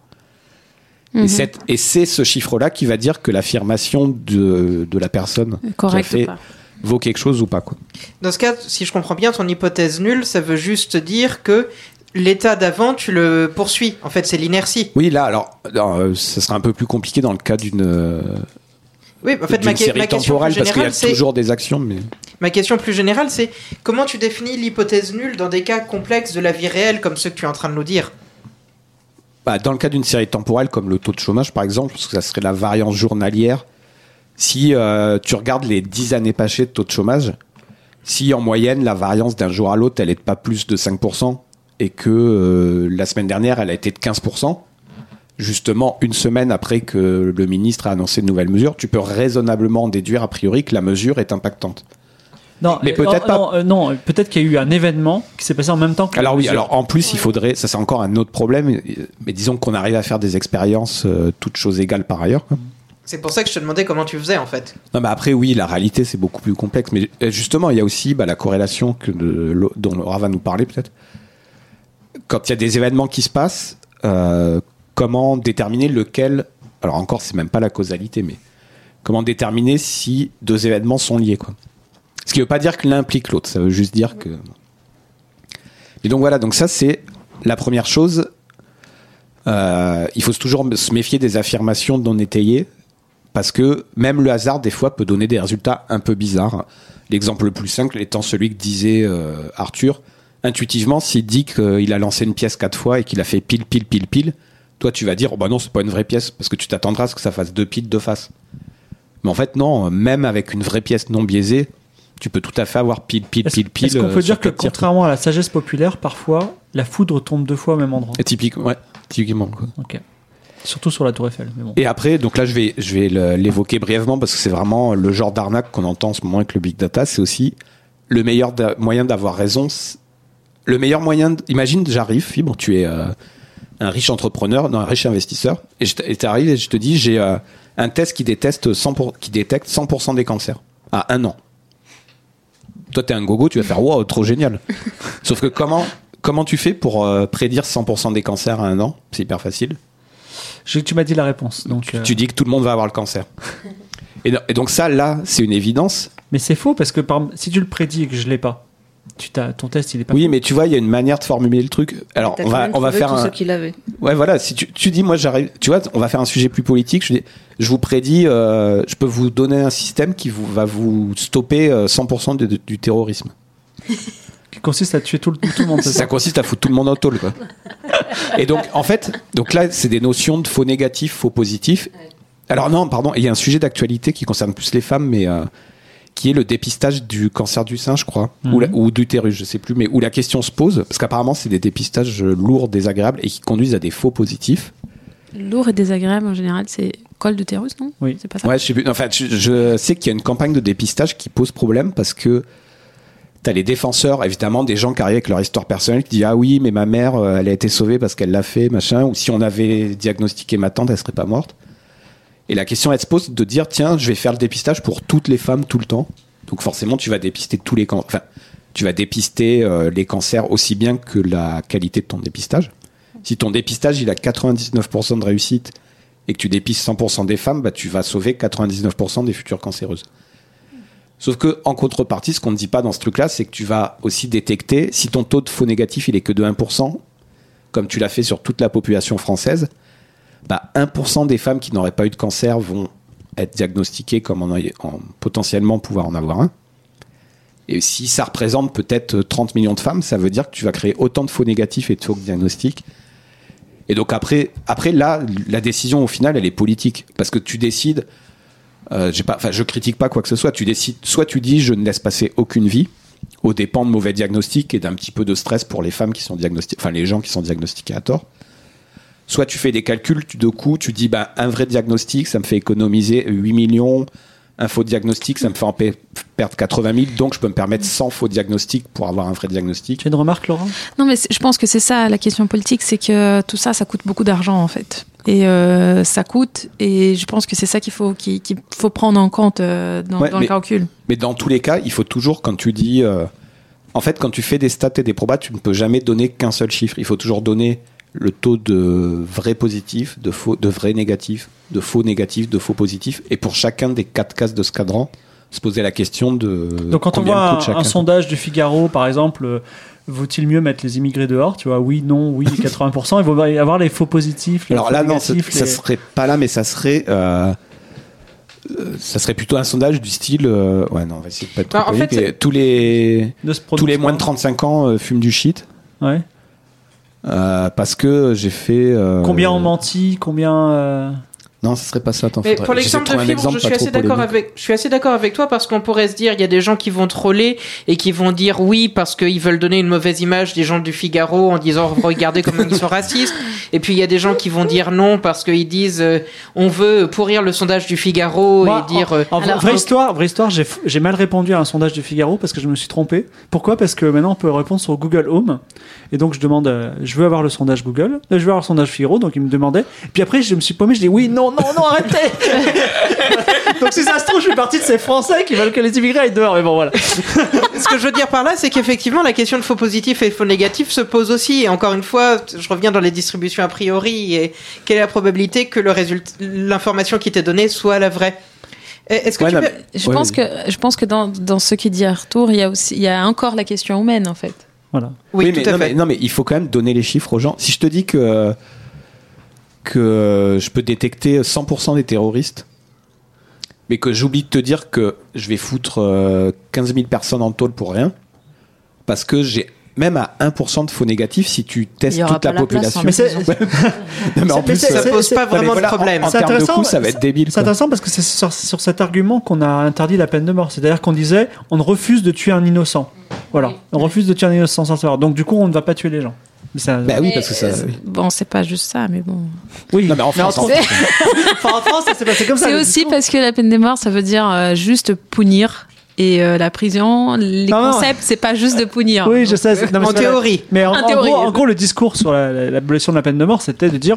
Mhm. Et, cette- et c'est ce chiffre-là qui va dire que l'affirmation de, de la personne Correct qui a fait ou pas. vaut quelque chose ou pas. Quoi. Dans ce cas, si je comprends bien, ton hypothèse nulle, ça veut juste dire que l'état d'avant, tu le poursuis. En fait, c'est l'inertie. Oui, là, alors, euh, ça sera un peu plus compliqué dans le cas d'une euh, Oui, en fait, ma, que- question plus temporelle parce qu'il y générale, a c'est toujours des actions. Mais... ma question plus générale, c'est comment tu définis l'hypothèse nulle dans des cas complexes de la vie réelle comme ceux que tu es en train de nous dire? Bah, dans le cas d'une série temporelle comme le taux de chômage, par exemple, parce que ça serait la variance journalière, si euh, tu regardes les 10 années passées de taux de chômage, si en moyenne la variance d'un jour à l'autre, elle est de pas plus de 5%, et que euh, la semaine dernière, elle a été de 15%, justement une semaine après que le ministre a annoncé de nouvelles mesures, tu peux raisonnablement déduire a priori que la mesure est impactante. Non, Mais euh, peut-être non, pas. Non, euh, non, peut-être qu'il y a eu un événement qui s'est passé en même temps que. la Alors oui, alors en plus, il faudrait, ça c'est encore un autre problème, mais disons qu'on arrive à faire des expériences euh, toutes choses égales par ailleurs. C'est pour ça que je te demandais comment tu faisais en fait. Non, mais après, oui, la réalité, c'est beaucoup plus complexe. Mais euh, justement, il y a aussi bah, la corrélation que de- dont Laura va nous parler, peut-être. Quand il y a des événements qui se passent, euh, comment déterminer lequel. Alors, encore, c'est même pas la causalité, mais comment déterminer si deux événements sont liés, quoi. Ce qui veut pas dire que l'un implique l'autre, ça veut juste dire que. Et donc, voilà, donc ça, c'est la première chose. Euh, il faut toujours se méfier des affirmations non étayées parce que même le hasard des fois peut donner des résultats un peu bizarres. L'exemple le plus simple étant celui que disait euh, Arthur. Intuitivement, s'il dit qu'il a lancé une pièce quatre fois et qu'il a fait pile, pile, pile, pile, toi tu vas dire oh bah non c'est pas une vraie pièce parce que tu t'attendras à ce que ça fasse deux piles, deux faces. Mais en fait non, même avec une vraie pièce non biaisée, tu peux tout à fait avoir pile, pile, pile, pile. est-ce qu'on euh, peut sur dire que contrairement à la sagesse populaire, parfois la foudre tombe deux fois au même endroit Et typique, ouais, typiquement. Quoi. Ok. Surtout sur la Tour Eiffel. Mais bon. Et après, donc là, je vais, je vais l'évoquer brièvement parce que c'est vraiment le genre d'arnaque qu'on entend en ce moment avec le big data. C'est aussi le meilleur moyen d'avoir raison. Le meilleur moyen. Imagine, j'arrive, Fibre, tu es euh, un riche entrepreneur, non, un riche investisseur, et t'arrives et je te dis, j'ai euh, un test qui déteste 100 pour- qui détecte 100% des cancers à un an. Toi, t'es un gogo, tu vas faire wow, trop génial. Sauf que comment, comment tu fais pour euh, prédire 100% des cancers à un an? C'est hyper facile. Je- tu m'as dit la réponse. Donc, Tu, euh, tu dis que tout le monde va avoir le cancer. Et, do- et donc ça, là, c'est une évidence. Mais c'est faux parce que par... si tu le prédis et que je l'ai pas, tu t'as... ton test il est pas. Oui, mais tu vois, il y a une manière de formuler le truc. Alors, on va, on va faire un... ceux qui l'avaient. Ouais, voilà. Si tu, tu dis, moi, j'arrive. Tu vois, on va faire un sujet plus politique. Je, dis, je vous prédis, euh, je peux vous donner un système qui vous, va vous stopper euh, 100% de- de- du terrorisme. Qui consiste à tuer tout le, tout le monde. c'est Ça ça consiste à foutre tout le monde en tôle, quoi. Et donc, en fait, donc là, c'est des notions de faux négatif, faux positif. Alors non, pardon, il y a un sujet d'actualité qui concerne plus les femmes, mais euh, qui est le dépistage du cancer du sein, je crois, ou, la- ou d'utérus, je sais plus, mais où la question se pose, parce qu'apparemment, c'est des dépistages lourds, désagréables, et qui conduisent à des faux positifs. Lourd et désagréable en général, c'est col d'utérus, non? Oui. C'est pas ça? Ouais, je sais plus. Enfin, je, je sais qu'il y a une campagne de dépistage qui pose problème parce que t'as les défenseurs, évidemment, des gens qui arrivent avec leur histoire personnelle qui disent ah oui, mais ma mère, euh, elle a été sauvée parce qu'elle l'a fait, machin. Ou si on avait diagnostiqué ma tante, elle serait pas morte. Et la question elle se pose de dire tiens, je vais faire le dépistage pour toutes les femmes tout le temps. Donc forcément, tu vas dépister tous les cancers. Tu vas dépister euh, les cancers aussi bien que la qualité de ton dépistage. Si ton dépistage il a 99% de réussite et que tu dépistes 100% des femmes, bah, tu vas sauver 99% des futures cancéreuses. Sauf que en contrepartie, ce qu'on ne dit pas dans ce truc-là, c'est que tu vas aussi détecter si ton taux de faux négatif il est que de 1%, comme tu l'as fait sur toute la population française, bah 1% des femmes qui n'auraient pas eu de cancer vont être diagnostiquées comme en, en potentiellement pouvoir en avoir un. Et si ça représente peut-être 30 millions de femmes, ça veut dire que tu vas créer autant de faux négatifs et de faux diagnostics. Et donc après, après là, la décision au final, elle est politique parce que tu décides. Euh, pas, je critique pas quoi que ce soit. Tu décides, soit tu dis, je ne laisse passer aucune vie, aux dépens de mauvais diagnostics et d'un petit peu de stress pour les femmes qui sont diagnostiquées, enfin les gens qui sont diagnostiqués à tort. Soit tu fais des calculs, tu, de coup, tu dis, bah, un vrai diagnostic, ça me fait économiser 8 millions. Un faux diagnostic, ça me fait en perdre 80 000, donc je peux me permettre 100 faux diagnostics pour avoir un vrai diagnostic. Tu as une remarque, Laurent? Non, mais je pense que c'est ça la question politique, c'est que tout ça, ça coûte beaucoup d'argent en fait. Et euh, ça coûte, et je pense que c'est ça qu'il faut, qu'il faut prendre en compte euh, dans, Ouais, dans mais- le calcul. Mais dans tous les cas, il faut toujours, quand tu dis. euh, en fait, quand tu fais des stats et des probas, tu ne peux jamais donner qu'un seul chiffre. Il faut toujours donner le taux de vrai positif, de faux, de vrai négatif, de faux négatif, de faux positif, et pour chacun des quatre cases de ce cadran, se poser la question de Donc quand on voit un, sondage du Figaro, par exemple, euh, vaut-il mieux mettre les immigrés dehors Tu vois, oui, non, oui, 80%. Il va y avoir les faux positifs. Les Alors faux là, non, ça, les- serait pas là, mais ça serait. euh, euh, ça serait plutôt un sondage du style. euh, ouais, non, on va essayer de pas être trop Bah, en polémique, fait, tous les tous les moins de pas. 35 ans euh, fument du shit Ouais. Euh, parce que j'ai fait. euh, Combien ont menti Combien euh, Non, ce serait pas ça. Mais faudrait- pour l'exemple de fibre, je suis assez d'accord avec, je suis assez d'accord avec toi parce qu'on pourrait se dire, il y a des gens qui vont troller et qui vont dire oui parce qu'ils veulent donner une mauvaise image des gens du Figaro en disant regardez comment ils sont racistes. Et puis il y a des gens qui vont dire non parce qu'ils disent euh, on veut pourrir le sondage du Figaro Moi, et dire. euh, En Alors, vraie donc- histoire, vraie histoire, j'ai j'ai mal répondu à un sondage du Figaro parce que je me suis trompé. Pourquoi? Parce que maintenant on peut répondre sur Google Home. Et donc je demande, euh, je veux avoir le sondage Google, euh, je veux avoir le sondage Figaro, donc il me demandait. Puis après je me suis paumé, je dis oui, non, non, non, arrêtez Donc si ça se trouve, je suis parti de ces Français qui veulent que les immigrés aillent dehors. Mais bon, voilà. Ce que je veux dire par là, c'est qu'effectivement, la question de faux positifs et faux négatifs se pose aussi. Et encore une fois, je reviens dans les distributions a priori. Et quelle est la probabilité que le résultat, l'information qui t'est donnée soit la vraie Est-ce que Ouais, tu peux- Je Ouais, pense que je pense que dans, dans ce qui dit Arthur, il y a aussi il y a encore la question humaine en fait. voilà. Oui, mais, tout à non, fait. mais, non, mais il faut quand même donner les chiffres aux gens. Si je te dis que que je peux détecter 100% des terroristes, mais que j'oublie de te dire que je vais foutre euh, 15 000 personnes en tôle pour rien, parce que j'ai même à 1% de faux négatifs si tu testes toute la place, population. hein. Mais non, mais en plus, euh, ça pose pas vraiment voilà, de problème. En, termes de intéressant, coût, ça va être débile. c'est intéressant parce que c'est sur, sur cet argument qu'on a interdit la peine de mort. C'est-à-dire qu'on disait on refuse de tuer un innocent. Voilà, on refuse de tuer un innocent sans savoir. Donc du coup, on ne va pas tuer les gens. Mais ça- Bah oui, parce que ça. Euh, Bon, c'est pas juste ça, mais bon. oui, Non, mais en France, en France, enfin, en France, ça s'est passé comme ça. C'est aussi discours. parce que la peine de mort, ça veut dire euh, juste punir. Et euh, la prison, les Non, non. concepts, c'est pas juste de punir. Oui, je sais. non, mais en théorie. Mais en, En en théorie. gros, en gros, le discours sur la- la- l'abolition de la peine de mort, c'était de dire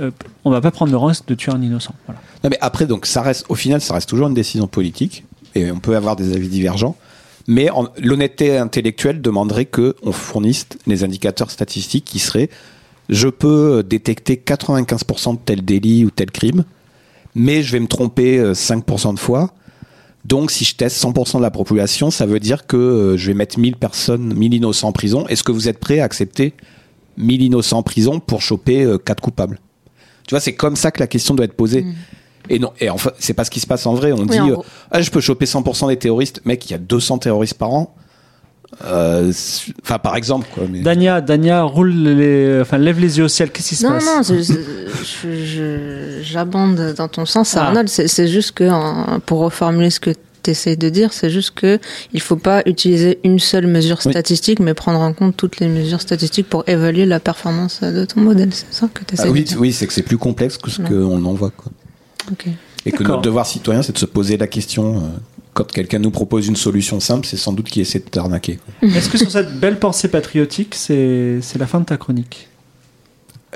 euh, on va pas prendre le risque de tuer un innocent. Voilà. Non, mais après, donc, ça reste, au final, ça reste toujours une décision politique, et on peut avoir des avis divergents. Mais l'honnêteté intellectuelle demanderait que on fournisse les indicateurs statistiques qui seraient je peux détecter 95% de tel délit ou tel crime, mais je vais me tromper euh, 5% de fois. Donc, si je teste 100% de la population, ça veut dire que euh, je vais mettre 1000 personnes, 1000 innocents en prison. Est-ce que vous êtes prêt à accepter 1000 innocents en prison pour choper 4 coupables? Tu vois, c'est comme ça que la question doit être posée. Et non, et enfin, c'est pas ce qui se passe en vrai. On Oui, dit, euh, ah, je peux choper 100% des terroristes. Mec, il y a 200 terroristes par an. Euh, Enfin, par exemple, quoi. Mais... Dania, Dania roule les, enfin lève les yeux au ciel. Qu'est-ce qui se Non, passe? non, je- j'abonde dans ton sens, Ah. Arnold. C'est juste que, en- pour reformuler ce que tu essayes de dire, c'est juste que il faut pas utiliser une seule mesure Oui. statistique, mais prendre en compte toutes les mesures statistiques pour évaluer la performance de ton modèle. C'est ça que tu Ah oui, de dire. oui, c'est que c'est plus complexe que ce Non. qu'on en voit. Quoi. Et que notre devoir citoyen, c'est de se poser la question. euh, quand quelqu'un nous propose une solution simple, c'est sans doute qu'il essaie de t'arnaquer. Est-ce que sur cette belle pensée patriotique, c'est c'est la fin de ta chronique?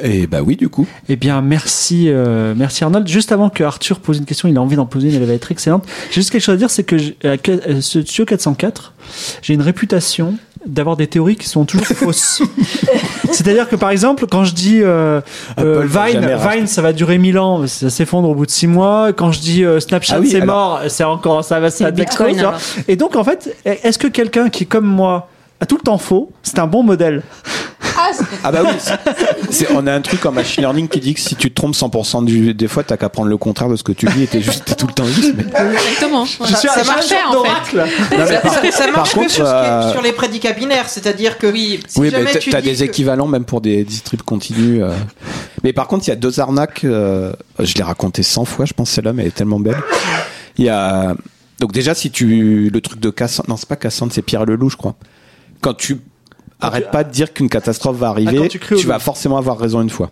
Et bah oui, du coup. Eh bien, merci, euh, merci Arnold. Juste avant que Arthur pose une question, il a envie d'en poser une, elle va être excellente. J'ai juste quelque chose à dire, c'est que j'ai- à que- euh, ce Studio 404, j'ai une réputation d'avoir des théories qui sont toujours fausses. C'est-à-dire que par exemple, quand je dis euh, euh, Vine. Vine, ça va durer 1000 ans, ça s'effondre au bout de 6 mois. Quand je dis euh, Snapchat, Ah oui, c'est alors- mort, c'est encore ça va ça Bitcoin. Et donc en fait, est-ce que quelqu'un qui comme moi a tout le temps faux, c'est un bon modèle? Ah bah oui, on a un truc en machine learning qui dit que si tu te trompes 100% du, des fois, t'as qu'à prendre le contraire de ce que tu dis et t'es juste t'es tout le temps juste. Mais... Exactement. Je suis ça marchait, en fait. d'oracle. Non, mais par- Ça, ça par marche que contre, sur, est- euh, sur les prédicats binaires, c'est-à-dire que oui, si oui, jamais mais t'as- tu t'as dis des que- équivalents même pour des distribs continus. euh. Mais par contre, il y a deux arnaques. euh, Je l'ai raconté 100 fois, je pense celle-là, mais elle est tellement belle. Il y a donc déjà si tu le truc de Cassandre, non c'est pas Cassandre, c'est Pierre Leloup, je crois. Quand tu arrêtes pas de dire qu'une catastrophe va arriver, tu tu vas forcément avoir raison une fois.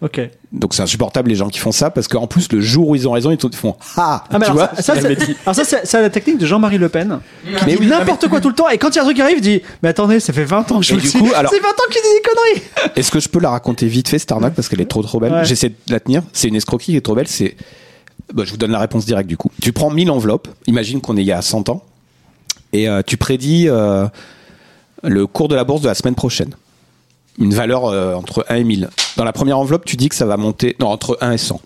Ok. Donc c'est insupportable les gens qui font ça parce qu'en plus le jour où ils ont raison, ils te font ah, Ah, mais tu alors, vois. ça, ça, c'est- l'avais dit. alors ça, c'est c'est la technique de Jean-Marie Le Pen. Qui Mais dit oui, n'importe quoi tout le temps. Et quand il y a un truc qui arrive, il dit Mais attendez, ça fait 20 ans que je Et vous du le dis. coup, alors- C'est 20 ans qu'il dit des conneries. Est-ce que je peux la raconter vite fait cette arnaque parce qu'elle est trop trop belle? Ouais. J'essaie de la tenir. C'est une escroquerie qui est trop belle. C'est, bah, je vous donne la réponse directe du coup. Tu prends 1000 enveloppes. Imagine qu'on est il y a 100 ans et euh, tu prédis euh, le cours de la bourse de la semaine prochaine. une valeur euh, entre 1 et 1000. Dans la première enveloppe, tu dis que ça va monter, non, entre 1 et 100.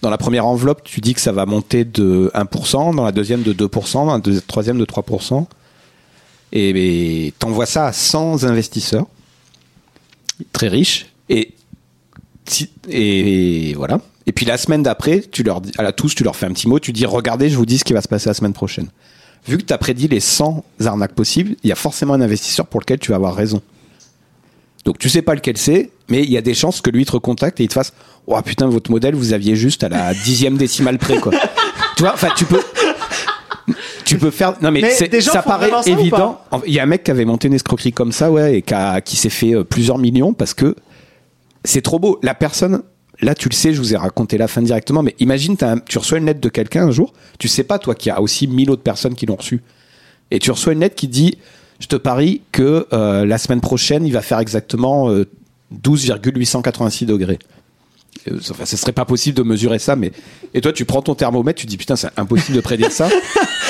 Dans la première enveloppe, tu dis que ça va monter de 1%, dans la deuxième de 2%, dans la troisième de 3%. Et, t'envoies ça à 100 investisseurs, très riches, et, si- et, et voilà. Et puis la semaine d'après, tu leur dis, à la tous, tu leur fais un petit mot, tu dis, regardez, je vous dis ce qui va se passer la semaine prochaine. Vu que tu as prédit les 100 arnaques possibles, il y a forcément un investisseur pour lequel tu vas avoir raison. Donc tu sais pas lequel c'est, mais il y a des chances que lui te recontacte et il te fasse Oh putain, votre modèle, vous aviez juste à la dixième décimale près, quoi. tu vois, enfin, tu peux. Tu peux faire. Non, mais, ça paraît ça évident. Il y a un mec qui avait monté une escroquerie comme ça, ouais, et qui s'est fait euh, plusieurs millions parce que c'est trop beau. La personne, là, tu le sais, je vous ai raconté la fin directement, mais imagine, tu reçois une lettre de quelqu'un un jour, tu sais pas, toi, qu'il y a aussi mille autres personnes qui l'ont reçue. Et tu reçois une lettre qui dit Je te parie que euh, la semaine prochaine, il va faire exactement euh, 12,886 degrés. Euh, Enfin, ce serait pas possible de mesurer ça, mais. Et toi, tu prends ton thermomètre, tu dis Putain, c'est impossible de prédire ça.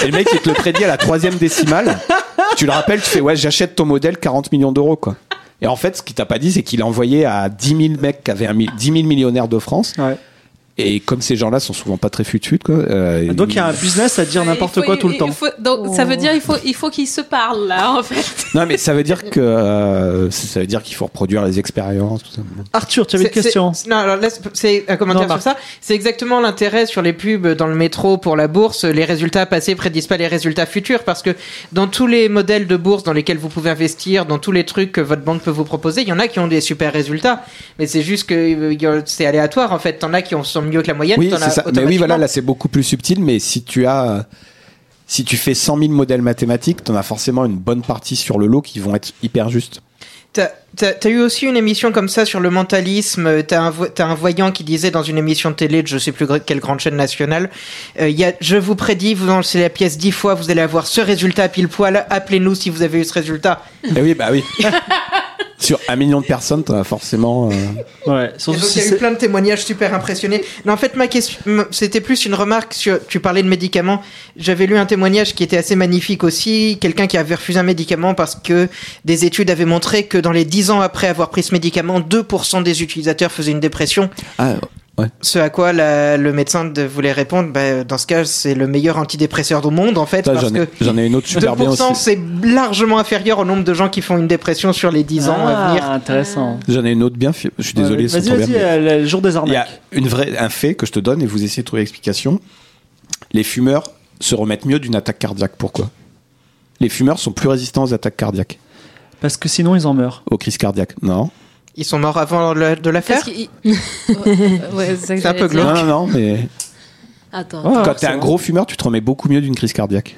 Et le mec, il te le prédit à la troisième décimale. Tu le rappelles, tu fais Ouais, j'achète ton modèle 40 millions d'euros, quoi. Et en fait, ce qu'il t'a pas dit, c'est qu'il a envoyé à 10 000 mecs qui avaient un mi- 10 000 millionnaires de France. Ouais. Et comme ces gens-là sont souvent pas très futus, quoi. euh, Donc il y a un business à dire n'importe Il quoi tout le temps. faut- donc ça veut dire il faut il faut qu'ils se parlent là en fait. Non, mais ça veut dire que euh, ça veut dire qu'il faut reproduire les expériences, tout ça. Arthur, tu avais une question. c'est- Non, alors laisse- c'est un commentaire Non, sur ça. C'est exactement l'intérêt sur les pubs dans le métro pour la bourse. Les résultats passés prédisent pas les résultats futurs parce que dans tous les modèles de bourse dans lesquels vous pouvez investir, dans tous les trucs que votre banque peut vous proposer, il y en a qui ont des super résultats. Mais c'est juste que euh, c'est aléatoire en fait. T'en as qui en sont mieux que la moyenne. Oui, as. Mais oui, voilà, là, c'est beaucoup plus subtil. Mais si tu as, si tu fais 100 000 modèles mathématiques, t'en as forcément une bonne partie sur le lot qui vont être hyper justes. T'as t'as eu aussi une émission comme ça sur le mentalisme. T'as un, un voyant qui disait dans une émission de télé de je sais plus quelle grande chaîne nationale euh, y a, Je vous prédis, vous lancez la pièce dix fois, vous allez avoir ce résultat pile poil. Appelez-nous si vous avez eu ce résultat. Eh oui, bah oui. sur un million de personnes, t'en as forcément. euh, Ouais, surtout donc, si il y a eu plein de témoignages super impressionnés. Non, en fait, ma question, c'était plus une remarque sur. Tu parlais de médicaments. J'avais lu un témoignage qui était assez magnifique aussi. Quelqu'un qui avait refusé un médicament parce que des études avaient montré que dans les 10 ans après avoir pris ce médicament, 2% des utilisateurs faisaient une dépression. Ah, ouais. Ce à quoi la- le médecin de- voulait répondre, bah, dans ce cas, c'est le meilleur antidépresseur au monde, en fait, Ça, parce j'en ai, que j'en ai une autre super bien 2% aussi. c'est largement inférieur au nombre de gens qui font une dépression sur les 10 ans à Ah, venir. intéressant. J'en ai une autre bien. Je suis désolé. Ouais, c'est Vas-y, bien, euh, le jour des Il y a une vraie, un fait que je te donne et vous essayez de trouver l'explication. Les fumeurs se remettent mieux d'une attaque cardiaque. Pourquoi? Les fumeurs sont plus résistants aux attaques cardiaques, Parce que sinon ils en meurent. aux crises cardiaques. Non. Ils sont morts avant le- de l'affaire Parce qu'il- Ouais, ouais, c'est ça que C'est un peu dire. glauque. Non, non, non, mais Attends. Ouais, quand t'es un gros fumeur, tu te remets beaucoup mieux d'une crise cardiaque.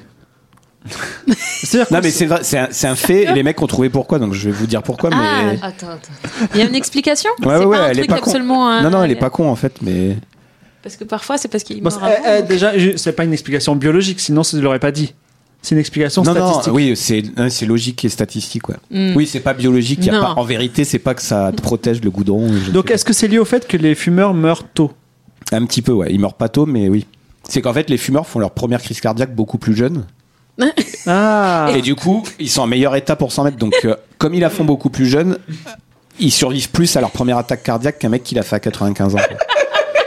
Non, que mais c'est vrai, c'est un, c'est un fait et les mecs ont trouvé pourquoi, donc je vais vous dire pourquoi. Ah, Mais... attends, attends. Il y a une explication Ouais, C'est ouais, pas un elle est truc pas con. absolument. hein, Non, non, elle est pas con en fait, mais. Parce que parfois c'est parce qu'il Bon, meurt c'est- avant, euh, donc- déjà, je- c'est pas une explication biologique, sinon je l'aurais pas dit. C'est une explication Non, non, statistique. oui, c'est non, c'est logique et statistique, ouais. Hmm. Oui, c'est pas biologique. y a Non. pas, en vérité, c'est pas que ça te protège le goudron. Donc est-ce que c'est lié au fait que les fumeurs meurent tôt? Un petit peu, ouais. Ils meurent pas tôt, mais oui. C'est qu'en fait, les fumeurs font leur première crise cardiaque beaucoup plus jeunes. Ah Et du coup, ils sont en meilleur état pour s'en mettre. Donc, euh, comme ils la font beaucoup plus jeunes, ils survivent plus à leur première attaque cardiaque qu'un mec qui l'a fait à 95 ans. quoi.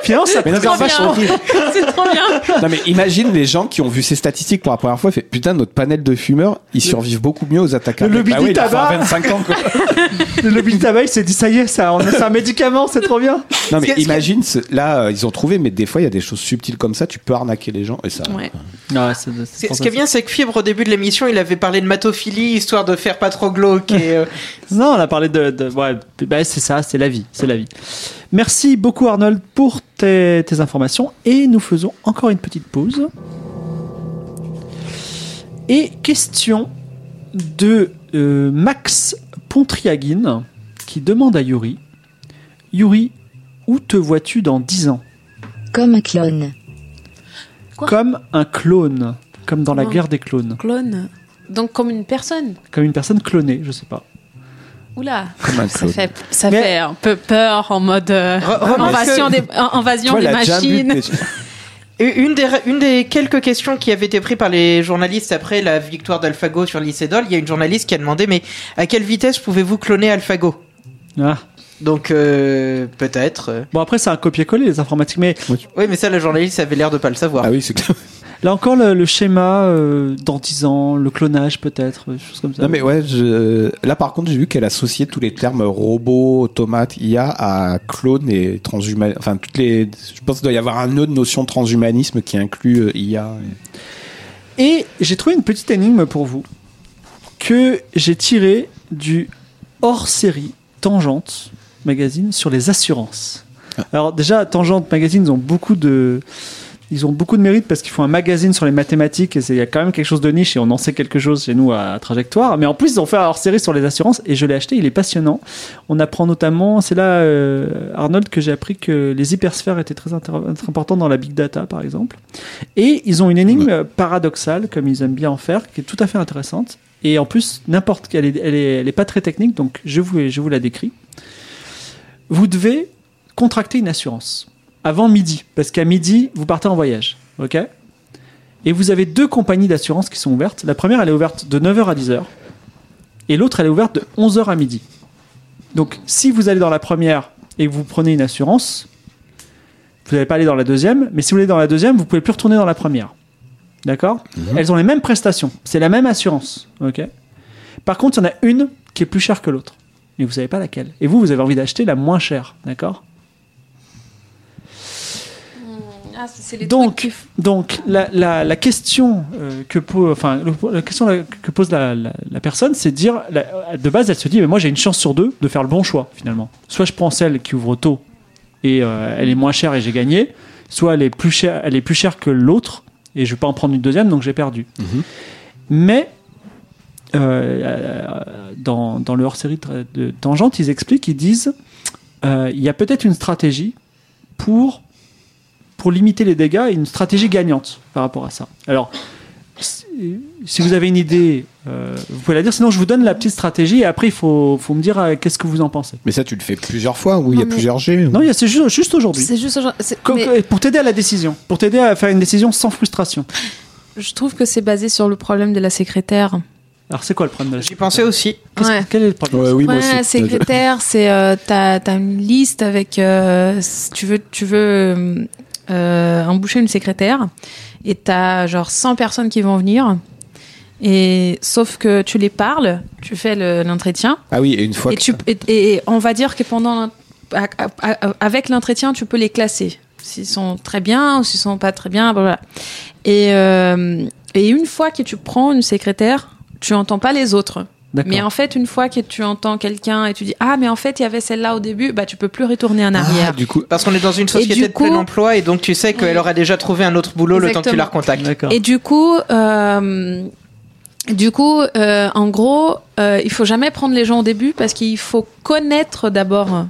Finalement, ça Mais non, mais c'est vachement. horrible. c'est trop bien. Non mais imagine les gens qui ont vu ces statistiques pour la première fois, fait putain notre panel de fumeurs, ils survivent beaucoup mieux aux attaques. Le lobby Bah du ouais, il a fait à tabac. 25 ans quoi. Le lobby du tabac, il s'est dit ça y est, ça, on a- c'est un médicament, c'est trop bien. Non mais imagine ce- là euh, ils ont trouvé mais des fois il y a des choses subtiles comme ça, tu peux arnaquer les gens et ça. Ouais. Ouais, c'est- c'est Ce ce qui est bien, c'est que Fibre, au début de l'émission, il avait parlé de matophilie, histoire de faire pas trop glauque. Et, euh, Non, on a parlé de. de- ouais, bah, c'est ça, c'est la vie, c'est la vie. Merci beaucoup Arnold pour tes, tes informations et nous faisons encore une petite pause. Et question de euh, Max Pontriagin qui demande à Yuri Yuri, où te vois-tu dans 10 ans? Comme un clone. Quoi? Comme un clone, comme dans la guerre des clones, Clone. Donc comme une personne. comme une personne clonée, je sais pas. Oula. Ça fait, ça Mais- fait un peu peur en mode euh, invasion que- des, invasion Toi, machines. des- une, des, une des quelques questions qui avaient été prises par les journalistes après la victoire d'AlphaGo sur l'Icédol, il y a une journaliste qui a demandé Mais à quelle vitesse pouvez-vous cloner AlphaGo? Ah. Donc euh, peut-être. Bon, après, c'est un copier-coller, les informatiques. Mais Oui, mais ça, la journaliste avait l'air de pas le savoir. Ah oui, c'est clair. Là encore, le, le schéma euh, dans 10 ans, le clonage peut-être, des choses comme ça. Non mais ouais, je... là par contre j'ai vu qu'elle associait tous les termes robot, automate, IA à clone et transhumanisme. Enfin toutes les, je pense qu'il doit y avoir un autre notion de transhumanisme qui inclut euh, IA. et- Et j'ai trouvé une petite énigme pour vous que j'ai tiré du hors-série Tangente magazine sur les assurances. Alors déjà, Tangente magazine, ils ont beaucoup de ils ont beaucoup de mérite parce qu'ils font un magazine sur les mathématiques et il y a quand même quelque chose de niche et on en sait quelque chose chez nous à, Trajectoire. Mais en plus, ils ont fait un hors-série sur les assurances et je l'ai acheté, il est passionnant. On apprend notamment, c'est là, euh, Arnold, que j'ai appris que les hypersphères étaient très, importants dans la big data, par exemple. Et ils ont une énigme paradoxale, comme ils aiment bien en faire, qui est tout à fait intéressante. Et en plus, n'importe quelle, elle est, elle est, elle est pas très technique, donc je vous, je vous la décris. Vous devez contracter une assurance avant midi, parce qu'à midi, vous partez en voyage, ok? Et vous avez deux compagnies d'assurance qui sont ouvertes. La première, elle est ouverte de 9h à 10h, et l'autre, elle est ouverte de 11h à midi. Donc, si vous allez dans la première et que vous prenez une assurance, vous n'allez pas aller dans la deuxième, mais si vous allez dans la deuxième, vous pouvez plus retourner dans la première. D'accord? Elles ont les mêmes prestations, c'est la même assurance, ok? Par contre, il y en a une qui est plus chère que l'autre, mais vous savez pas laquelle. Et vous, vous avez envie d'acheter la moins chère, d'accord? Ah, les Donc, trucs qui- donc la, la, la question euh, que pose, enfin, le- la question la- que pose la, la, la personne, c'est de dire, la- de base, elle se dit, mais moi j'ai une chance sur deux de faire le bon choix finalement. Soit je prends celle qui ouvre tôt et euh, elle est moins chère et j'ai gagné, soit elle est plus chère, elle est plus chère que l'autre et je vais pas en prendre une deuxième donc j'ai perdu. Mais euh, dans, dans le hors-série de- de Tangente, ils expliquent, ils disent, euh, il y a peut-être une stratégie pour pour limiter les dégâts et une stratégie gagnante par rapport à ça. Alors, si vous avez une idée, euh, vous pouvez la dire. Sinon, je vous donne la petite stratégie et après, il faut, faut me dire euh, qu'est-ce que vous en pensez. Mais ça tu le fais plusieurs fois ou il y a mais- plusieurs G ou- Non, il y a- c'est juste, juste aujourd'hui. C'est juste mais Pour t'aider à la décision. Pour t'aider à faire une décision sans frustration. je trouve que c'est basé sur le problème de la secrétaire. Alors, c'est quoi le problème de la J'y pensais aussi. Ouais. Quel est le problème Ouais, oui, moi aussi. la secrétaire, c'est euh, t'as t'as une liste avec euh, si tu veux tu veux euh, embaucher une secrétaire et t'as genre 100 personnes qui vont venir. Et sauf que tu les parles, tu fais le- l'entretien. Ah oui, et une fois et que tu et, et on va dire que pendant avec l'entretien tu peux les classer. S'ils sont très bien ou s'ils sont pas très bien et euh, et une fois que tu prends une secrétaire tu entends pas les autres. Mais en fait, une fois que tu entends quelqu'un et tu dis ah mais en fait il y avait celle-là au début, bah tu peux plus retourner en Ah, arrière. du coup, Parce qu'on est dans une société de coup- plein emploi et donc tu sais qu'elle aura déjà trouvé un autre boulot le temps que tu la recontactes. Et du coup, euh, du coup, euh, en gros, euh, il faut jamais prendre les gens au début parce qu'il faut connaître d'abord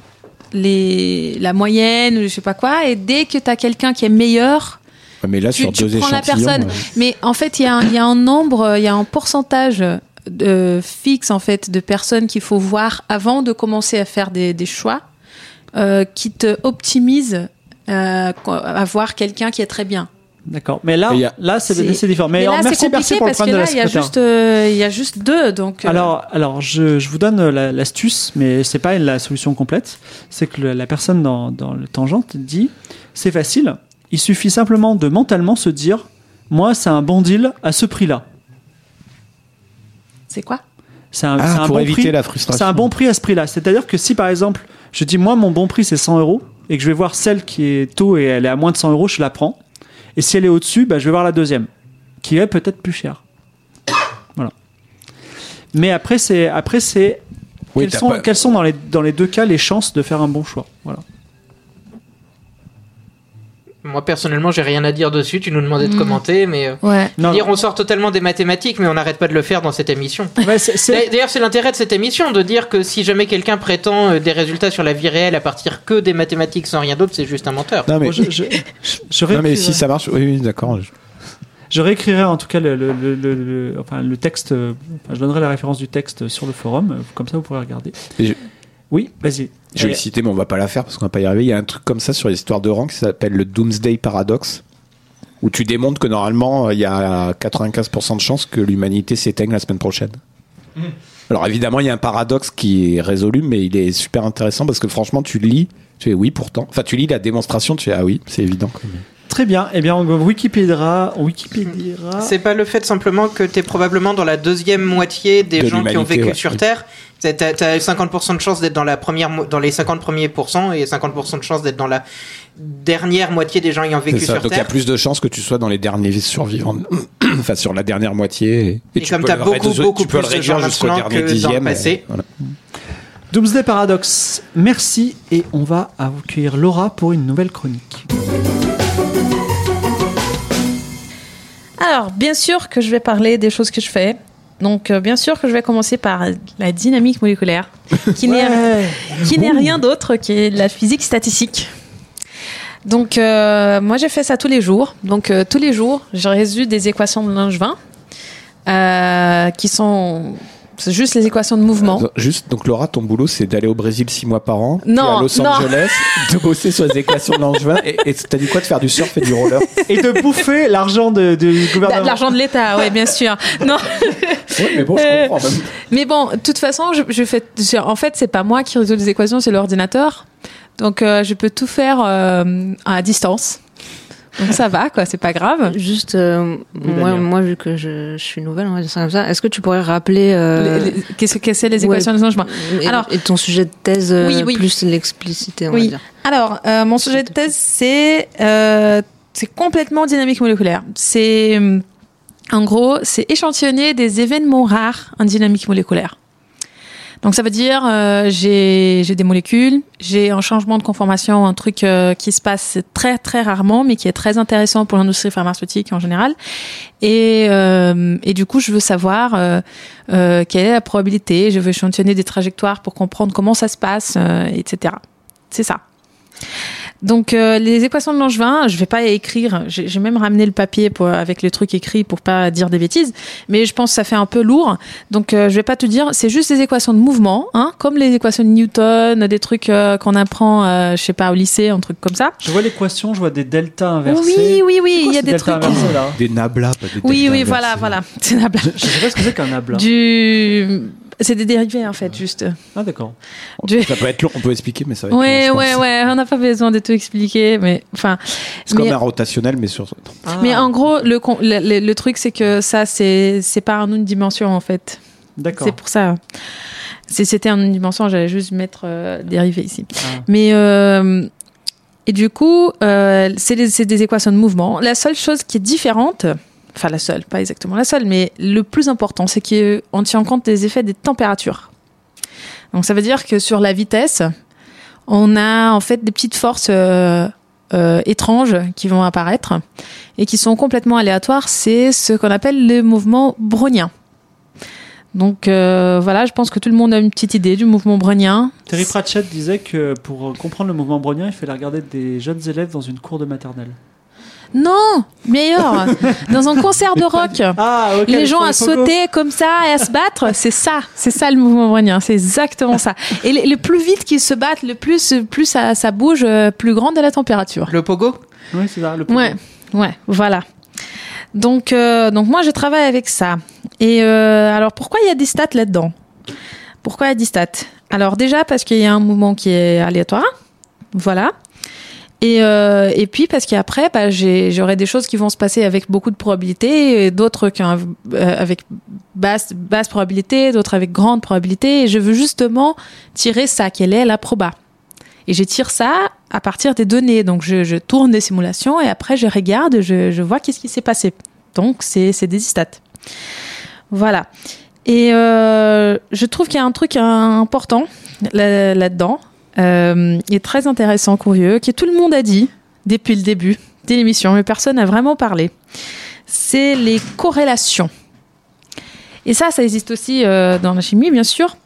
les la moyenne ou je sais pas quoi et dès que tu as quelqu'un qui est meilleur ouais, mais là tu, sur tu deux prends la personne. euh, Mais en fait, y, il y a un nombre, il y a un pourcentage de, fixe en fait de personnes qu'il faut voir avant de commencer à faire des, des choix euh, qui te optimisent euh, à voir quelqu'un qui est très bien. D'accord. Mais là, a- là, c'est différent. Mais, Mais là, alors, c'est merci, pour le parce que problème de la là, il y a juste, euh, il y a juste deux, donc. euh, Alors, alors je, je vous donne euh, la- l'astuce, mais c'est pas la solution complète. C'est que le- la personne dans, dans le tangente dit c'est facile, il suffit simplement de mentalement se dire moi, c'est un bon deal à ce prix-là. C'est quoi C'est un, Ah, c'est un pour bon éviter prix. la frustration. C'est un bon prix à ce prix-là. C'est-à-dire que si par exemple, je dis moi, mon bon prix c'est 100 euros et que je vais voir celle qui est tôt et elle est à moins de 100 euros, je la prends. Et si elle est au-dessus, bah, je vais voir la deuxième, qui est peut-être plus chère. Voilà. Mais après, c'est après c'est Oui, quelles, sont, pas- quelles sont dans les, dans les deux cas les chances de faire un bon choix Voilà. Moi personnellement, j'ai rien à dire dessus. Tu nous demandais de Mm. commenter, mais euh, Ouais. Non, dire on sort totalement des mathématiques, mais on n'arrête pas de le faire dans cette émission. Ouais, c'est- c'est- D'ailleurs, c'est l'intérêt de cette émission de dire que si jamais quelqu'un prétend euh, des résultats sur la vie réelle à partir que des mathématiques sans rien d'autre, c'est juste un menteur. Non mais, Bon, je, je, je, je non, mais réécrirai- si ça marche, oui, oui d'accord. je- je réécrirai en tout cas le, le, le, le- le- enfin, le texte. euh, enfin, je donnerai la référence du texte sur le forum, comme ça vous pourrez regarder. Et je- Oui, vas-y. Je vais Euh, le citer, mais on va pas la faire parce qu'on va pas y arriver. Il y a un truc comme ça sur l'histoire de rang qui s'appelle le Doomsday Paradox, où tu démontres que normalement il y a 95% de chances que l'humanité s'éteigne la semaine prochaine. Alors évidemment, il y a un paradoxe qui est résolu, mais il est super intéressant parce que franchement, tu lis, tu fais oui pourtant. Enfin, tu lis la démonstration, tu fais ah oui, c'est évident. Très bien. Eh bien, on Wikipédia, Wikipédia. C'est pas le fait simplement que t'es probablement dans la deuxième moitié des De gens qui ont vécu ouais. sur Terre. T'as t'as 50% de chance d'être dans la première, dans les 50 premiers pourcents et 50% de chance d'être dans la dernière moitié des gens ayant vécu sur Donc il y a plus de chances que tu sois dans les derniers survivants, enfin sur la dernière moitié. Et, Et tu comme t'as beaucoup, beaucoup tu peux le plus de gens maintenant que dans le dixième. passé. voilà. Doomsday Paradox, merci et on va accueillir Laura pour une nouvelle chronique. Alors, bien sûr que je vais parler des choses que je fais. Donc, euh, bien sûr que je vais commencer par la dynamique moléculaire, qui n'est rien d'autre que la physique statistique. Donc, euh, moi, j'ai fait ça tous les jours. Donc, euh, tous les jours, je résous des équations de Langevin, qui sont c'est juste les équations de mouvement. Euh, Juste, donc Laura, ton boulot, c'est d'aller au Brésil six mois par an, Non, puis à Los non. Angeles, de bosser sur les équations de Langevin, et t'as dit quoi de faire du surf et du roller? Et de bouffer l'argent de- du gouvernement. L'argent de l'État, oui, bien sûr. Non. Oui, mais bon, je Euh, comprends. même. Mais bon, de toute façon, je, je fais. je- en fait, c'est pas moi qui résous les équations, c'est l'ordinateur. Donc, euh, je peux tout faire euh, à distance. Donc ça va, quoi. C'est pas grave. Juste, euh, moi, moi, vu que je, je suis nouvelle, on va dire ça comme ça, est-ce que tu pourrais rappeler euh, Les- les- Qu'est-ce que c'est les ouais, équations de changement et, Alors- et ton sujet de thèse, euh, Oui, oui. plus l'explicité, on Oui. va dire. Alors, euh, mon sujet de thèse, c'est euh, c'est complètement dynamique moléculaire. C'est en gros, c'est échantillonner des événements rares en dynamique moléculaire. Donc ça veut dire euh, j'ai des molécules, j'ai un changement de conformation, un truc euh, qui se passe très très rarement, mais qui est très intéressant pour l'industrie pharmaceutique en général. Et euh, et du coup, je veux savoir euh, euh, quelle est la probabilité. Je veux échantillonner des trajectoires pour comprendre comment ça se passe, euh, etc. C'est ça. Donc euh, les équations de Langevin, je vais pas écrire. J'ai j'ai même ramené le papier pour, avec les trucs écrits pour pas dire des bêtises, mais je pense que ça fait un peu lourd. Donc euh, je vais pas te dire. C'est juste des équations de mouvement, hein, comme les équations de Newton, des trucs euh, qu'on apprend, euh, je sais pas au lycée, un truc comme ça. Je vois l'équation, je vois des deltas inversés. Oui, oui, oui, il y a des trucs. inversés, là? Des nablas, pas des Oui, deltas oui, inversés. voilà, voilà. C'est la blague. Je sais pas ce que c'est qu'un nabla. Du, c'est des dérivés en fait, juste. Ah d'accord. Du- Ça peut être long, on peut expliquer, mais ça va être Ouais, ouais, ouais. On n'a pas besoin de tout expliquer, mais enfin. C'est comme un rotationnel, mais sur. Mais en gros, le, con- le, le- le truc, c'est que ça, c'est c'est pas en une dimension, en fait. D'accord. C'est pour ça. Si c'était en une dimension, j'allais juste mettre euh, dérivé ici. Ah. Mais. euh, et du coup, euh, c'est des, c'est des équations de mouvement. La seule chose qui est différente, enfin la seule, pas exactement la seule, mais le plus important, c'est qu'on tient compte des effets des températures. Donc ça veut dire que sur la vitesse, on a en fait des petites forces euh, euh, étranges qui vont apparaître et qui sont complètement aléatoires. C'est ce qu'on appelle le mouvement brownien. Donc euh, voilà, je pense que tout le monde a une petite idée du mouvement brownien. Terry Pratchett disait que pour comprendre le mouvement brownien, il fallait regarder des jeunes élèves dans une cour de maternelle. Non, meilleur, dans un concert de rock. Ah, les gens à sauter comme ça et à se battre, c'est ça, c'est ça le mouvement brownien, c'est exactement ça. Et le, le plus vite qu'ils se battent, le plus, plus ça, ça bouge, euh, plus grande est la température. Le pogo? Oui, c'est ça. Le Ouais, ouais, voilà. Donc, euh, donc moi, je travaille avec ça. Et euh, alors, pourquoi il y a des stats là-dedans? Pourquoi il y a des stats? Alors déjà parce qu'il y a un mouvement qui est aléatoire, voilà. Et, euh, et puis parce qu'après, bah, j'aurai des choses qui vont se passer avec beaucoup de probabilité, d'autres euh, avec basse, basse probabilité, d'autres avec grande probabilité. Et je veux justement tirer ça, quelle est la proba. Et je tire ça à partir des données. Donc je, je tourne des simulations et après je regarde, je, je vois qu'est-ce qui s'est passé. Donc c'est des stats. Voilà. Et euh, je trouve qu'il y a un truc important là- là-dedans, euh, et très intéressant, curieux, que tout le monde a dit depuis le début de l'émission, mais personne n'a vraiment parlé. C'est les corrélations. Et ça, ça existe aussi euh, dans la chimie, bien sûr.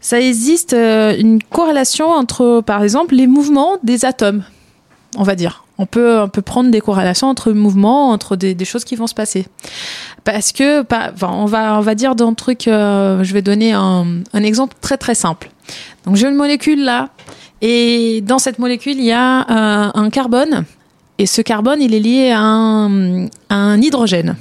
Ça existe euh, une corrélation entre, par exemple, les mouvements des atomes, on va dire. On peut, on peut prendre des corrélations entre mouvements, entre des, des choses qui vont se passer. Parce que, pas- enfin, on, va, on va dire dans le truc, euh, je vais donner un, un exemple très très simple. Donc j'ai une molécule là, et dans cette molécule, il y a euh, un carbone, et ce carbone, il est lié à un, à un hydrogène.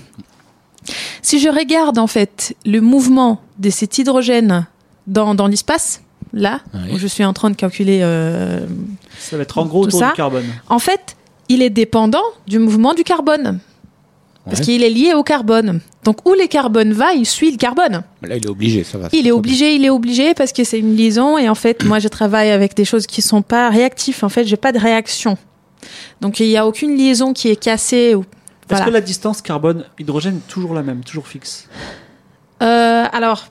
si je regarde en fait le mouvement de cet hydrogène dans, dans l'espace, là, où je suis en train de calculer, euh, Ça va être en gros Tout autour ça. du carbone. en fait, il est dépendant du mouvement du carbone. Parce qu'il est lié au carbone. Donc où le carbone va, il suit le carbone. Là, il est obligé, ça va. Il est obligé, il est obligé parce que c'est une liaison et en fait, moi, je travaille avec des choses qui sont pas réactives. En fait, j'ai pas de réaction. Donc il y a aucune liaison qui est cassée. Ou... Est-ce que la distance carbone-hydrogène est toujours la même, toujours fixe Euh, alors,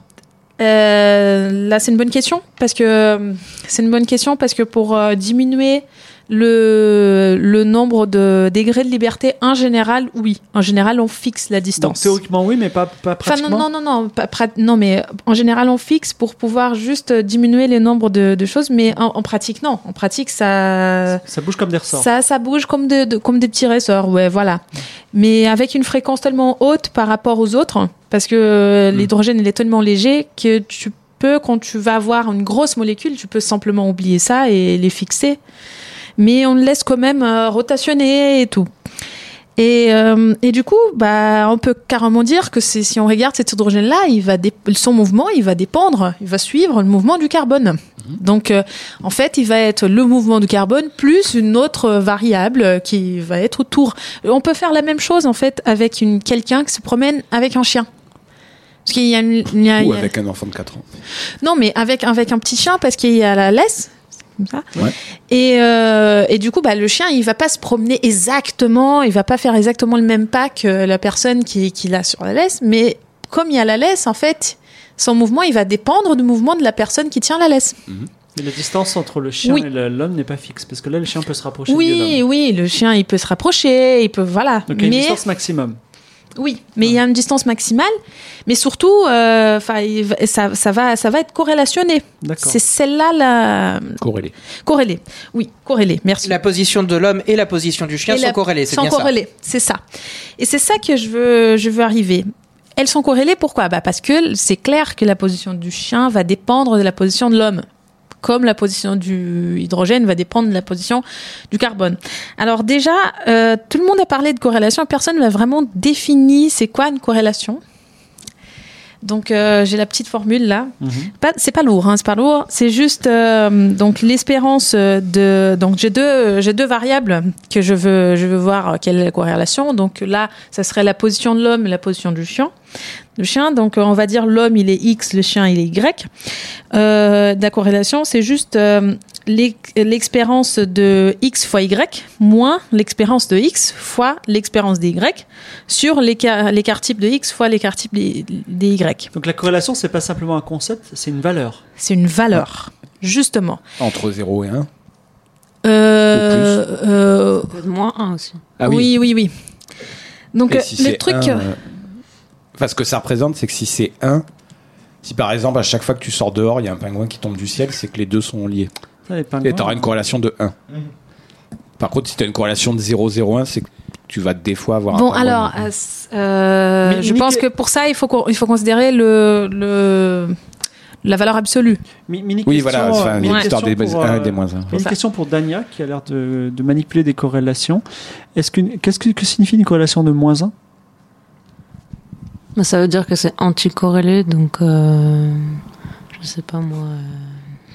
euh, là, c'est une bonne question parce que c'est une bonne question parce que pour euh, diminuer le, le nombre de degrés de liberté, en général, oui. En général, on fixe la Donc distance. théoriquement oui, mais pas, pas Enfin, pratiquement. non, non, non, non, pas prat- non, mais en général, on fixe pour pouvoir juste diminuer les nombres de, de choses, mais en, en pratique, non. En pratique, ça, Ça bouge comme des ressorts. ça, ça bouge comme, de, de- comme des petits ressorts, ouais, voilà. Mais avec une fréquence tellement haute par rapport aux autres, parce que Mm. l'hydrogène, il est tellement léger que tu peux, quand tu vas avoir une grosse molécule, tu peux simplement oublier ça et les fixer. Mais on le laisse quand même euh, rotationner et tout. Et, euh, et du coup, bah, on peut carrément dire que si on regarde cet hydrogène-là, il va dé- son mouvement, il va dépendre, il va suivre le mouvement du carbone. Donc, euh, en fait, il va être le mouvement du carbone plus une autre variable qui va être autour. On peut faire la même chose en fait avec une quelqu'un qui se promène avec un chien. Parce qu'il y a, une- il y a- il Ou avec un enfant de 4 ans. non, mais avec, avec un petit chien, parce qu'il y a la laisse. Comme ça. Ouais. Et, euh, et du coup, bah, le chien, il va pas se promener exactement, il va pas faire exactement le même pas que la personne qui, qui l'a sur la laisse, mais comme il y a la laisse, en fait, son mouvement, il va dépendre du mouvement de la personne qui tient la laisse. Mais la distance entre le chien Oui. et l'homme n'est pas fixe, parce que là, le chien peut se rapprocher Oui, oui, le chien, il peut se rapprocher, il peut, voilà. Donc il y a une mais, distance maximum. Oui, mais il y a une distance maximale, mais surtout, euh, ça, ça, va, ça va être corrélationné. D'accord. C'est celle-là la Corrélé. corrélée. Oui, corrélée. Merci. La position de l'homme et la position du chien Et sont la- corrélées, c'est sont bien corrélées, c'est ça. Et c'est ça que je veux, je veux arriver. Elles sont corrélées, pourquoi? Bah Parce que c'est clair que la position du chien va dépendre de la position de l'homme. Comme la position du hydrogène va dépendre de la position du carbone. Alors déjà, euh, tout le monde a parlé de corrélation, personne n'a vraiment défini c'est quoi une corrélation. Donc euh, j'ai la petite formule là. Pas, c'est pas lourd, hein, c'est pas lourd. C'est juste euh, donc l'espérance de donc j'ai deux j'ai deux variables que je veux je veux voir quelle est la corrélation. Donc là, ça serait la position de l'homme et la position du chien. Le chien, donc euh, on va dire l'homme il est x, le chien il est y. Euh, la corrélation, c'est juste euh, l'ex- l'expérience de x fois y moins l'expérience de x fois l'expérience des y sur l'écart l'écart type de x fois l'écart type des, des y. Donc la corrélation, c'est pas simplement un concept, c'est une valeur. C'est une valeur, justement. Entre 0 et 1. Euh, euh, moins 1 aussi. Ah oui, oui, oui. Donc Et euh, si le truc, un, euh, Enfin, ce que ça représente, c'est que si c'est 1, si par exemple, à chaque fois que tu sors dehors, il y a un pingouin qui tombe du ciel, c'est que les deux sont liés. Ça, Et tu auras une corrélation de 1. Par contre, si tu as une corrélation de 0,01, c'est que tu vas des fois avoir bon un pingouin. alors, euh, euh, Mais- je mais pense que- que pour ça, il faut qu'on- il faut considérer le, le la valeur absolue. Mi- mini Oui, voilà, enfin, euh, mini l'histoire des pour, 1 euh, et des moins 1. Une ça. question pour Dania qui a l'air de, de manipuler des corrélations. Est-ce qu'une- qu'est-ce que, que signifie une corrélation de moins 1 Bah, ça veut dire que c'est anticorrélé, donc euh, je sais pas moi. euh.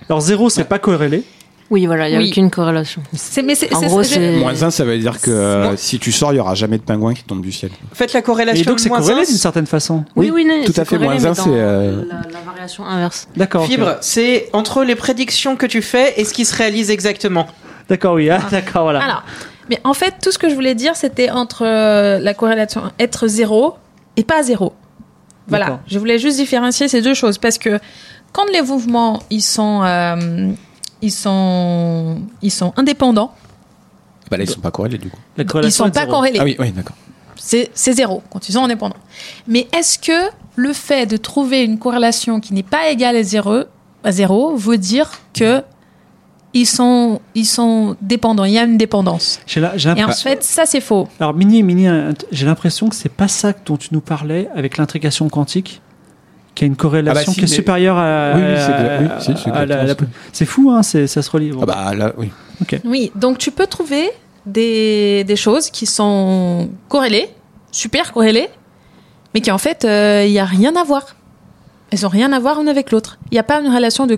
Alors 0 c'est pas corrélé. Oui, voilà, il y a Oui. aucune corrélation. C'est mais c'est En c'est- gros, c'est- c'est- Moins 1, ça veut dire que euh, si tu sors, il y aura jamais de pingouin qui tombe du ciel. Faites la Et corrélation donc c'est moins corrélé un, d'une certaine façon. Oui, oui, non, tout c'est à fait, corrélé, moins un, mais dans c'est, euh, La, la variation inverse. D'accord. Fibre, c'est entre les prédictions que tu fais et ce qui se réalise exactement. D'accord, oui. Ah, d'accord, voilà. Alors, mais en fait, tout ce que je voulais dire, c'était entre la corrélation être zéro et pas zéro. Voilà, je voulais juste différencier ces deux choses parce que quand les mouvements ils sont euh, ils sont ils sont indépendants, Bah là, ils sont pas corrélés du coup. La ils sont pas zéro. corrélés. Ah oui, oui, d'accord. C'est c'est zéro quand ils sont indépendants. Mais est-ce que le fait de trouver une corrélation qui n'est pas égale à zéro, à zéro veut dire que ils sont, ils sont dépendants, il y a une dépendance. La- Et en fait, ça c'est faux. Alors Mini, Mini, j'ai l'impression que c'est pas ça dont tu nous parlais avec l'intrication quantique, qui a une corrélation Ah bah si, qui est mais- supérieure à. Oui, oui, c'est oui, si, c'est fou, hein, ça se relie. Ah bah là, oui. Oui, donc tu peux trouver des, des choses qui sont corrélées, super corrélées, mais qui en fait, euh, il y a rien à voir. Elles ont rien à voir l'une avec l'autre. Il n'y a pas une relation de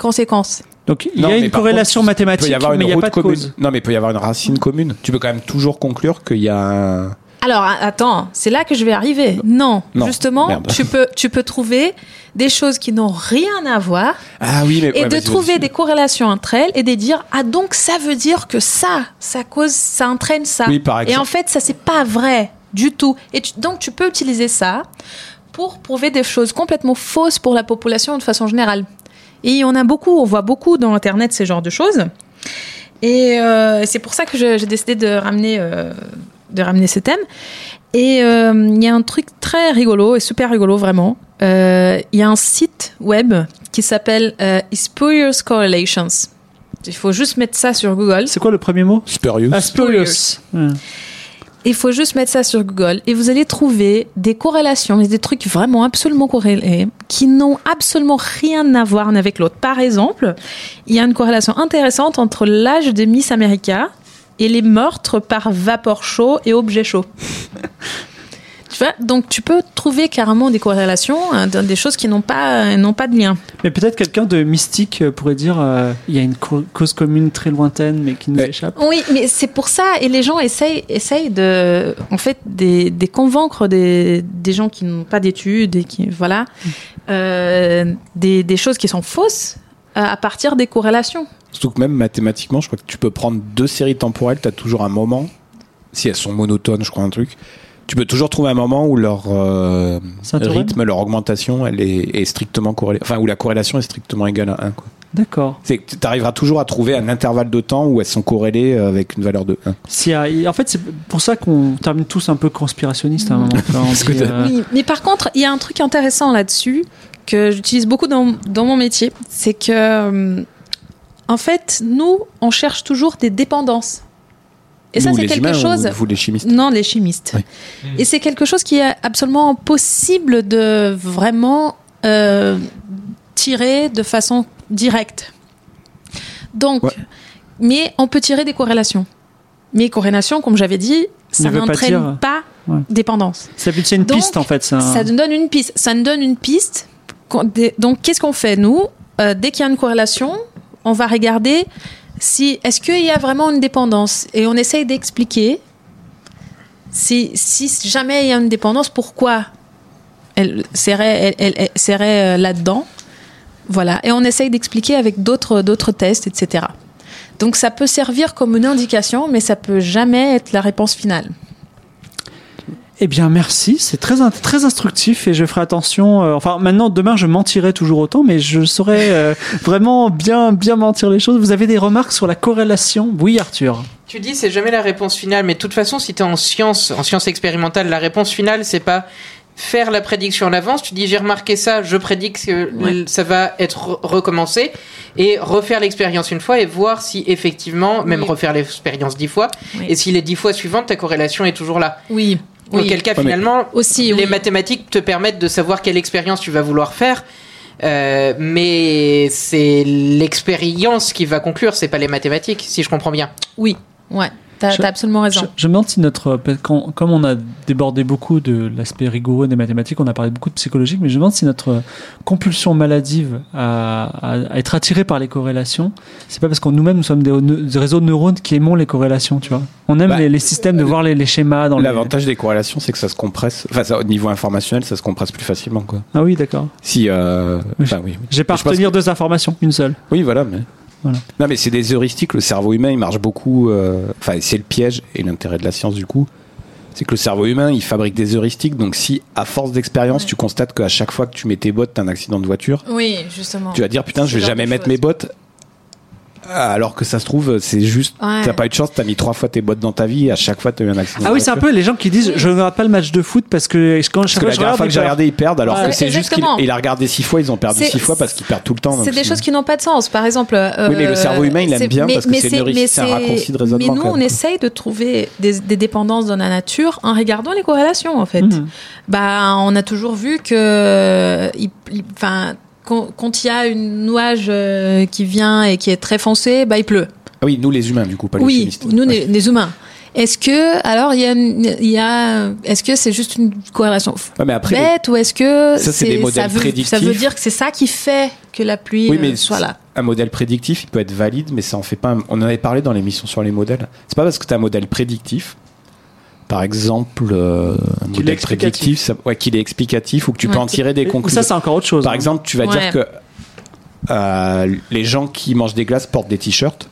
cause-conséquence. Donc il y a mais une corrélation contre, mathématique, Il peut y avoir mais une il n'y a route pas de commune. cause. Non, mais il peut y avoir une racine commune. Tu peux quand même toujours conclure qu'il y a un. Alors attends, c'est là que je vais arriver. Non, Non, justement, merde. tu peux tu peux trouver des choses qui n'ont rien à voir Ah oui, mais et ouais, de trouver des corrélations entre elles et de dire ah donc ça veut dire que ça ça cause ça entraîne ça. Oui, par et exemple. en fait ça c'est pas vrai du tout. Et tu- donc tu peux utiliser ça pour prouver des choses complètement fausses pour la population de façon générale. Et en a beaucoup, on voit beaucoup dans internet ces genres de choses. Et euh, c'est pour ça que j'ai décidé de ramener euh, de ramener ce thème. Et euh, il y a un truc très rigolo et super rigolo vraiment. Euh, Il y a un site web qui s'appelle euh, Spurious Correlations. Il faut juste mettre ça sur Google. C'est quoi le premier mot? Spurious. Ah, spurious. Ouais. Il faut juste mettre ça sur Google et vous allez trouver des corrélations, des trucs vraiment absolument corrélés qui n'ont absolument rien à voir l'un avec l'autre. Par exemple, il y a une corrélation intéressante entre l'âge de Miss America et les meurtres par vapeur chaud et objets chauds. Tu vois Donc tu peux trouver carrément des corrélations, hein, dans des choses qui n'ont pas, n'ont pas de lien. Mais peut-être quelqu'un de mystique euh, pourrait dire euh, il y a une cause commune très lointaine mais qui nous échappe. Oui, mais c'est pour ça, et les gens essayent, essayent de, en fait, des, des convaincre des, des gens qui n'ont pas d'études et qui, voilà, euh, des, des choses qui sont fausses euh, à partir des corrélations. Surtout que même mathématiquement, je crois que tu peux prendre deux séries temporelles, tu as toujours un moment, si elles sont monotones, je crois, un truc, tu peux toujours trouver un moment où leur euh, rythme, leur augmentation, elle est, est strictement corrélée. Enfin, où la corrélation est strictement égale à 1. Quoi. D'accord. C'est que tu arriveras toujours à trouver un intervalle de temps où elles sont corrélées euh, avec une valeur de 1. S'il y a- En fait, c'est pour ça qu'on termine tous un peu conspirationnistes à un moment. Dit, euh, Oui, mais par contre, il y a un truc intéressant là-dessus que j'utilise beaucoup dans, dans mon métier, c'est que, en fait, nous, on cherche toujours des dépendances. Et ça, c'est quelque chose. ou vous les chimistes? Non, les chimistes. Oui. Et c'est quelque chose qui est absolument impossible de vraiment euh, tirer de façon directe. Donc, Ouais. mais on peut tirer des corrélations. Mais corrélations, comme j'avais dit, ça pas n'entraîne pas, Ouais. dépendance. C'est c'est une Donc, piste en fait. un- Ça nous donne une piste. Ça nous donne une piste. Donc, qu'est-ce qu'on fait nous? Euh, Dès qu'il y a une corrélation, on va regarder si est-ce qu'il y a vraiment une dépendance? Et on essaye d'expliquer si, si jamais il y a une dépendance, pourquoi elle serait, elle, serait euh, là-dedans? Voilà. Et on essaye d'expliquer avec d'autres d'autres tests, etc. Donc, ça peut servir comme une indication, mais ça peut jamais être la réponse finale. Eh bien, merci. C'est très, très instructif et je ferai attention. euh, enfin, maintenant, demain, je mentirai toujours autant, mais je saurai euh, vraiment bien, bien mentir les choses. Vous avez des remarques sur la corrélation? Oui, Arthur. Tu dis c'est jamais la réponse finale, mais de toute façon, si tu es en science, en science expérimentale, la réponse finale, c'est pas faire la prédiction en avance. Tu dis j'ai remarqué ça, je prédis que Ouais. ça va être re- recommencé et refaire l'expérience une fois et voir si effectivement, même Oui. refaire l'expérience dix fois, Oui. et si les dix fois suivantes, ta corrélation est toujours là. Oui. Oui. Auquel cas, Ouais, mais- finalement, Aussi, les oui. mathématiques te permettent de savoir quelle expérience tu vas vouloir faire. Euh, mais c'est l'expérience qui va conclure, c'est pas les mathématiques, si je comprends bien. Oui, ouais, t'as Je- t'as absolument raison. je me demande si notre. quand- comme on a débordé beaucoup de l'aspect rigoureux des mathématiques, on a parlé beaucoup de psychologique, mais je me demande si notre compulsion maladive à, à- à être attiré par les corrélations, c'est pas parce qu'on nous-mêmes nous sommes des, des réseaux de neurones qui aimons les corrélations, tu vois. On aime Bah, les, les systèmes de voir les, les schémas dans les. L'avantage des corrélations, c'est que ça se compresse. Enfin, ça, au niveau informationnel, ça se compresse plus facilement, quoi. Ah oui, d'accord. Si, euh, enfin, oui. oui. J'ai pas Je pense retenir deux informations, une seule. Oui, voilà, mais. Voilà. Non, mais c'est des heuristiques. Le cerveau humain, il marche beaucoup. euh, Enfin, c'est le piège et l'intérêt de la science, du coup. C'est que le cerveau humain, il fabrique des heuristiques. Donc, si, à force d'expérience, tu constates qu'à chaque fois que tu mets tes bottes, t'as un accident de voiture, Oui, justement. tu vas dire, putain, je vais jamais mettre mes bottes. Ah, Alors que ça se trouve, c'est juste, Ouais. t'as pas eu de chance, t'as mis trois fois tes bottes dans ta vie et à chaque fois t'as eu un accident. Ah oui, c'est un peu les gens qui disent je ne regarde pas le match de foot parce que quand Parce chaque que la je dernière fois que regarde, j'ai regardé, ils perdent, alors Ouais. que c'est juste qu'il a regardé six fois, ils ont perdu six fois parce qu'ils perdent tout le temps. C'est des choses qui n'ont pas de sens. Par exemple. euh, Oui, mais le cerveau humain, il aime bien parce que c'est un raccourci de raisonnement, Mais nous, on essaye de trouver des, des dépendances dans la nature en regardant les corrélations, en fait. Mhm. Bah, on a toujours vu que, enfin, quand il y a une nuage euh, qui vient et qui est très foncé, bah, il pleut. Ah oui, nous les humains, du coup, pas les oui, chimistes. nous, les, les humains. Est-ce que, alors, il y a, y est-ce que c'est juste une corrélation Ouais, mais après, les- bête ou est-ce que Ça, c'est des modèles ça veut, prédictifs. ça veut dire que c'est ça qui fait que la pluie Oui, mais euh, soit là un modèle prédictif, il peut être valide, mais ça en fait pas. un- On en avait parlé dans l'émission sur les modèles. C'est pas parce que tu as un modèle prédictif, par exemple, euh, un Qu'il est modèle explicatif. prédictif, ça- ouais, qu'il est explicatif ou que tu peux en tirer des conclusions. ça, c'est encore autre chose. Par hein. exemple, tu vas Ouais. dire que euh, les gens qui mangent des glaces portent des t-shirts.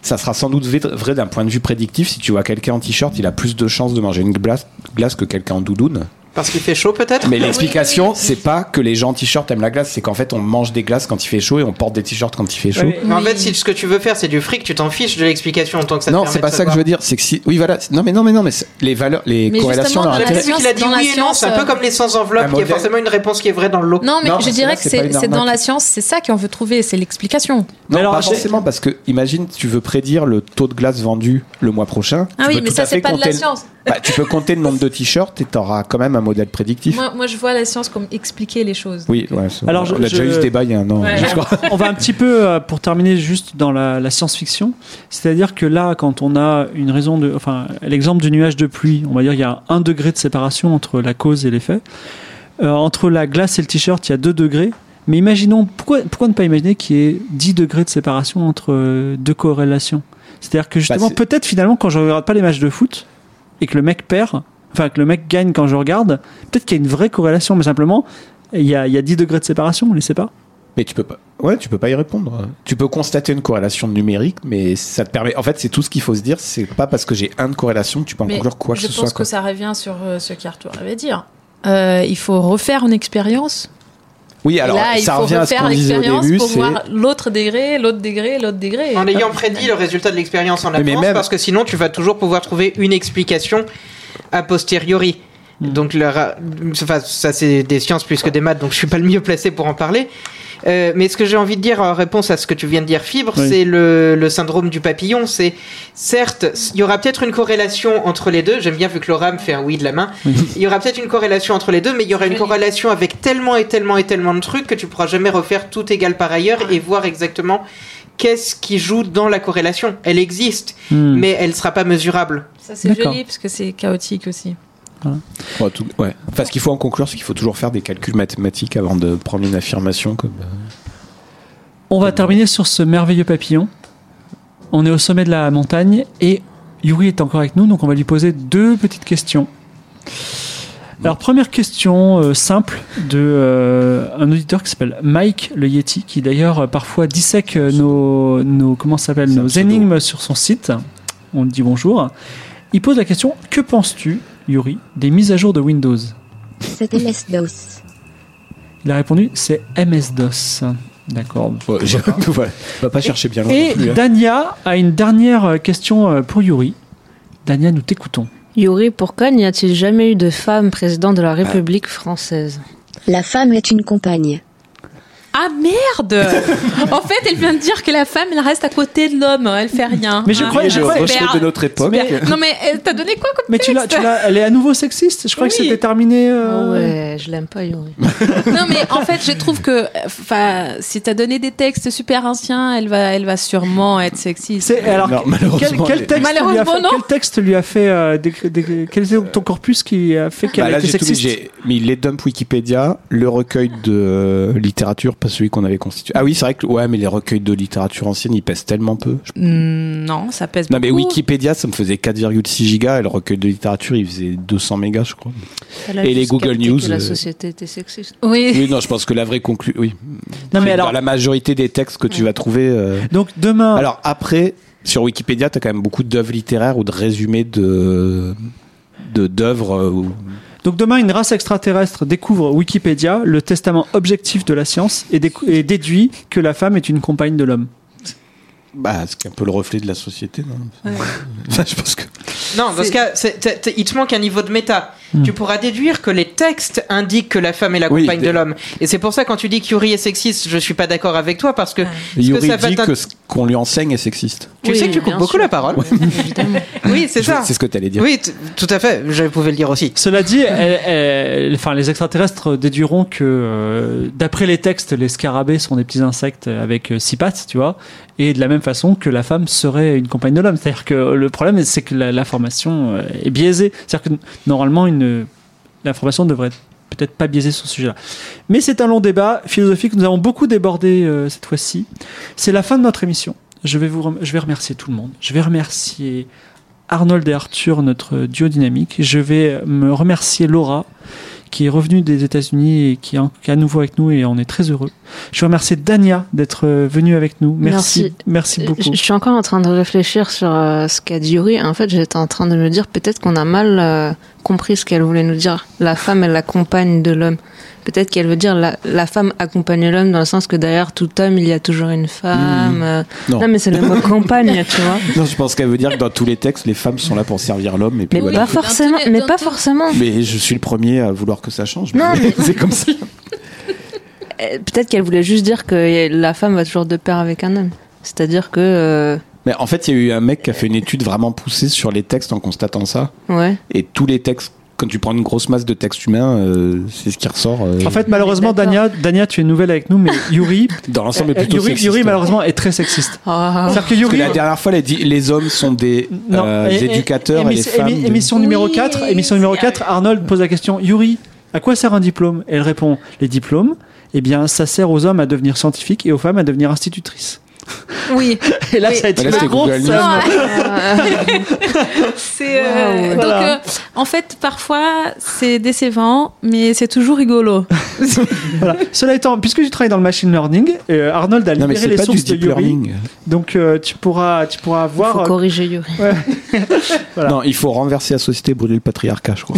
Ça sera sans doute vrai, vrai d'un point de vue prédictif. Si tu vois quelqu'un en t-shirt, il a plus de chances de manger une glace, glace que quelqu'un en doudoune. Parce qu'il fait chaud peut-être Mais l'explication, c'est pas que les gens en t-shirt aiment la glace, c'est qu'en fait on mange des glaces quand il fait chaud et on porte des t-shirts quand il fait chaud. Mais En fait, si ce que tu veux faire, c'est du fric, tu t'en fiches de l'explication en tant que ça te non, permet c'est de pas ça que savoir. je veux dire. C'est que si, oui, voilà. Non, mais non, mais non, mais c'est- les valeurs, les Mais corrélations, justement, leur dans la intérêt. Celui qu'il a dit Dans la oui et non, science, c'est un peu euh, comme les sans un enveloppe, il y a modèle- forcément une réponse qui est vraie dans le lot. Non, mais Non, je parce que dirais que c'est pas c'est une c'est dans arnaque. la science, c'est ça qu'on veut trouver, c'est l'explication. Mais Non, alors, pas j'ai- forcément parce que imagine tu veux prédire le taux de glace vendu le mois prochain. Ah Tu oui, peux mais tout ça c'est pas de la compter le- science. Bah, tu peux compter le nombre de t-shirts et t'auras quand même un modèle prédictif. Moi, moi, je vois la science comme expliquer les choses. Oui, ouais, c'est- Alors, je- on a déjà eu ce débat il y a un an. Ouais. je crois. on va un petit peu, euh, pour terminer juste dans la, la science-fiction, c'est-à-dire que là, quand on a une raison de, enfin, l'exemple du nuage de pluie, on va dire il y a un degré de séparation entre la cause et l'effet. Euh, entre la glace et le t-shirt, il y a 2 degrés. Mais imaginons, pourquoi, pourquoi ne pas imaginer qu'il y ait 10 degrés de séparation entre euh, deux corrélations? C'est-à-dire que justement, c'est- peut-être finalement, quand je regarde pas les matchs de foot et que le mec perd, enfin que le mec gagne quand je regarde, peut-être qu'il y a une vraie corrélation, mais simplement, il y a, il y a 10 degrés de séparation, on ne sait pas. Mais tu peux pas. Ouais, tu peux pas y répondre. Tu peux constater une corrélation numérique, mais ça te permet. En fait, c'est tout ce qu'il faut se dire. C'est pas parce que j'ai un de corrélation que tu peux en Mais conclure quoi que je ce pense soit. quoi. que ça revient sur euh, ce qu'Arthur avait dit. Euh, il faut refaire une expérience. Oui, alors là, il ça faut revient à ce refaire qu'on disait au l'expérience début. pour voir l'autre degré, l'autre degré, l'autre degré. En ayant prédit le résultat de l'expérience en Mais avance, même- parce que sinon tu vas toujours pouvoir trouver une explication a posteriori. Hmm. Donc le ra- enfin, ça c'est des sciences plus que des maths, donc je suis pas le mieux placé pour en parler. Euh, mais ce que j'ai envie de dire en réponse à ce que tu viens de dire, Fibre, Oui. c'est le, le syndrome du papillon. C'est certes, il y aura peut-être une corrélation entre les deux. J'aime bien vu que Laura me fait un oui de la main. Il y aura peut-être une corrélation entre les deux, mais il y aura une Oui. corrélation avec tellement et tellement et tellement de trucs que tu pourras jamais refaire tout égal par ailleurs et voir exactement qu'est-ce qui joue dans la corrélation. Elle existe, Hmm. mais elle sera pas mesurable. Ça c'est joli parce que c'est chaotique aussi. Ouais, tout- ouais. Enfin, ce qu'il faut en conclure, c'est qu'il faut toujours faire des calculs mathématiques avant de prendre une affirmation comme. euh, On va terminer sur ce merveilleux papillon. On est au sommet de la montagne et Yuri est encore avec nous, donc on va lui poser deux petites questions. Alors première question euh, simple de euh, un auditeur qui s'appelle Mike le Yeti, qui d'ailleurs euh, parfois dissèque nos, nos comment s'appelle nos énigmes sur son site. On lui dit bonjour. Il pose la question que penses-tu, Yuri, des mises à jour de Windows C'est MS-DOS. Il a répondu c'est MS-DOS. D'accord. Ouais, j'ai- voilà. On va pas chercher bien loin Et plus, hein. Dania a une dernière euh, question euh, pour Yuri. Dania, nous t'écoutons. Yuri, pourquoi n'y a-t-il jamais eu de femme président de la République française? La femme est une compagne. Ah merde En fait, elle vient de dire que la femme, elle reste à côté de l'homme, elle fait rien. Mais je Ah, crois- reflet super. de notre époque. Mais- Non mais elle t'a donné quoi comme Mais tu l'as, texte tu l'as, elle est à nouveau sexiste. Je crois que Oui. c'était terminé. euh, Ouais, je l'aime pas, Yuri. Non mais en fait, je trouve que, enfin, si t'as donné des textes super anciens, elle va, elle va sûrement être sexiste. C'est alors Non, quel, malheureusement. quel texte lui a Malheureusement, fait, non. quel texte lui a fait euh, des, des- quel est ton corpus qui a fait qu'elle Bah, là, était j'ai tout mis. sexiste? J'ai mis les dumps Wikipédia, le recueil de euh, littérature, pas celui qu'on avait constitué. Ah oui, c'est vrai que ouais, mais les recueils de littérature ancienne, ils pèsent tellement peu. Je- Hmm, non, ça pèse Non, mais. Wikipédia, ça me faisait 4,6 gigas et le recueil de littérature, il faisait 200 mégas, je crois. Et les Google News, Que la euh, société était sexiste. Oui. Oui, non, je pense que la vraie conclusion, oui. Non mais Dans alors, la majorité des textes que tu vas trouver. euh, donc demain, Alors après, sur Wikipédia, t'as quand même beaucoup d'œuvres littéraires ou de résumés de de d'œuvres. euh, donc demain, une race extraterrestre découvre Wikipédia, le testament objectif de la science, et, déduit que la femme est une compagne de l'homme. Bah, c'est un peu le reflet de la société, non? Ouais. Ça, Je pense que. Non, dans ce cas, il te manque un niveau de méta. Hmm. tu pourras déduire que les textes indiquent que la femme est la Oui, compagne de l'homme. Et c'est pour ça quand tu dis que Yuri est sexiste, je suis pas d'accord avec toi parce que ce que Yuri ça va dit que ce qu'on lui enseigne est sexiste. tu Oui, sais que tu coupes beaucoup sûr. la parole. Oui, c'est ça. C'est ce que tu allais dire. Oui, tout à fait. Je pouvais le dire aussi. Cela dit, elle- elle- enfin, les extraterrestres déduiront que, euh, d'après les textes, les scarabées sont des petits insectes avec euh, six pattes, tu vois, et de la même façon que la femme serait une compagne de l'homme. C'est-à-dire que le problème, c'est que la- l'information euh, est biaisée. C'est-à-dire que normalement, une, l'information devrait être peut-être pas biaisée sur ce sujet-là. Mais c'est un long débat philosophique. Nous avons beaucoup débordé euh, cette fois-ci. C'est la fin de notre émission. Je vais vous, je vais remercier tout le monde. Je vais remercier Arnold et Arthur, notre duo dynamique. Je vais me remercier Laura, qui est revenue des États-Unis et qui est, à nouveau avec nous et on est très heureux. Je vais remercier Dania d'être euh, venue avec nous. Merci, merci, beaucoup. Je je suis encore en train de réfléchir sur euh, ce qu'a dit Yuri. En fait, j'étais en train de me dire peut-être qu'on a mal euh, compris ce qu'elle voulait nous dire. La femme est la compagne de l'homme. Peut-être qu'elle veut dire la, la femme accompagne l'homme dans le sens que derrière tout homme, il y a toujours une femme. euh. Non. Non, mais c'est le mot compagne, tu vois. Non, je pense qu'elle veut dire que dans tous les textes, les femmes sont là pour servir l'homme. Et puis Mais voilà. pas forcément. Mais pas forcément. Mais je suis le premier à vouloir que ça change. Non, mais- c'est comme ça. Euh, Peut-être qu'elle voulait juste dire que la femme va toujours de pair avec un homme. C'est-à-dire que euh, Mais en fait, il y a eu un mec qui a fait une étude vraiment poussée sur les textes en constatant ça. ouais. Et tous les textes, quand tu prends une grosse masse de textes humains, euh, c'est ce qui ressort. euh, En fait, malheureusement. Dania, Dania, tu es nouvelle avec nous, mais Yuri, dans l'ensemble, est euh, plutôt Yuri, sexiste. Yuri, malheureusement, est très sexiste. Ah. C'est-à-dire que Parce que Yuri, la dernière fois, elle a dit les hommes sont des Non, euh, et- et- éducateurs et, les émission- femmes. émi- Émission numéro Oui, 4, émission numéro c'est 4, Arnold pose la question Yuri, à quoi sert un diplôme? Et elle répond Les diplômes, eh bien, ça sert aux hommes à devenir scientifiques et aux femmes à devenir institutrices. Oui. Et là, Oui. ça a été là, grosse somme. C'est euh, donc Voilà. euh, en fait parfois c'est décevant mais c'est toujours rigolo. Voilà. Cela étant, puisque tu travailles dans le machine learning, euh, Arnold a Non, libéré les pas du sources de Yuri. learning. Donc, euh, tu pourras, tu pourras Il faut voir. corriger Yuri. Voilà. Non, il faut renverser la société, brûler le patriarcat, je crois.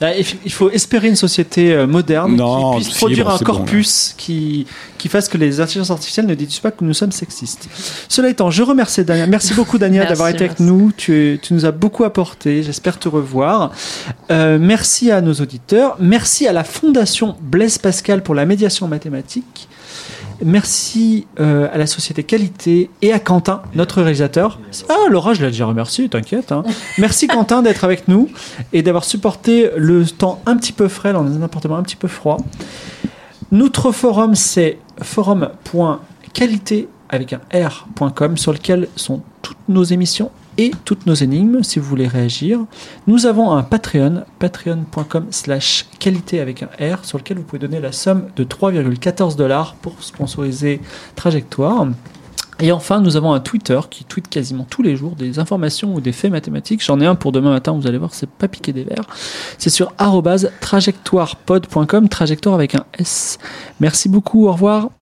Là, il faut espérer une société moderne Non, qui puisse fibre, produire un bon, corpus qui, qui fasse que les intelligences artificielles ne disent pas que nous sommes sexistes. Cela étant, je remercie Dania. Merci beaucoup Dania Merci, d'avoir été avec merci. nous. Tu, es- tu nous as beaucoup apporté. J'espère te revoir. Euh, merci à nos auditeurs. Merci à la Fondation Blaise Pascal pour la médiation mathématique. Merci euh, à la société Qualité et à Quentin, notre réalisateur. Ah, Laura, je l'ai déjà remercié, t'inquiète. hein. Merci Quentin d'être avec nous et d'avoir supporté le temps un petit peu frais dans un appartement un petit peu froid. Notre forum, c'est forum.qualité avec un r.com sur lequel sont toutes nos émissions et toutes nos énigmes si vous voulez réagir. Nous avons un Patreon, patreon.com slash qualité avec un R, sur lequel vous pouvez donner la somme de 3,14 dollars pour sponsoriser Trajectoire. Et enfin, nous avons un Twitter qui tweet quasiment tous les jours des informations ou des faits mathématiques. J'en ai un pour demain matin, vous allez voir, c'est pas piqué des verres. C'est sur arobase trajectoirepod.com, trajectoire avec un S. Merci beaucoup, au revoir.